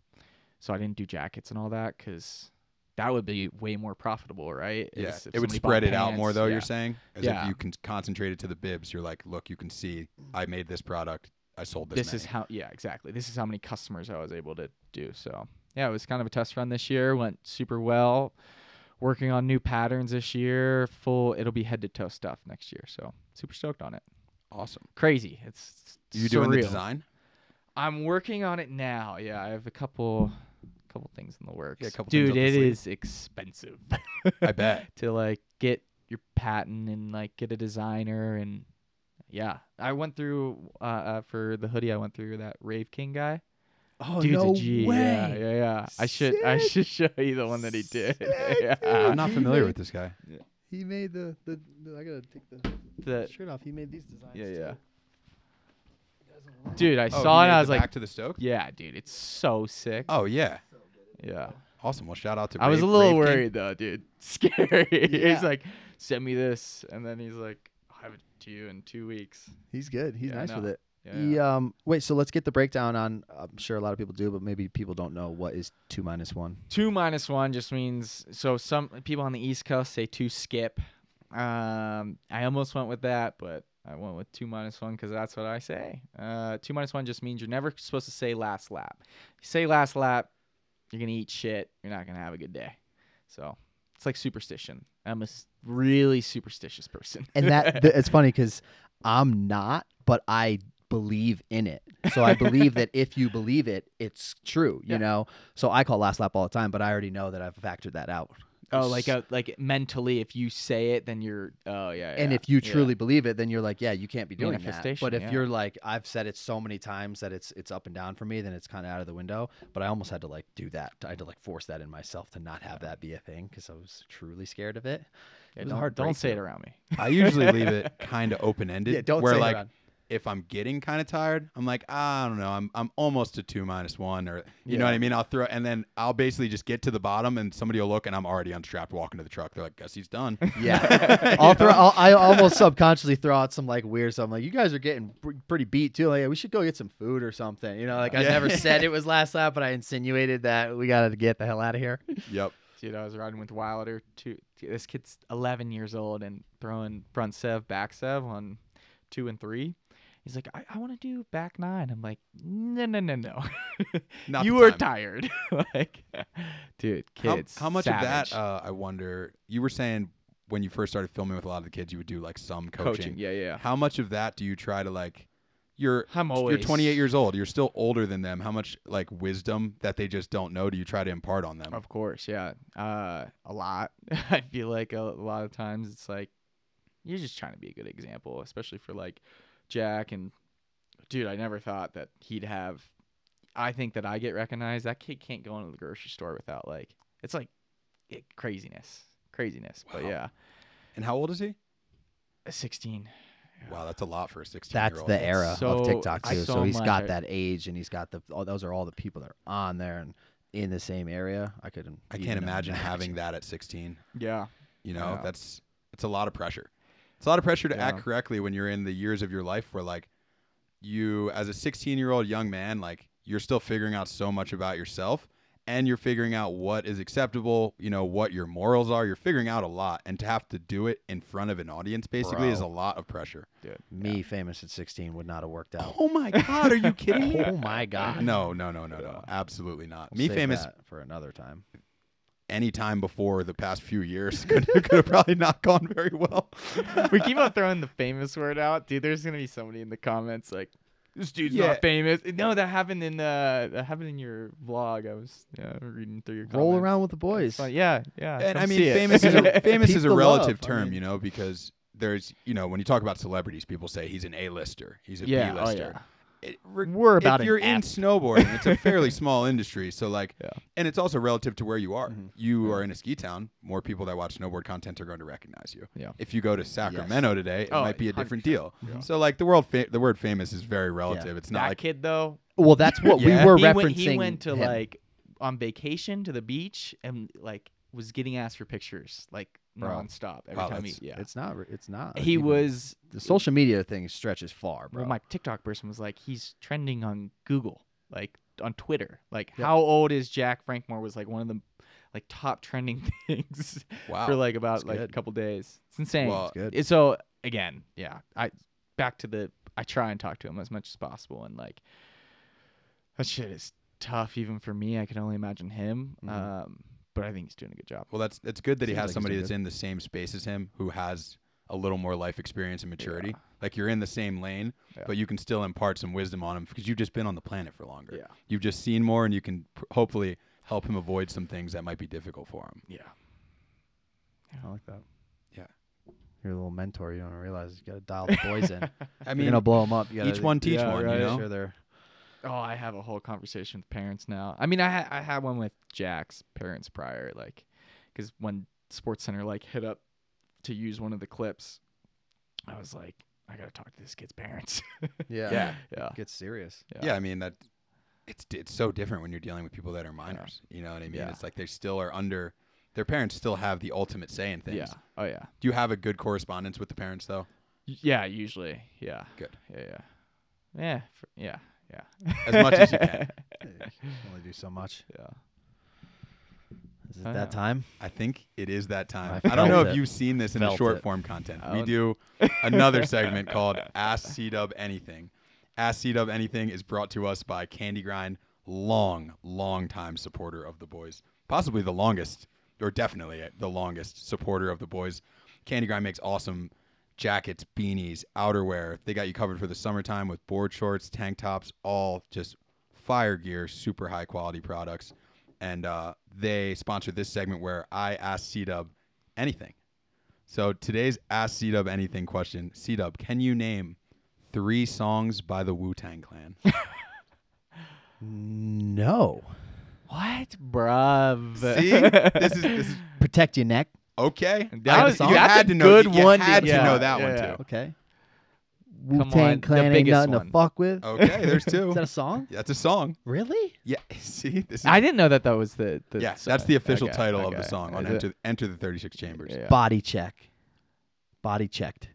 so I didn't do jackets and all that because that would be way more profitable, right? Yeah, Is it would spread it out more though. yeah. You're saying, as Yeah. if you can concentrate it to the bibs. You're like, look, you can see, I made this product, I sold this. this is how yeah exactly this is how many customers i was able to do so yeah it was kind of a test run this year went super well working on new patterns this year full it'll be head to toe stuff next year so super stoked on it awesome. crazy it's You doing the design? i'm working on it now yeah i have a couple couple things in the works Yeah, a couple dude up the it sleeve. is expensive I bet. to like get your patent and like get a designer and yeah i went through uh, uh for the hoodie i went through that rave king guy Oh Dude's no a G. way! Yeah, yeah, yeah. I should I should show you the one that he did. Yeah. I'm not familiar with this guy. He made the, the, the I gotta take the The, shirt off. He made these designs. yeah, too. yeah. You guys don't know. Dude, I Oh, saw he it and made I was like, back to the Stoke. yeah, dude, it's so sick. Oh yeah, yeah. awesome. Well, shout out to. I was a Rave- little Rave King. worried though, dude. Scary. Yeah. He's like, send me this, and then he's like, I'll have it to you in two weeks. He's good. He's Yeah, I nice with know. it. Yeah. He, um, wait, so let's get the breakdown on. I'm sure a lot of people do, but maybe people don't know what is two minus one. Two minus one just means so some people on the East Coast say two skip. Um, I almost went with that, but I went with two minus one because that's what I say. Uh, two minus one just means you're never supposed to say last lap. You say last lap, you're gonna eat shit. You're not gonna have a good day. So it's like superstition. I'm a really superstitious person. And that th- it's funny because I'm not, but I believe in it. So I believe that if you believe it, it's true. You Yeah. know. So I call last lap all the time, but I already know that I've factored that out. oh, like a like mentally, if you say it, then you're. Oh yeah. And if you yeah. truly believe it, then you're like, yeah, you can't be doing that. Manifestation, But if yeah. you're like, I've said it so many times that it's it's up and down for me, then it's kind of out of the window. But I almost had to like do that. I had to like force that in myself to not have that be a thing because I was truly scared of it. Yeah, it was don't, hard don't say it around me. I usually leave it kind of open ended. Yeah, don't where say it like around. If I'm getting kind of tired, I'm like, ah, I don't know, I'm I'm almost a two minus one, or you know what I mean. I'll throw, and then I'll basically just get to the bottom, and somebody will look, and I'm already unstrapped, walking to the truck. They're like, guess he's done. Yeah, I'll throw. I'll, I almost subconsciously throw out some like weird stuff. I'm like, you guys are getting pr- pretty beat too. Like, we should go get some food or something. You know, like I Yeah. never said it was last lap, but I insinuated that we got to get the hell out of here. yep. Dude, I was riding with Wilder. Two, this kid's 11 years old and throwing front sev, back sev on two and three. He's like, I, I want to do back nine. I'm like, no, no, no, no. Not you were tired. like, dude, kids. how much savage. of that? Uh, I wonder. You were saying when you first started filming with a lot of the kids, you would do like some coaching. coaching? Yeah, yeah. How much of that do you try to like? You're I'm always. you're 28 years old. You're still older than them. How much like wisdom that they just don't know do you try to impart on them? Of course, yeah. Uh, a lot. I feel like a, a lot of times it's like you're just trying to be a good example, especially for like Jack and dude. I never thought that he'd have. I think that I get recognized. That kid can't go into the grocery store without like it's like it, craziness, craziness. But yeah, And how old is he? Uh, sixteen. Wow, that's a lot for a 16 That's year old. the era so- of TikTok too. So, so he's much got I- that age, and he's got the. Oh, those are all the people that are on there and in the same area. I couldn't. I can't imagine having that at 16. Yeah, You know, Yeah. that's it's a lot of pressure. It's a lot of pressure to Yeah. act correctly when you're in the years of your life where like you as a 16 year old young man, like you're still figuring out so much about yourself and you're figuring out what is acceptable, you know, what your morals are. You're figuring out a lot and to have to do it in front of an audience basically is a lot of pressure. dude. Me, famous at 16, would not have worked out. Oh my god, are you kidding me? oh my god. No, no, no, no, no. Absolutely not. We'll Me save famous that for another time. Any time before the past few years could, could have probably not gone very well. we keep on throwing the famous word out, dude. There's gonna be somebody in the comments like, "This dude's Yeah. not famous." No, that happened in uh, that happened in your vlog. I was yeah, reading through your Roll around with the boys. It's. Yeah, yeah. and I mean, famous is a, famous Peep is a relative love, I term, mean- you know, because there's, you know, when you talk about celebrities, people say he's an A-lister, he's a yeah, oh lister yeah. It, re- We're about if you're an in snowboarding, it's a fairly small industry, so like, Yeah. and it's also relative to where you are. Mhm. You are in a ski town. More people that watch snowboard content are going to recognize you. Yeah. If you go to Sacramento today, it Oh, might be a different 100%. deal. Yeah. So like the world, fa- the word famous is very relative. It's not that like kid though. Well, that's what Yeah. we were he referencing. went, he went to him. like on vacation to the beach and like was getting asked for pictures like Bro. nonstop every Wow, time he yeah. It's not. It's not. he even- was The social media thing stretches far, bro. Well, my TikTok person was like, he's trending on Google, like on Twitter. Like, Yep. how old is Jack Frankmore? Was like one of the like top trending things wow. for like about That's like a couple days. It's insane. Well. It's so again, yeah. I back to the. I try and talk to him as much as possible, and like that shit is tough even for me. I can only imagine him. Mhm. Um, but I think he's doing a good job. Well, that's it's good that he Seems has like somebody doing that's good. in the same space as him who has a little more life experience and maturity. Yeah. Like you're in the same lane, Yeah. but you can still impart some wisdom on him because you've just been on the planet for longer. Yeah. You've just seen more, and you can pr- hopefully help him avoid some things that might be difficult for him. Yeah. I like that. Yeah. You're a little mentor. You don't realize you got to dial the boys in. I You're mean, gonna blow them up. You gotta each one teach Yeah, one. right. You make know. sure they're Oh, I have a whole conversation with parents now. I mean, I ha- I had one with Jack's parents prior, like, because when Sports Center like hit up to use one of the clips, I was like, I gotta talk to this kid's parents. yeah. Yeah. yeah, Gets serious. Yeah. I mean that. It's it's so different when you're dealing with people that are minors. You know what I mean? Yeah. It's like they still are under. Their parents still have the ultimate say in things. yeah, oh yeah, Do you have a good correspondence with the parents though? Yeah. Usually, yeah, Good. yeah, yeah, yeah, for, yeah, yeah. As much as you can. You can only do so much. yeah. Is it that yeah. time? I think it is that time. I I, don't know felt if you've seen this in a Felt short it. form content. I We don't- do another segment called Ask C Dub Anything. Ask C Dub Anything is brought to us by Candy Grind, long, long time supporter of the boys. Possibly the longest, or definitely the longest supporter of the boys. Candy Grind makes awesome jackets, beanies, outerwear. They got you covered for the summertime with board shorts, tank tops, all just fire gear, super high quality products. And uh, they sponsored this segment where I ask C Dub anything. So today's Ask C Dub anything question C Dub, can you name three songs by the Wu Tang Clan? No. What, bruv? See? This is, this is Protect your neck. Okay. That was- you that's had to know, good you one to- had to yeah, know that yeah, one yeah. too. Okay. Wu on, Tang the Clan ain't biggest nothing one. to fuck with. Okay, there's two. Is that a song? That's a song. Really? Yeah. See, this is I didn't know that that was the. the yeah. song. That's the official Okay, title of the song on Is it? Enter Enter the 36 Chambers. Yeah. Body check. Body checked.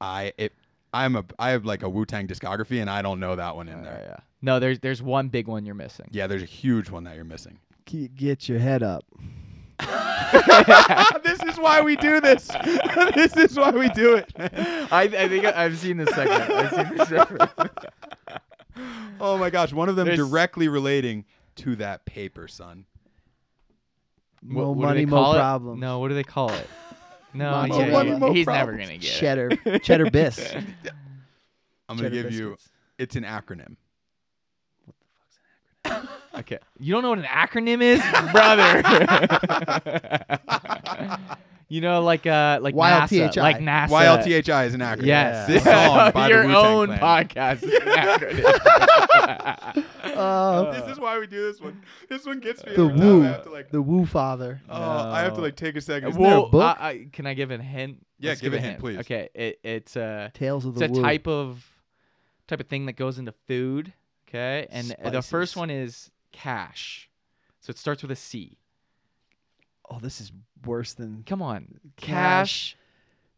I it I'm a I have like a Wu Tang discography and I don't know that one in Uh, there. yeah. No, there's there's one big one you're missing. Yeah, there's a huge one that you're missing. Get, get your head up. this is why we do this. this is why we do it. I, I think I- I've seen this segment. I've seen this segment. Oh my gosh, one of them There's- directly relating to that paper, son. No What- what do money, they no call it? problems. No, what do they call it? No, Money, yeah, money, yeah, no he's never problems. gonna get Cheddar, it. cheddar bis. I'm gonna Cheddar give you biscuits. it's an acronym. Okay, you don't know what an acronym is, brother. you know, like uh, like Wild NASA, THI. like NASA. YLTHI is an acronym. Yes, This song by your the Wu-Tang own Clan. podcast. is an acronym. Uh, This is why we do this one. This one gets me the every time. Woo, I have to like the Woo father. Oh, I have to like take a second. Isn't there a well, book? I, I, can I give a hint? Yeah, Let's give a hint, please. Okay, it, it's uh, Tales of it's the a Woo. type of type of thing that goes into food. Okay, and the first one is cash. So it starts with a C. Oh, this is worse than Come on, Cash. cash,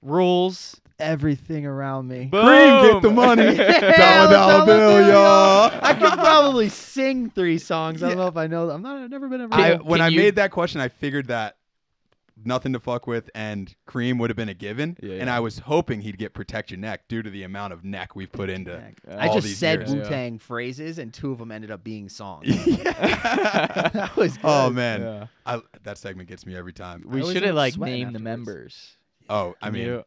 rules. everything around me. Boom. Cream, get the money. dollar dollar bill, y'all. I could probably sing three songs. I don't Yeah. know if I know. I'm not. I've never been a. I, Can- when can I you- made that question, I figured that nothing to fuck with and cream would have been a given. Yeah, And. I was hoping he'd get protect your neck due to the amount of neck we've put into. I all just these said years. Wu Tang phrases, and two of them ended up being songs. Yeah. that was oh, good. oh man, Yeah. I, that segment gets me every time. We should have like sweating named the members. Oh, I mean, you-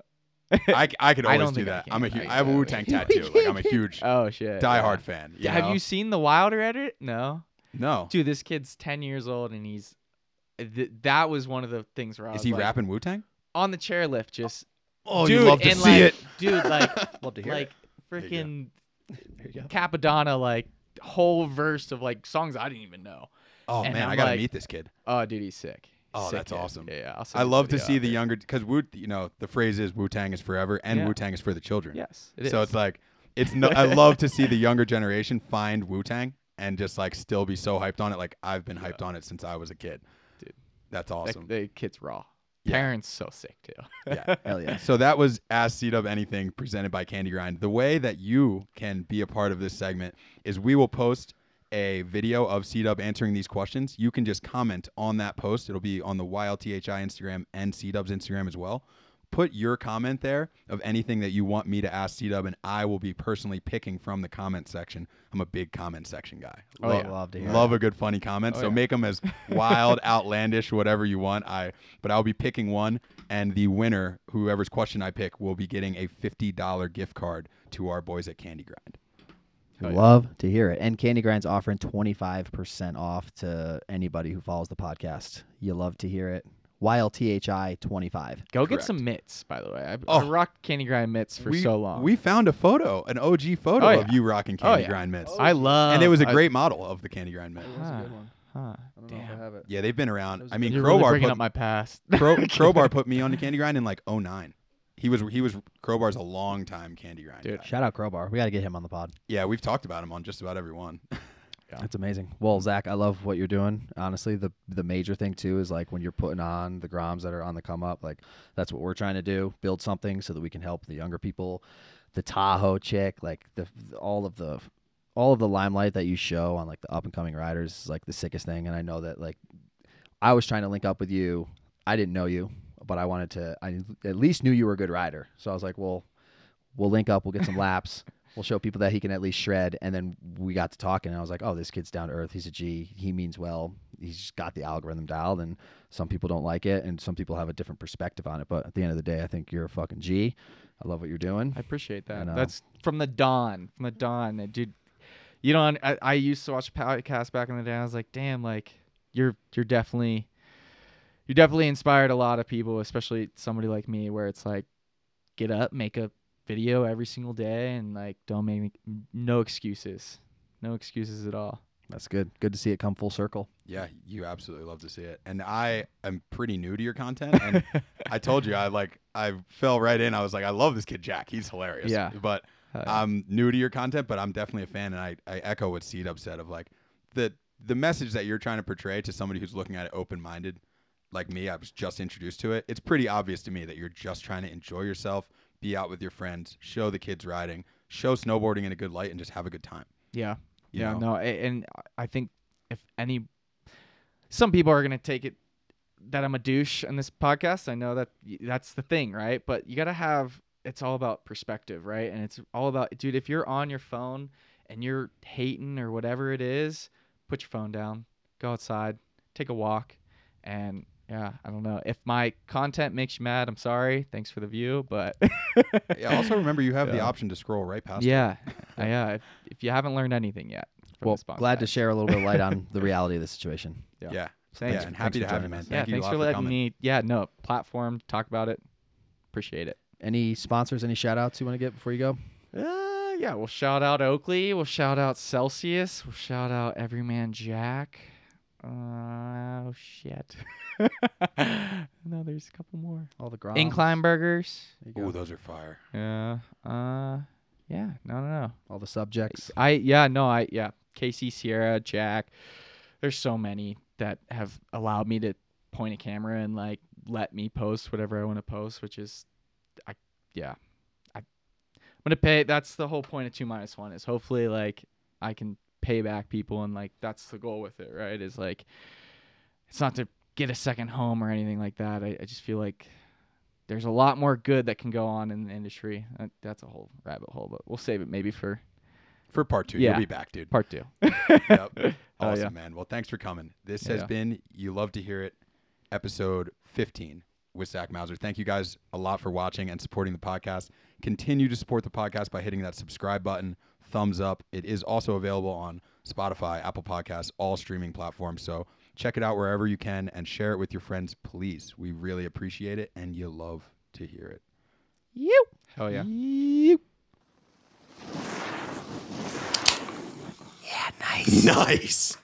I, I could always don't do that. I'm a hu- I- I have a I- Wu Tang tattoo. Like I'm a huge oh shit. diehard yeah. fan. You Have know? you seen the Wilder edit? No. No. Dude, this kid's 10 years old and he's th- that was one of the things where I Is was he like, rapping Wu Tang? on the chairlift just Oh, oh dude, you love to and see like, it. Dude, like Love to hear like you go. freaking There you go. Cappadonna like whole verse of like songs I didn't even know. Oh and man, I'm I gotta like- meet this kid. Oh, dude, he's sick. Oh, sick that's kid. awesome. Yeah, yeah. I'll send I you love to video see the after. younger because Wu. You know, the phrase is Wu Tang is forever, and Yeah. Wu Tang is for the children. Yes, it is. so it's like it's no, I love to see the younger generation find Wu Tang and just like still be so hyped on it. Like I've been hyped on it since I was a kid. Dude. that's awesome. the kid's raw. Yeah. Parents so sick too. yeah. Hell yeah. So that was Ask C Dub Anything presented by Candy Grind. The way that you can be a part of this segment is we will post a video of C Dub answering these questions. You can just comment on that post. It'll be on the YLTHI Instagram and C Dub's Instagram as well. Put your comment there of anything that you want me to ask C Dub, and I will be personally picking from the comment section. I'm a big comment section guy. Oh, love, yeah. Love to hear love a good funny comment. Oh, so yeah. make them as wild, outlandish, whatever you want. I but I'll be picking one, and the winner, whoever's question I pick, will be getting a fifty dollar gift card to our boys at Candy Grind. Oh, yeah. Love to hear it. And Candy Grind's offering 25% off to anybody who follows the podcast. You love to hear it. YLTHI 25. Go get some mitts, by the way. I, I Oh. rocked Candy Grind mitts for we, so long. We found a photo, an OG photo Oh, of you rocking Oh, Candy yeah. Grind mitts, oh, I love, and it was a great model of the Candy Grind mitt. Huh. Huh. Damn. have it. Yeah, they've been around. I mean, You're really Crowbar bringing put, up my past. Cro- Crowbar put me on the Candy Grind in like 09. He was he was Crowbar's a long time Candy Grind. Dude. guy. Shout out Crowbar. We got to get him on the pod. Yeah, we've talked about him on just about every one. That's amazing. Well, Zak, I love what you're doing. Honestly, the the major thing too is like when you're putting on the groms that are on the come up, like that's what we're trying to do. Build something so that we can help the younger people. The Tahoe chick, like the all of the all of the limelight that you show on like the up and coming riders is like the sickest thing. And I know that like I was trying to link up with you. I didn't know you, but I wanted to. I at least knew you were a good rider. So I was like, well, we'll link up. We'll get some laps. We'll show people that he can at least shred. And then we got to talking, and I was like, oh, this kid's down to earth. He's a G. He means well. He's just got the algorithm dialed, and some people don't like it, and some people have a different perspective on it. But at the end of the day, I think you're a fucking G. I love what you're doing. I appreciate that. know. Uh, That's from the dawn. From the dawn, dude. You know, and I, I used to watch podcasts back in the day. I was like, damn, like you're you're definitely you definitely inspired a lot of people, especially somebody like me, where it's like, get up, make a video every single day, and like don't make me, no excuses, no excuses at all. That's good. Good to see it come full circle. Yeah, you absolutely love to see it. And I am pretty new to your content. And I told you, I like, I fell right in. I was like, I love this kid, Jack. He's hilarious. Yeah. But Hell yeah. I'm new to your content, but I'm definitely a fan. And I, I echo what C Dub said of like the, the message that you're trying to portray to somebody who's looking at it open minded, like me, I was just introduced to it. It's pretty obvious to me that you're just trying to enjoy yourself, be out with your friends, show the kids riding, show snowboarding in a good light, and just have a good time. Yeah. You yeah. know? No. And I think if any, some people are gonna take it that I'm a douche on this podcast. I know that that's the thing, right? But you gotta have. It's all about perspective, right? And it's all about, dude. If you're on your phone and you're hating or whatever it is, put your phone down, go outside, take a walk, and yeah, I don't know. If my content makes you mad, I'm sorry. Thanks for the view, but Yeah. Also, remember you have the option to scroll right past. it. yeah, uh, yeah. If, if you haven't learned anything yet, from Well, this glad to share a little bit of light on the reality of the situation. Yeah. Yeah. Thanks. yeah, and happy to for have you, joining man. us. Thank yeah, you thanks for letting coming. me. Yeah, no platform talk about it. Appreciate it. Any sponsors, any shout outs you want to get before you go? Uh, yeah, we'll shout out Oakley. We'll shout out Celsius. We'll shout out Every Man Jack. Oh shit. no, there's a couple more. All the Groms. Incline Burgers. There you go. Ooh, those are fire. Yeah. Uh, yeah. No, no, no. All the subjects. I yeah no I yeah Casey Sierra Jack. There's so many that have allowed me to point a camera and like let me post whatever I want to post, which is I yeah I I'm gonna pay. That's the whole point of two minus one is hopefully like I can pay back people and like that's the goal with it right is like it's not to get a second home or anything like that. I, I just feel like there's a lot more good that can go on in the industry. Uh, that's a whole rabbit hole, but we'll save it maybe for For part two, Yeah. you'll be back, dude. part two. Yep. Oh, Awesome, yeah. man. Well, thanks for coming. This Yeah. has been You Love to Hear It, episode 15 with Zak Mauser. Thank you guys a lot for watching and supporting the podcast. Continue to support the podcast by hitting that subscribe button, thumbs up. It is also available on Spotify, Apple Podcasts, all streaming platforms. So check it out wherever you can and share it with your friends, please. We really appreciate it and you love to hear it. You. Hell yeah. You. Yeah, nice. Nice.